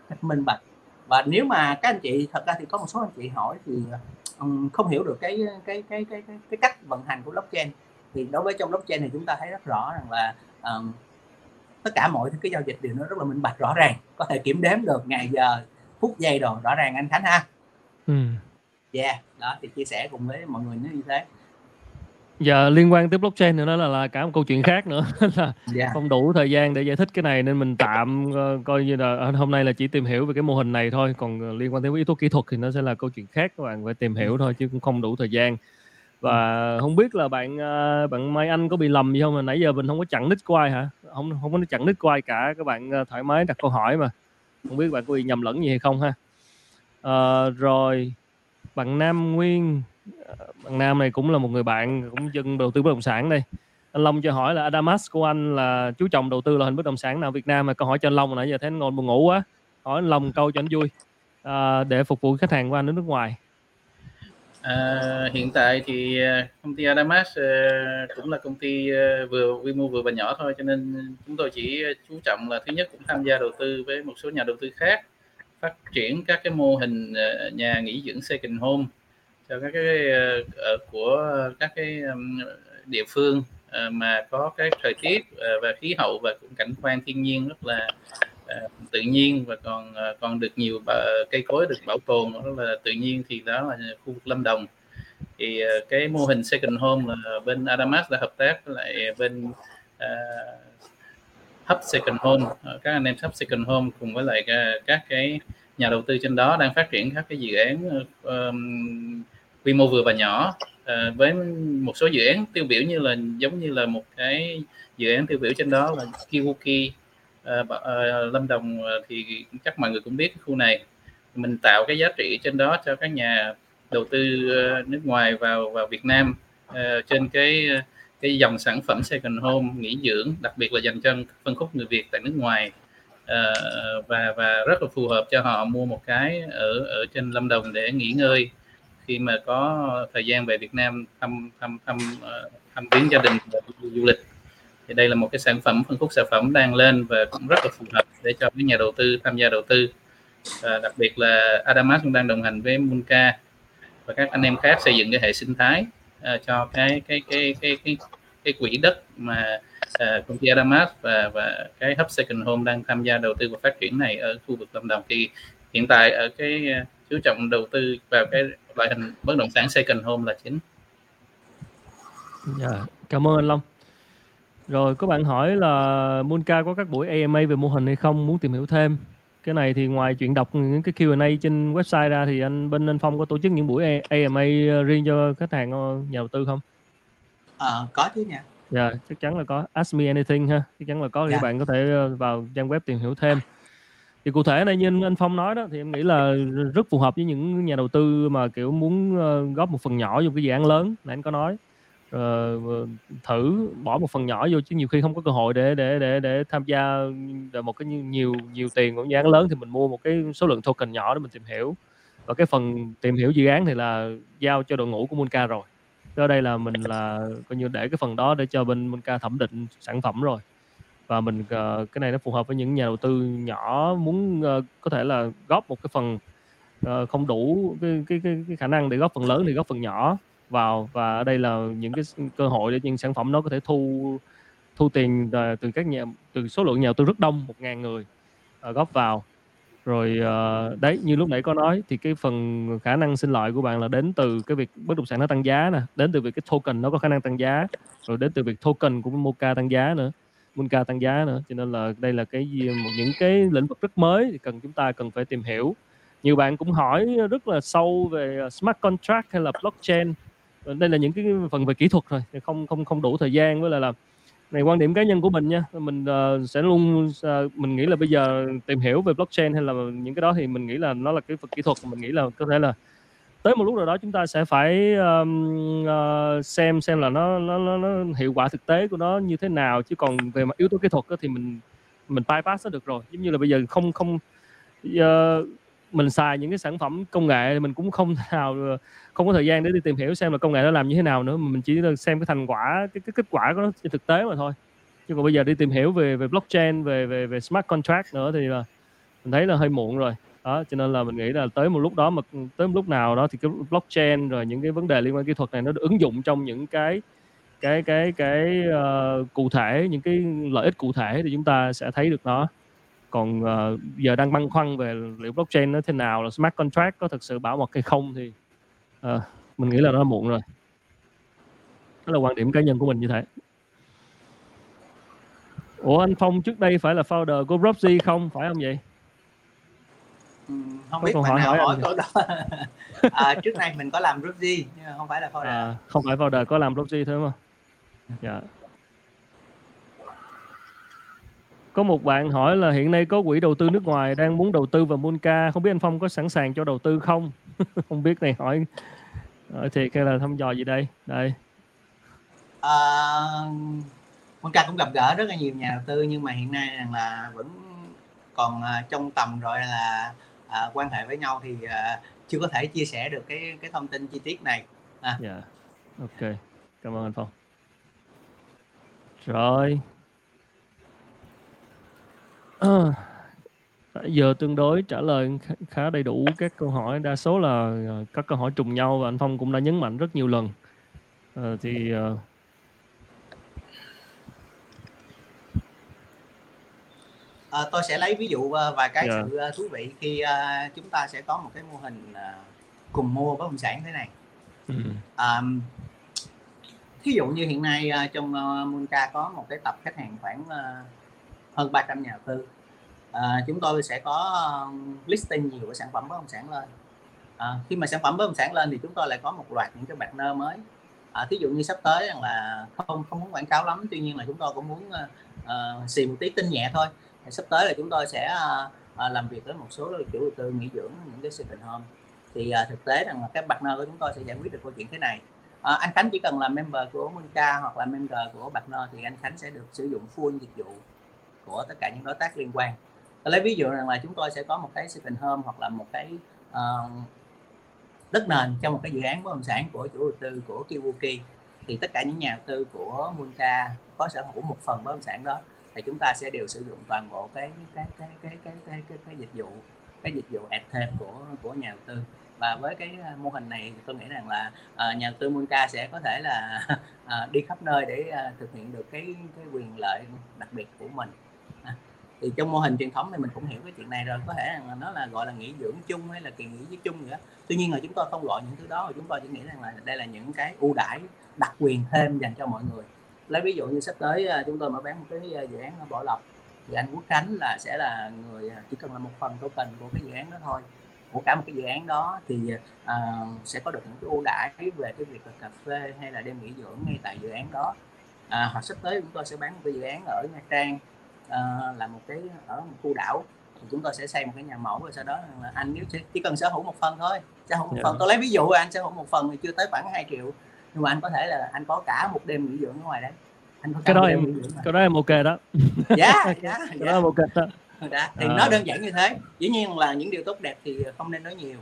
cách minh bạch và nếu mà các anh chị thật ra thì có một số anh chị hỏi thì um, không hiểu được cái cái cái cái cái, cái cách vận hành của blockchain. Thì đối với trong blockchain thì chúng ta thấy rất rõ rằng là um, tất cả mọi cái giao dịch đều nó rất là minh bạch rõ ràng. Có thể kiểm đếm được ngày giờ phút giây đồ rõ ràng anh Khánh ha. Ừ. yeah đó thì chia sẻ cùng với mọi người như thế giờ liên quan tới blockchain nữa đó là, là cả một câu chuyện khác nữa. Là yeah. Dạ. không đủ thời gian để giải thích cái này nên mình tạm uh, coi như là hôm nay là chỉ tìm hiểu về cái mô hình này thôi. Còn uh, liên quan tới yếu tố kỹ thuật thì nó sẽ là câu chuyện khác các bạn phải tìm hiểu thôi chứ cũng không đủ thời gian. Và không biết là bạn uh, bạn Mai Anh có bị lầm gì không? Mà nãy giờ mình không có chặn nick của ai hả? Không không có chặn nick của ai cả. Các bạn thoải mái đặt câu hỏi mà. Không biết bạn có bị nhầm lẫn gì hay không ha? Uh, rồi bạn Nam Nguyên bạn Nam này cũng là một người bạn cũng dân đầu tư bất động sản đây. Anh Long cho hỏi là Adamas của anh là chú trọng đầu tư loại hình bất động sản nào Việt Nam? Mà câu hỏi cho anh Long nãy giờ thấy anh ngồi buồn ngủ quá. Hỏi anh Long câu cho anh vui. À, để phục vụ khách hàng của anh ở nước ngoài. À, hiện tại thì à, công ty Adamas à, cũng là công ty à, vừa quy mô vừa và nhỏ thôi. Cho nên chúng tôi chỉ chú trọng là thứ nhất cũng tham gia đầu tư với một số nhà đầu tư khác phát triển các cái mô hình nhà nghỉ dưỡng second home cho các cái ở của các cái địa phương ờ, mà có cái thời tiết và khí hậu và cũng cảnh quan thiên nhiên rất là tự nhiên và còn còn được nhiều cây cối được bảo tồn rất là tự nhiên thì đó là khu vực Lâm Đồng. Thì cái mô hình second home là bên Adamas đã hợp tác với lại bên uh, Hub Second Home các anh em Hub Second Home cùng với lại các, các cái nhà đầu tư trên đó đang phát triển các cái dự án um, quy mô vừa và nhỏ. À, với một số dự án tiêu biểu như là giống như là một cái dự án tiêu biểu trên đó là Kiwuki. À, à, Lâm Đồng thì chắc mọi người cũng biết khu này. Mình tạo cái giá trị trên đó cho các nhà đầu tư nước ngoài vào vào Việt Nam à, trên cái cái dòng sản phẩm second home nghỉ dưỡng đặc biệt là dành cho phân khúc người Việt tại nước ngoài. À, và và rất là phù hợp cho họ mua một cái ở ở trên Lâm Đồng để nghỉ ngơi khi mà có thời gian về Việt Nam thăm thăm thăm ờ, thăm viếng gia đình và du lịch thì đây là một cái sản phẩm phân khúc sản phẩm đang lên và cũng rất là phù hợp để cho các nhà đầu tư tham gia đầu tư. À, đặc biệt là Adamas cũng đang đồng hành với Munca và các anh em khác xây dựng cái hệ sinh thái à, cho cái cái cái cái cái cái quỹ đất mà à, công ty Adamas và và cái Hub Second Home đang tham gia đầu tư và phát triển này ở khu vực Lâm Đồng. Thì hiện tại ở cái chú trọng đầu tư vào cái loại hình bất động sản second home là chính. Dạ, cảm ơn anh Long. Rồi có bạn hỏi là Monca có các buổi AMA về mô hình hay không, muốn tìm hiểu thêm. Cái này thì ngoài chuyện đọc những cái Q&A trên website ra thì anh bên anh Phong có tổ chức những buổi AMA riêng cho khách hàng nhà đầu tư không? À, có chứ nha. Dạ, chắc chắn là có. Ask me anything ha. Chắc chắn là có thì dạ. bạn có thể ờ, vào trang web tìm hiểu thêm thì cụ thể này như anh Phong nói đó thì em nghĩ là rất phù hợp với những nhà đầu tư mà kiểu muốn ờ, góp một phần nhỏ vô cái dự án lớn nãy anh có nói. Uh, thử bỏ một phần nhỏ vô chứ nhiều khi không có cơ hội để để để để tham gia một cái nhiều nhiều tiền của dự án lớn thì mình mua một cái số lượng token nhỏ để mình tìm hiểu. Và cái phần tìm hiểu dự án thì là giao cho đội ngũ của Monca rồi. Ở đây là mình là coi như để cái phần đó để cho bên Monca thẩm định sản phẩm rồi và mình uh, cái này nó phù hợp với những nhà đầu tư nhỏ muốn uh, có thể là góp một cái phần uh, không đủ cái, cái cái cái khả năng để góp phần lớn thì góp phần nhỏ vào. Và ở đây là những cái cơ hội để những sản phẩm nó có thể thu thu tiền từ các nhà từ số lượng nhà đầu tư rất đông một ngàn người uh, góp vào. Rồi uh, đấy như lúc nãy có nói thì cái phần khả năng sinh lợi của bạn là đến từ cái việc bất động sản nó tăng giá nè đến từ việc cái token nó có khả năng tăng giá rồi đến từ việc token của Mocha tăng giá nữa. Monca tăng giá nữa. Cho nên là đây là cái gì một những cái lĩnh vực rất mới thì cần chúng ta cần phải tìm hiểu. Nhiều bạn cũng hỏi rất là sâu về à, smart contract hay là blockchain. Ờ, đây là những cái phần về kỹ thuật rồi không không không đủ thời gian. Với lại là này quan điểm cá nhân của mình nha mình uh, sẽ luôn uh, mình nghĩ là bây giờ tìm hiểu về blockchain hay là những cái đó thì mình nghĩ là nó là cái phần kỹ thuật mình nghĩ là có thể là tới một lúc nào đó chúng ta sẽ phải um, uh, xem xem là nó, nó nó nó hiệu quả thực tế của nó như thế nào. Chứ còn về mặt yếu tố kỹ thuật thì mình mình bypass nó được rồi. Giống như là bây giờ không không uh, mình xài những cái sản phẩm công nghệ thì mình cũng không nào không có thời gian để đi tìm hiểu xem là công nghệ nó làm như thế nào nữa. Mà mình chỉ là xem cái thành quả cái, cái kết quả của nó trên thực tế mà thôi. Chứ còn bây giờ đi tìm hiểu về về blockchain về về về smart contract nữa thì là mình thấy là hơi muộn rồi đó cho nên là mình nghĩ là tới một lúc đó mà ừ, tới một lúc nào đó thì cái blockchain rồi những cái vấn đề liên quan kỹ thuật này nó được ứng dụng trong những cái cái cái cái uh, cụ thể những cái lợi ích cụ thể thì chúng ta sẽ thấy được nó. Còn uh, giờ đang băn khoăn về liệu blockchain nó thế nào là smart contract có thực sự bảo mật hay không thì uh, mình nghĩ là nó muộn rồi. Đó là quan điểm cá nhân của mình như thế. Ủa anh Phong trước đây phải là founder của Robzy không? Phải không vậy? Không biết bạn hỏi, nào hỏi, hỏi câu đó. À, trước đây mình có làm group gì nhưng mà không phải là founder à, không phải founder có làm group gì thôi mà. Dạ. Có một bạn hỏi là hiện nay có quỹ đầu tư nước ngoài đang muốn đầu tư vào Monca không biết anh Phong có sẵn sàng cho đầu tư không? Không biết này hỏi hỏi thiệt hay là thăm dò gì đây? Đây. À, Monca cũng gặp gỡ rất là nhiều nhà đầu tư nhưng mà hiện nay là vẫn còn uh, trong tầm rồi là à, quan hệ với nhau thì à, chưa có thể chia sẻ được cái cái thông tin chi tiết này. À. dạ. Yeah. ok. Cảm ơn anh phong. Rồi. À, giờ tương đối trả lời khá đầy đủ các câu hỏi. Đa số là à, các câu hỏi trùng nhau và anh phong cũng đã nhấn mạnh rất nhiều lần. À, thì uh, à, tôi sẽ lấy ví dụ uh, vài cái yeah. Dạ. sự uh, thú vị khi uh, chúng ta sẽ có một cái mô hình uh, cùng mua bất động sản thế này ừ. um, thí dụ như hiện nay uh, trong uh, Munca có một cái tập khách hàng khoảng uh, hơn 300 nhà đầu tư uh, chúng tôi sẽ có uh, listing nhiều cái sản phẩm bất động sản lên uh, khi mà sản phẩm bất động sản lên thì chúng tôi lại có một loạt những cái partner mới à, thí dụ như sắp tới rằng là không không muốn quảng cáo lắm tuy nhiên là chúng tôi cũng muốn uh, xì một tí tin nhẹ thôi sắp tới là chúng tôi sẽ à, à làm việc với một số chủ đầu tư nghỉ dưỡng những cái second home. Thì à, thực tế rằng là các partner của chúng tôi sẽ giải quyết được câu chuyện thế này. À, anh Khánh chỉ cần là member của Monca hoặc là member của partner thì anh Khánh sẽ được sử dụng full dịch vụ của tất cả những đối tác liên quan. Tôi lấy ví dụ rằng là chúng tôi sẽ có một cái second home hoặc là một cái uh, đất nền trong một cái dự án bất động sản của chủ đầu tư của Kiwuki. Thì tất cả những nhà đầu tư của Monca có sở hữu một phần bất động sản đó thì chúng ta sẽ đều sử dụng toàn bộ cái cái cái cái cái cái cái, cái dịch vụ cái dịch vụ ad thêm của của nhà đầu tư. Và với cái à, mô hình này tôi nghĩ rằng là uh, nhà đầu tư Monca sẽ có thể là uh, đi khắp nơi để uh, thực hiện được cái cái quyền lợi đặc biệt của mình. À, thì trong mô hình truyền thống thì mình cũng hiểu cái chuyện này rồi. Có thể là nó là gọi là nghỉ dưỡng chung hay là kỳ nghỉ với chung nữa tuy nhiên là chúng tôi không gọi những thứ đó chúng tôi chỉ nghĩ rằng là đây là những cái ưu đãi đặc quyền thêm dành cho mọi người lấy ví dụ như sắp tới à, chúng tôi mở bán một cái à, dự án Bảo Lộc thì anh Quốc Khánh là sẽ là người à, chỉ cần là một phần token của cái dự án đó thôi của cả một cái dự án đó thì uh, sẽ có được những cái ưu đãi về cái việc là cà phê hay là đêm nghỉ dưỡng ngay tại dự án đó à, hoặc sắp tới chúng tôi sẽ bán một cái dự án ở Nha Trang uh, là một cái ở một khu đảo thì chúng tôi sẽ xây một cái nhà mẫu rồi sau đó là anh nếu chỉ, chỉ cần sở hữu một phần thôi sở hữu một yeah. Dạ. phần tôi lấy ví dụ anh sở hữu một phần thì chưa tới khoảng 2 triệu nhưng mà anh có thể là anh có cả một đêm nghỉ dưỡng ở ngoài đấy anh có cái đó em cái đó em ok đó dạ dạ cái đó ok đó đã. thì à. nó đơn giản như thế dĩ nhiên là những điều tốt đẹp thì không nên nói nhiều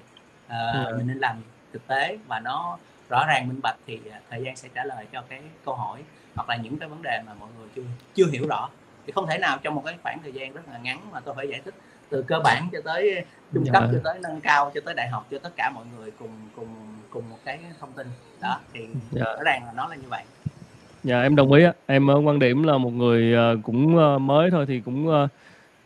à, ừ. mình nên làm thực tế và nó rõ ràng minh bạch thì à, thời gian sẽ trả lời cho cái câu hỏi hoặc là những cái vấn đề mà mọi người chưa chưa hiểu rõ thì không thể nào trong một cái khoảng thời gian rất là ngắn mà tôi phải giải thích từ cơ bản cho tới trung cấp dạ. cho tới nâng cao cho tới đại học cho tất cả mọi người cùng cùng cùng một cái thông tin. Đó thì dạ. rõ ràng là nó là như vậy. Dạ em đồng ý em ờ, quan điểm là một người ờ, cũng ờ, mới thôi thì cũng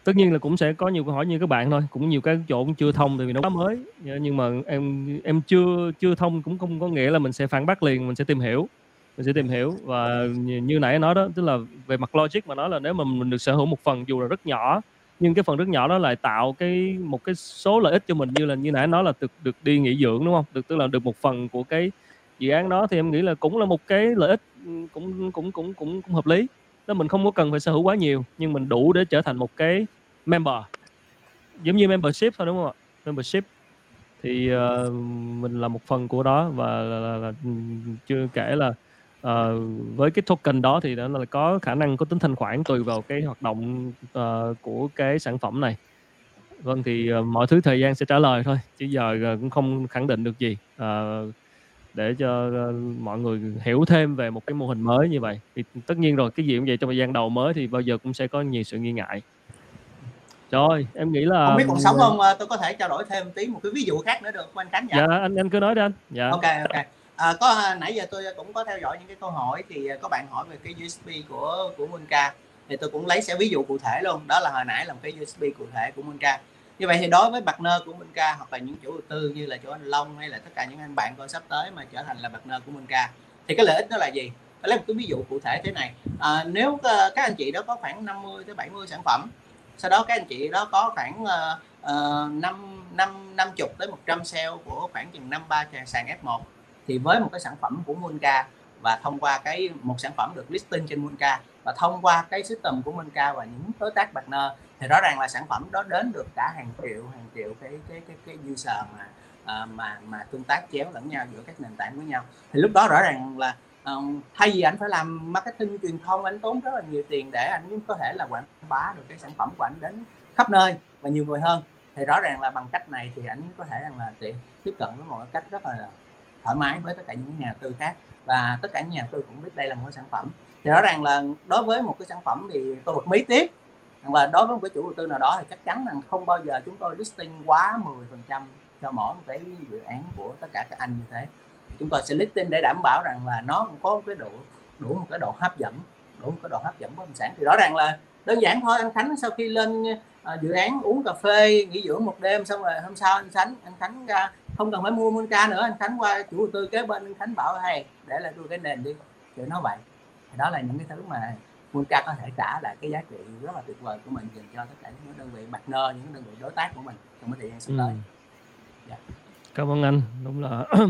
tất nhiên là cũng sẽ có nhiều câu hỏi như các bạn thôi. Cũng nhiều cái chỗ cũng chưa thông thì nó quá mới. Dạ, nhưng mà em em chưa chưa thông cũng không có nghĩa là mình sẽ phản bác liền mình sẽ tìm hiểu. Mình sẽ tìm hiểu và như, như nãy nói đó tức là về mặt logic mà nói là nếu mà mình được sở hữu một phần dù là rất nhỏ nhưng cái phần rất nhỏ đó lại tạo cái một cái số lợi ích cho mình như là như nãy nói là được được đi nghỉ dưỡng đúng không? Được tức là được một phần của cái dự án đó thì em nghĩ là cũng là một cái lợi ích ừ, cũng cũng cũng cũng cũng hợp lý. Đó mình không có cần phải sở hữu quá nhiều nhưng mình đủ để trở thành một cái member. Giống như membership thôi đúng không ạ? Membership. Thì uh, mình là một phần của đó và là, là, là, ừ, chưa kể là uh, với cái token đó thì nó là có khả năng có tính thanh khoản tùy vào cái hoạt động uh, của cái sản phẩm này. Vâng thì uh, mọi thứ thời gian sẽ trả lời thôi chứ giờ uh, cũng không khẳng định được gì. Uh, để cho uh, mọi người hiểu thêm về một cái mô hình mới như vậy. Thì tất nhiên rồi cái gì cũng vậy trong thời gian đầu mới thì bao giờ cũng sẽ có nhiều sự nghi ngại. Rồi em nghĩ là không biết còn sống không tôi có thể trao đổi thêm tí một cái ví dụ khác nữa được của anh Khánh dạ anh anh cứ nói đi anh. Dạ. Ok ok à, có nãy giờ tôi cũng có theo dõi những cái câu hỏi thì à, có bạn hỏi về cái USB của của Monca thì tôi cũng lấy sẽ ví dụ cụ thể luôn. Đó là hồi nãy là một cái USB cụ thể của Monca như vậy thì đối với partner của Monca hoặc là những chủ đầu tư như là chỗ anh Long hay là tất cả những anh bạn coi sắp tới mà trở thành là partner của Monca thì cái lợi ích đó là gì? Tôi lấy một cái ví dụ cụ thể thế này. À, nếu ờ, các anh chị đó có khoảng 50 tới 70 sản phẩm sau đó các anh chị đó có khoảng uh, 5 5 50 tới 100 sale của khoảng chừng 53 sàn F1 thì với một cái sản phẩm của Monca và thông qua cái một sản phẩm được listing trên Monca và thông qua cái system của Monca và những đối tác partner thì rõ ràng là sản phẩm đó đến được cả hàng triệu hàng triệu cái cái cái cái user mà uh, mà mà tương tác chéo lẫn nhau giữa các nền tảng với nhau. Thì lúc đó rõ ràng là um, thay vì anh phải làm marketing truyền thông anh tốn rất là nhiều tiền để anh có thể là quảng bá được cái sản phẩm của anh đến khắp nơi và nhiều người hơn thì rõ ràng là bằng cách này thì anh có thể rằng là tiện tiếp cận với một cách rất là thoải mái với tất cả những nhà tư khác và tất cả những nhà tư cũng biết đây là một cái sản phẩm. Thì rõ ràng là đối với một cái sản phẩm thì tôi bật mí tiếp. Và đối với một cái chủ đầu tư nào đó thì chắc chắn là không bao giờ chúng tôi listing quá 10% cho mỗi một cái dự án của tất cả các anh như thế. Chúng tôi sẽ listing để đảm bảo rằng là nó cũng có cái độ, đủ một cái độ hấp dẫn, đủ một cái độ hấp dẫn bất động sản. Thì rõ ràng là đơn giản thôi, anh Khánh sau khi lên ờ, dự án uống cà phê, nghỉ dưỡng một đêm xong rồi hôm sau anh Khánh anh Khánh ra không cần phải mua Monca nữa anh Khánh qua chủ đầu tư kế bên anh Khánh bảo hay để lại tôi cái nền đi. Thì nó vậy. Thì đó là những cái thứ mà Monca có thể trả lại cái giá trị rất là tuyệt vời của mình dành cho tất cả những đơn vị partner những đơn vị đối tác của mình trong cái thời gian sắp tới. Ừ. yeah. Dạ. cảm ơn anh. Đúng là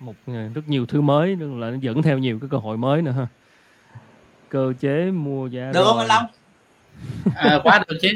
một ờ, rất nhiều thứ mới nên là nó dẫn theo nhiều cái cơ hội mới nữa ha. Cơ chế mua giá được không anh Long? À, quá được chứ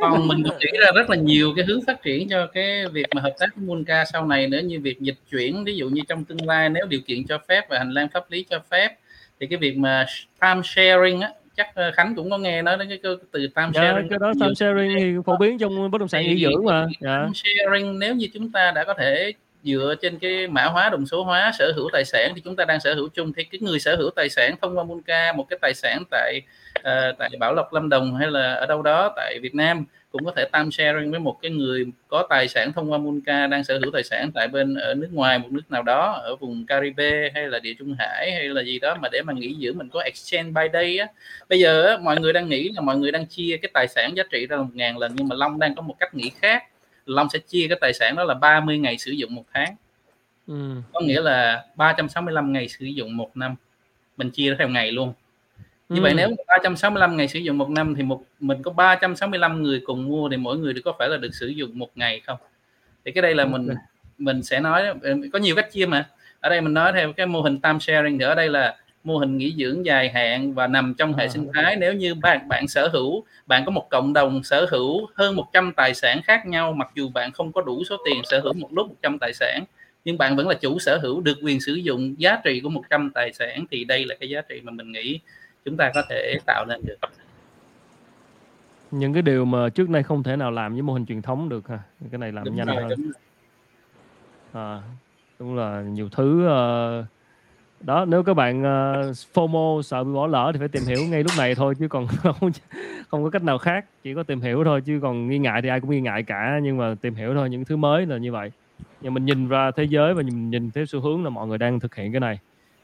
còn mình cũng nghĩ ra rất là nhiều cái hướng phát triển cho cái việc mà hợp tác với Munca sau này nữa như việc dịch chuyển ví dụ như trong tương lai nếu điều kiện cho phép và hành lang pháp lý cho phép thì cái việc mà time sharing á chắc ờ, Khánh cũng có nghe nói đến cái từ time dạ, sharing cái đó time sharing thì phổ biến trong bất động sản nghỉ dưỡng mà dạ. time sharing nếu như chúng ta đã có thể dựa trên cái mã hóa đồng số hóa sở hữu tài sản thì chúng ta đang sở hữu chung. Thì cái người sở hữu tài sản thông qua Monca một cái tài sản tại uh, tại Bảo Lộc Lâm Đồng hay là ở đâu đó tại Việt Nam cũng có thể time sharing với một cái người có tài sản thông qua Monca đang sở hữu tài sản tại bên ở nước ngoài một nước nào đó ở vùng Caribe hay là địa Trung Hải hay là gì đó mà để mà nghỉ dưỡng mình có exchange by day á. Bây giờ á, mọi người đang nghĩ là mọi người đang chia cái tài sản giá trị ra một ngàn lần nhưng mà Long đang có một cách nghĩ khác. Long sẽ chia cái tài sản đó là 30 ngày sử dụng một tháng. Ừ. có nghĩa là 365 ngày sử dụng một năm. Mình chia theo ngày luôn. Như ừ. vậy nếu 365 ngày sử dụng một năm thì một mình có 365 người cùng mua thì mỗi người có phải là được sử dụng một ngày không? Thì cái đây là mình mình sẽ nói có nhiều cách chia mà. Ở đây mình nói theo cái mô hình time sharing thì ở đây là mô hình nghỉ dưỡng dài hạn và nằm trong hệ sinh thái. Nếu như bạn bạn sở hữu bạn có một cộng đồng sở hữu hơn 100 tài sản khác nhau mặc dù bạn không có đủ số tiền sở hữu một lúc 100 tài sản nhưng bạn vẫn là chủ sở hữu được quyền sử dụng giá trị của 100 tài sản thì đây là cái giá trị mà mình nghĩ chúng ta có thể tạo nên được. Những cái điều mà trước nay không thể nào làm với mô hình truyền thống được ha. Cái này làm đúng nhanh rồi, hơn. đúng, à, đúng là nhiều thứ uh, đó nếu các bạn uh, FOMO sợ bị bỏ lỡ thì phải tìm hiểu ngay lúc này thôi chứ còn không không có cách nào khác. Chỉ có tìm hiểu thôi chứ còn nghi ngại thì ai cũng nghi ngại cả nhưng mà tìm hiểu thôi những thứ mới là như vậy. Nhưng mình nhìn ra thế giới và mình nhìn theo xu hướng là mọi người đang thực hiện cái này.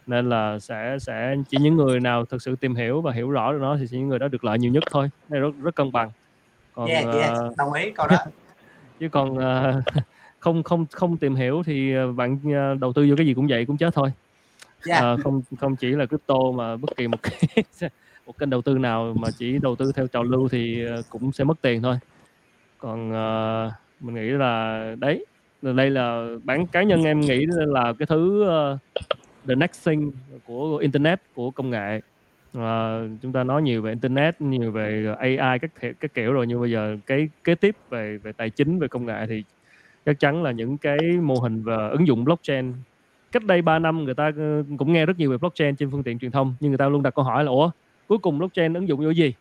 Nên là sẽ sẽ chỉ những người nào thực sự tìm hiểu và hiểu rõ được nó thì những người đó được lợi nhiều nhất thôi. Đây rất rất cân bằng. Còn yeah, yeah, uh, đồng ý câu đó. Chứ còn uh, không không không tìm hiểu thì bạn đầu tư vô cái gì cũng vậy cũng chết thôi yeah. Uh, không không chỉ là crypto mà bất kỳ một cái một kênh đầu tư nào mà chỉ đầu tư theo trào lưu thì ờ, cũng sẽ mất tiền thôi còn uh, mình nghĩ là đấy đây là bản cá nhân em nghĩ là cái thứ uh, the next thing của internet của công nghệ à, chúng ta nói nhiều về internet nhiều về AI các thể, các kiểu rồi nhưng bây giờ cái kế tiếp về về tài chính về công nghệ thì chắc chắn là những cái mô hình và ứng dụng blockchain cách đây 3 năm người ta ờ, cũng nghe rất nhiều về blockchain trên phương tiện truyền thông nhưng người ta luôn đặt câu hỏi là ủa cuối cùng blockchain ứng dụng vô gì?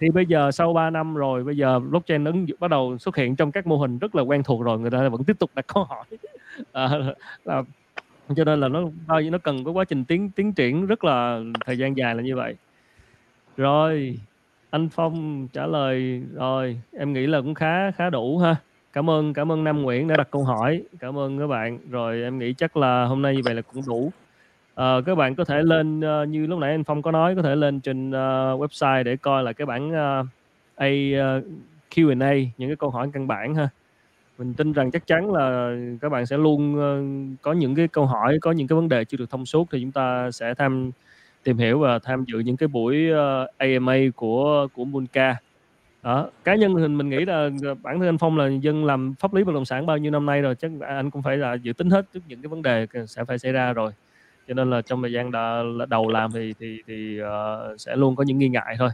Thì bây giờ sau 3 năm rồi bây giờ blockchain ứng dụng bắt đầu xuất hiện trong các mô hình rất là quen thuộc rồi người ta vẫn tiếp tục đặt câu hỏi. À, là cho nên là nó bao nhiêu nó cần có quá trình tiến tiến triển rất là thời gian dài là như vậy. Rồi anh Phong trả lời rồi em nghĩ là cũng khá khá đủ ha cảm ơn cảm ơn Nam Nguyễn đã đặt câu hỏi. Cảm ơn các bạn. Rồi em nghĩ chắc là hôm nay như vậy là cũng đủ. À, các bạn có thể lên uh, như lúc nãy anh Phong có nói có thể lên trên uh, website để coi là cái bản uh, A uh, Q&A những cái câu hỏi căn bản ha. Mình tin rằng chắc chắn là các bạn sẽ luôn uh, có những cái câu hỏi có những cái vấn đề chưa được thông suốt thì chúng ta sẽ tham tìm hiểu và tham dự những cái buổi uh, AMA của của Munca đó cá nhân thì mình nghĩ là bản thân anh Phong là dân làm pháp lý bất động sản bao nhiêu năm nay rồi chắc anh cũng phải là dự tính hết trước những cái vấn đề sẽ phải xảy ra rồi. Cho nên là trong thời gian đã, đầu làm thì thì thì uh, sẽ luôn có những nghi ngại thôi.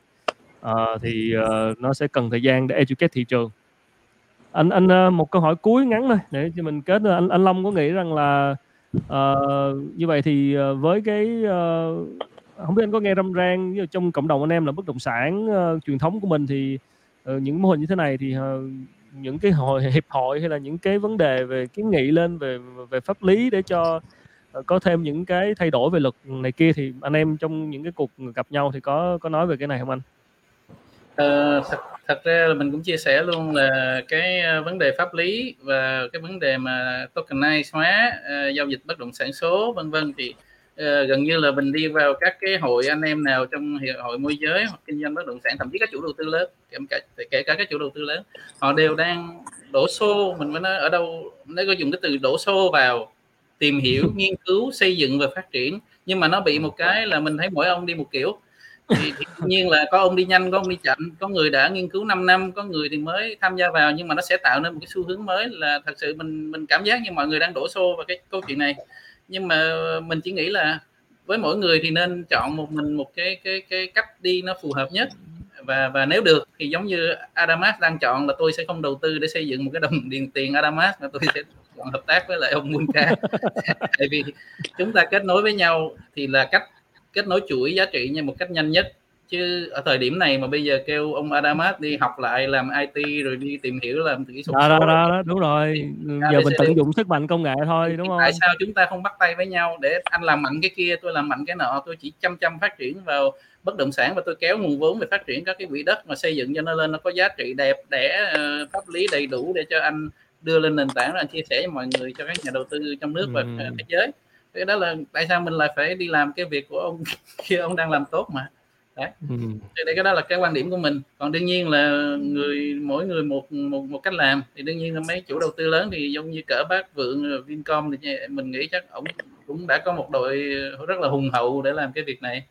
Uh, thì uh, nó sẽ cần thời gian để educate thị trường. Anh anh uh, một câu hỏi cuối ngắn thôi để cho mình kết anh anh Long có nghĩ rằng là uh, như vậy thì uh, với cái uh, không biết anh có nghe râm ran trong cộng đồng anh em là bất động sản uh, truyền thống của mình thì Ờ, những mô hình như thế này thì ờ, những cái hội hiệp hội hay là những cái vấn đề về kiến nghị lên về về pháp lý để cho ờ, có thêm những cái thay đổi về luật này kia thì anh em trong những cái cuộc gặp nhau thì có có nói về cái này không anh? Ờ, thật thật ra là mình cũng chia sẻ luôn là cái vấn đề pháp lý và cái vấn đề mà tokenize hóa uh, giao dịch bất động sản số vân vân thì uh, gần như là mình đi vào các cái hội anh em nào trong hội môi giới hoặc kinh doanh bất động sản thậm chí các chủ đầu tư lớn kể cả kể cả các chủ đầu tư lớn họ đều đang đổ xô. Mình mới nói ở đâu nếu có dùng cái từ đổ xô vào tìm hiểu nghiên cứu xây dựng và phát triển. Nhưng mà nó bị một cái là mình thấy mỗi ông đi một kiểu. Thì, thì tự nhiên là có ông đi nhanh có ông đi chậm có người đã nghiên cứu 5 năm có người thì mới tham gia vào nhưng mà nó sẽ tạo nên một cái xu hướng mới là thật sự mình mình cảm giác như mọi người đang đổ xô vào cái câu chuyện này nhưng mà ờ, mình chỉ nghĩ là với mỗi người thì nên chọn một mình một cái cái cái cách đi nó phù hợp nhất. Và và nếu được thì giống như Adamas đang chọn là tôi sẽ không đầu tư để xây dựng một cái đồng điền tiền Adamas, mà tôi sẽ chọn hợp tác với lại ông Munka tại vì chúng ta kết nối với nhau thì là cách kết nối chuỗi giá trị như một cách nhanh nhất chứ ở thời điểm này mà bây giờ kêu ông Adamas đi học lại làm IT rồi đi tìm hiểu làm kỹ thuật đó, đó, đó, đó, đúng rồi. giờ mình tận dụng sức mạnh công nghệ thôi đúng không tại sao chúng ta không bắt tay với nhau để anh làm mạnh cái kia tôi làm mạnh cái nọ tôi chỉ chăm chăm phát triển vào bất động sản và tôi kéo nguồn vốn về phát triển các cái quỹ đất mà xây dựng cho nó lên nó có giá trị đẹp đẻ uh, pháp lý đầy đủ để cho anh đưa lên nền tảng rồi anh chia sẻ với mọi người cho các nhà đầu tư trong nước và ừ. thế giới. Cái đó là tại sao mình lại phải đi làm cái việc của ông khi ông đang làm tốt mà đấy ừ. thì cái đó là cái quan điểm của mình còn đương nhiên là người mỗi người một một một cách làm thì đương nhiên là mấy chủ đầu tư lớn thì giống như cỡ bác vượng vincom thì mình nghĩ chắc ông cũng đã có một đội rất là hùng hậu để làm cái việc này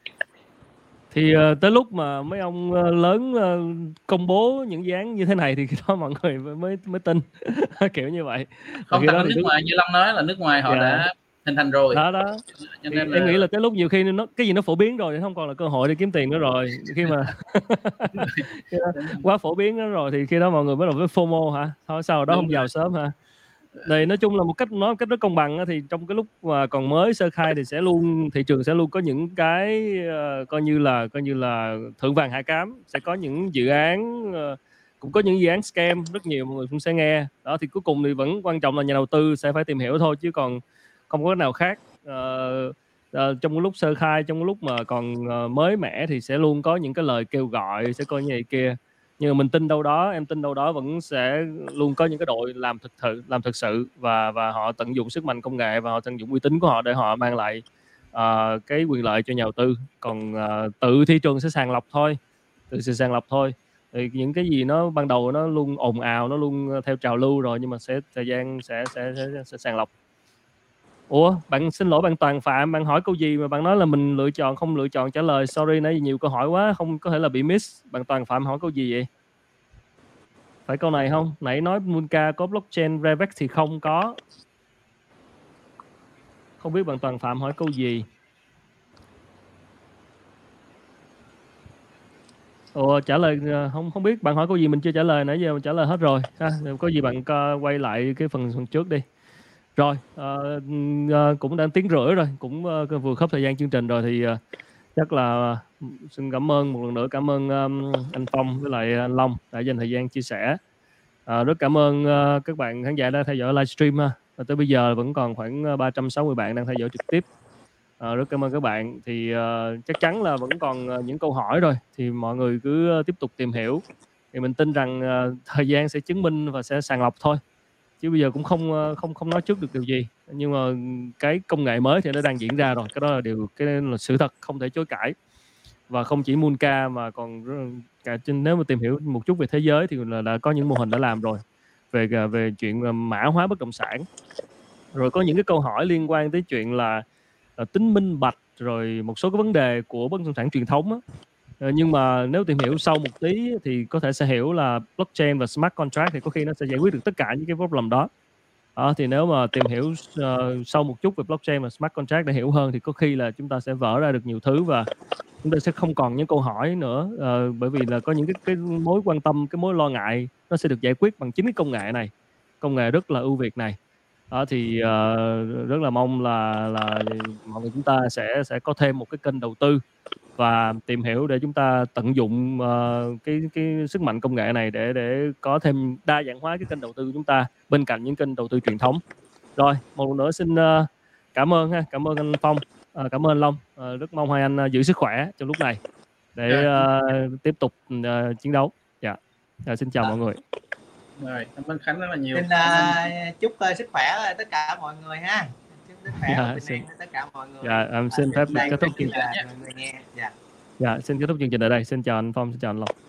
thì uh, tới lúc mà mấy ông uh, lớn uh, công bố những dự án như thế này thì khi đó mọi người mới mới tin kiểu như vậy không tại nước ngoài như long nói là nước ngoài họ yeah. Dạ. đã hình thành rồi. Đó đó. Cho nên em là... nghĩ là tới lúc nhiều khi nó cái gì nó phổ biến rồi thì không còn là cơ hội để kiếm tiền nữa rồi. Khi mà quá phổ biến nữa rồi thì khi đó mọi người mới đầu với fomo hả? Thôi sao đó Đúng không giàu sớm hả? Đây nói chung là một cách nói một cách rất công bằng thì trong cái lúc mà còn mới sơ khai thì sẽ luôn thị trường sẽ luôn có những cái uh, coi như là coi như là thượng vàng hạ cám. Sẽ có những dự án uh, cũng có những dự án scam rất nhiều mọi người cũng sẽ nghe. Đó thì cuối cùng thì vẫn quan trọng là nhà đầu tư sẽ phải tìm hiểu thôi chứ còn không có nào khác. Uh, uh, trong lúc sơ khai trong lúc mà còn uh, mới mẻ thì sẽ luôn có những cái lời kêu gọi sẽ coi như vậy kia. Nhưng mà mình tin đâu đó em tin đâu đó vẫn sẽ luôn có những cái đội làm thực sự làm thực sự và và họ tận dụng sức mạnh công nghệ và họ tận dụng uy tín của họ để họ mang lại uh, cái quyền lợi cho nhà đầu tư. Còn uh, tự thị trường sẽ sàng lọc thôi tự sẽ sàng lọc thôi. Thì những cái gì nó ban đầu nó luôn ồn ào nó luôn theo trào lưu rồi nhưng mà sẽ thời gian sẽ sẽ sẽ, sẽ sàng lọc. Ủa, bạn xin lỗi bạn Toàn Phạm, bạn hỏi câu gì mà bạn nói là mình lựa chọn không lựa chọn trả lời. Sorry nãy nhiều câu hỏi quá, không có thể là bị miss. Bạn Toàn Phạm hỏi câu gì vậy? Phải câu này không? Nãy nói Munka có blockchain Revex thì không có. Không biết bạn Toàn Phạm hỏi câu gì? Ủa trả lời ờ, không không biết bạn hỏi câu gì mình chưa trả lời nãy giờ mình trả lời hết rồi ha. Có gì bạn ờ, quay lại cái phần phần trước đi. Rồi, ờ, ờ, cũng đang tiếng rưỡi rồi, cũng ờ, vừa khớp thời gian chương trình rồi thì ờ, chắc là xin cảm ơn một lần nữa cảm ơn um, anh Phong với lại anh Long đã dành thời gian chia sẻ. À, rất cảm ơn uh, các bạn khán giả đã theo dõi livestream ha. Và tới bây giờ vẫn còn khoảng ờ, 360 bạn đang theo dõi trực tiếp. À, rất cảm ơn các bạn. Thì uh, chắc chắn là vẫn còn uh, những câu hỏi rồi thì mọi người cứ uh, tiếp tục tìm hiểu. Thì mình tin rằng uh, thời gian sẽ chứng minh và sẽ sàng lọc thôi chứ bây giờ cũng không ờ, không không nói trước được điều gì. Nhưng mà cái công nghệ mới thì nó đang diễn ra rồi. Cái đó là điều cái là sự thật không thể chối cãi. Và không chỉ Munka mà còn cả trên nếu mà tìm hiểu một chút về thế giới thì là đã có những mô hình đã làm rồi. Về à, về chuyện à, mã hóa bất động sản. Rồi có những cái câu hỏi liên quan tới chuyện là, là tính minh bạch rồi một số cái vấn đề của bất động sản truyền thống á, Ờ, nhưng mà nếu tìm hiểu sâu một tí thì có thể sẽ hiểu là blockchain và smart contract thì có khi nó sẽ giải quyết được tất cả những cái problem đó. Đó, thì nếu mà tìm hiểu uh, sâu một chút về blockchain và smart contract để hiểu hơn thì có khi là chúng ta sẽ vỡ ra được nhiều thứ và chúng ta sẽ không còn những câu hỏi nữa. Uh, bởi vì là có những cái, cái mối quan tâm cái mối lo ngại nó sẽ được giải quyết bằng chính cái công nghệ này công nghệ rất là ưu việt này. Đó thì uh, rất là mong là là mọi người chúng ta sẽ sẽ có thêm một cái kênh đầu tư và tìm hiểu để chúng ta tận dụng uh, cái cái sức mạnh công nghệ này để để có thêm đa dạng hóa cái kênh đầu tư của chúng ta bên cạnh những kênh đầu tư truyền thống. Rồi, một lần nữa xin uh, cảm ơn ha, cảm ơn anh Phong, uh, cảm ơn anh Long, uh, rất mong hai anh uh, giữ sức khỏe trong lúc này để uh, tiếp tục uh, chiến đấu. Dạ, yeah. xin chào mọi người. Rồi, cảm ơn Khánh rất là nhiều. Xin uh, chúc uh, sức khỏe tất cả mọi người ha sức khỏe dạ, xin, tất cả mọi người. Dạ em xin phép kết thúc chương trình. dạ. dạ xin kết thúc chương trình ở đây. Xin chào anh Phong xin chào anh Long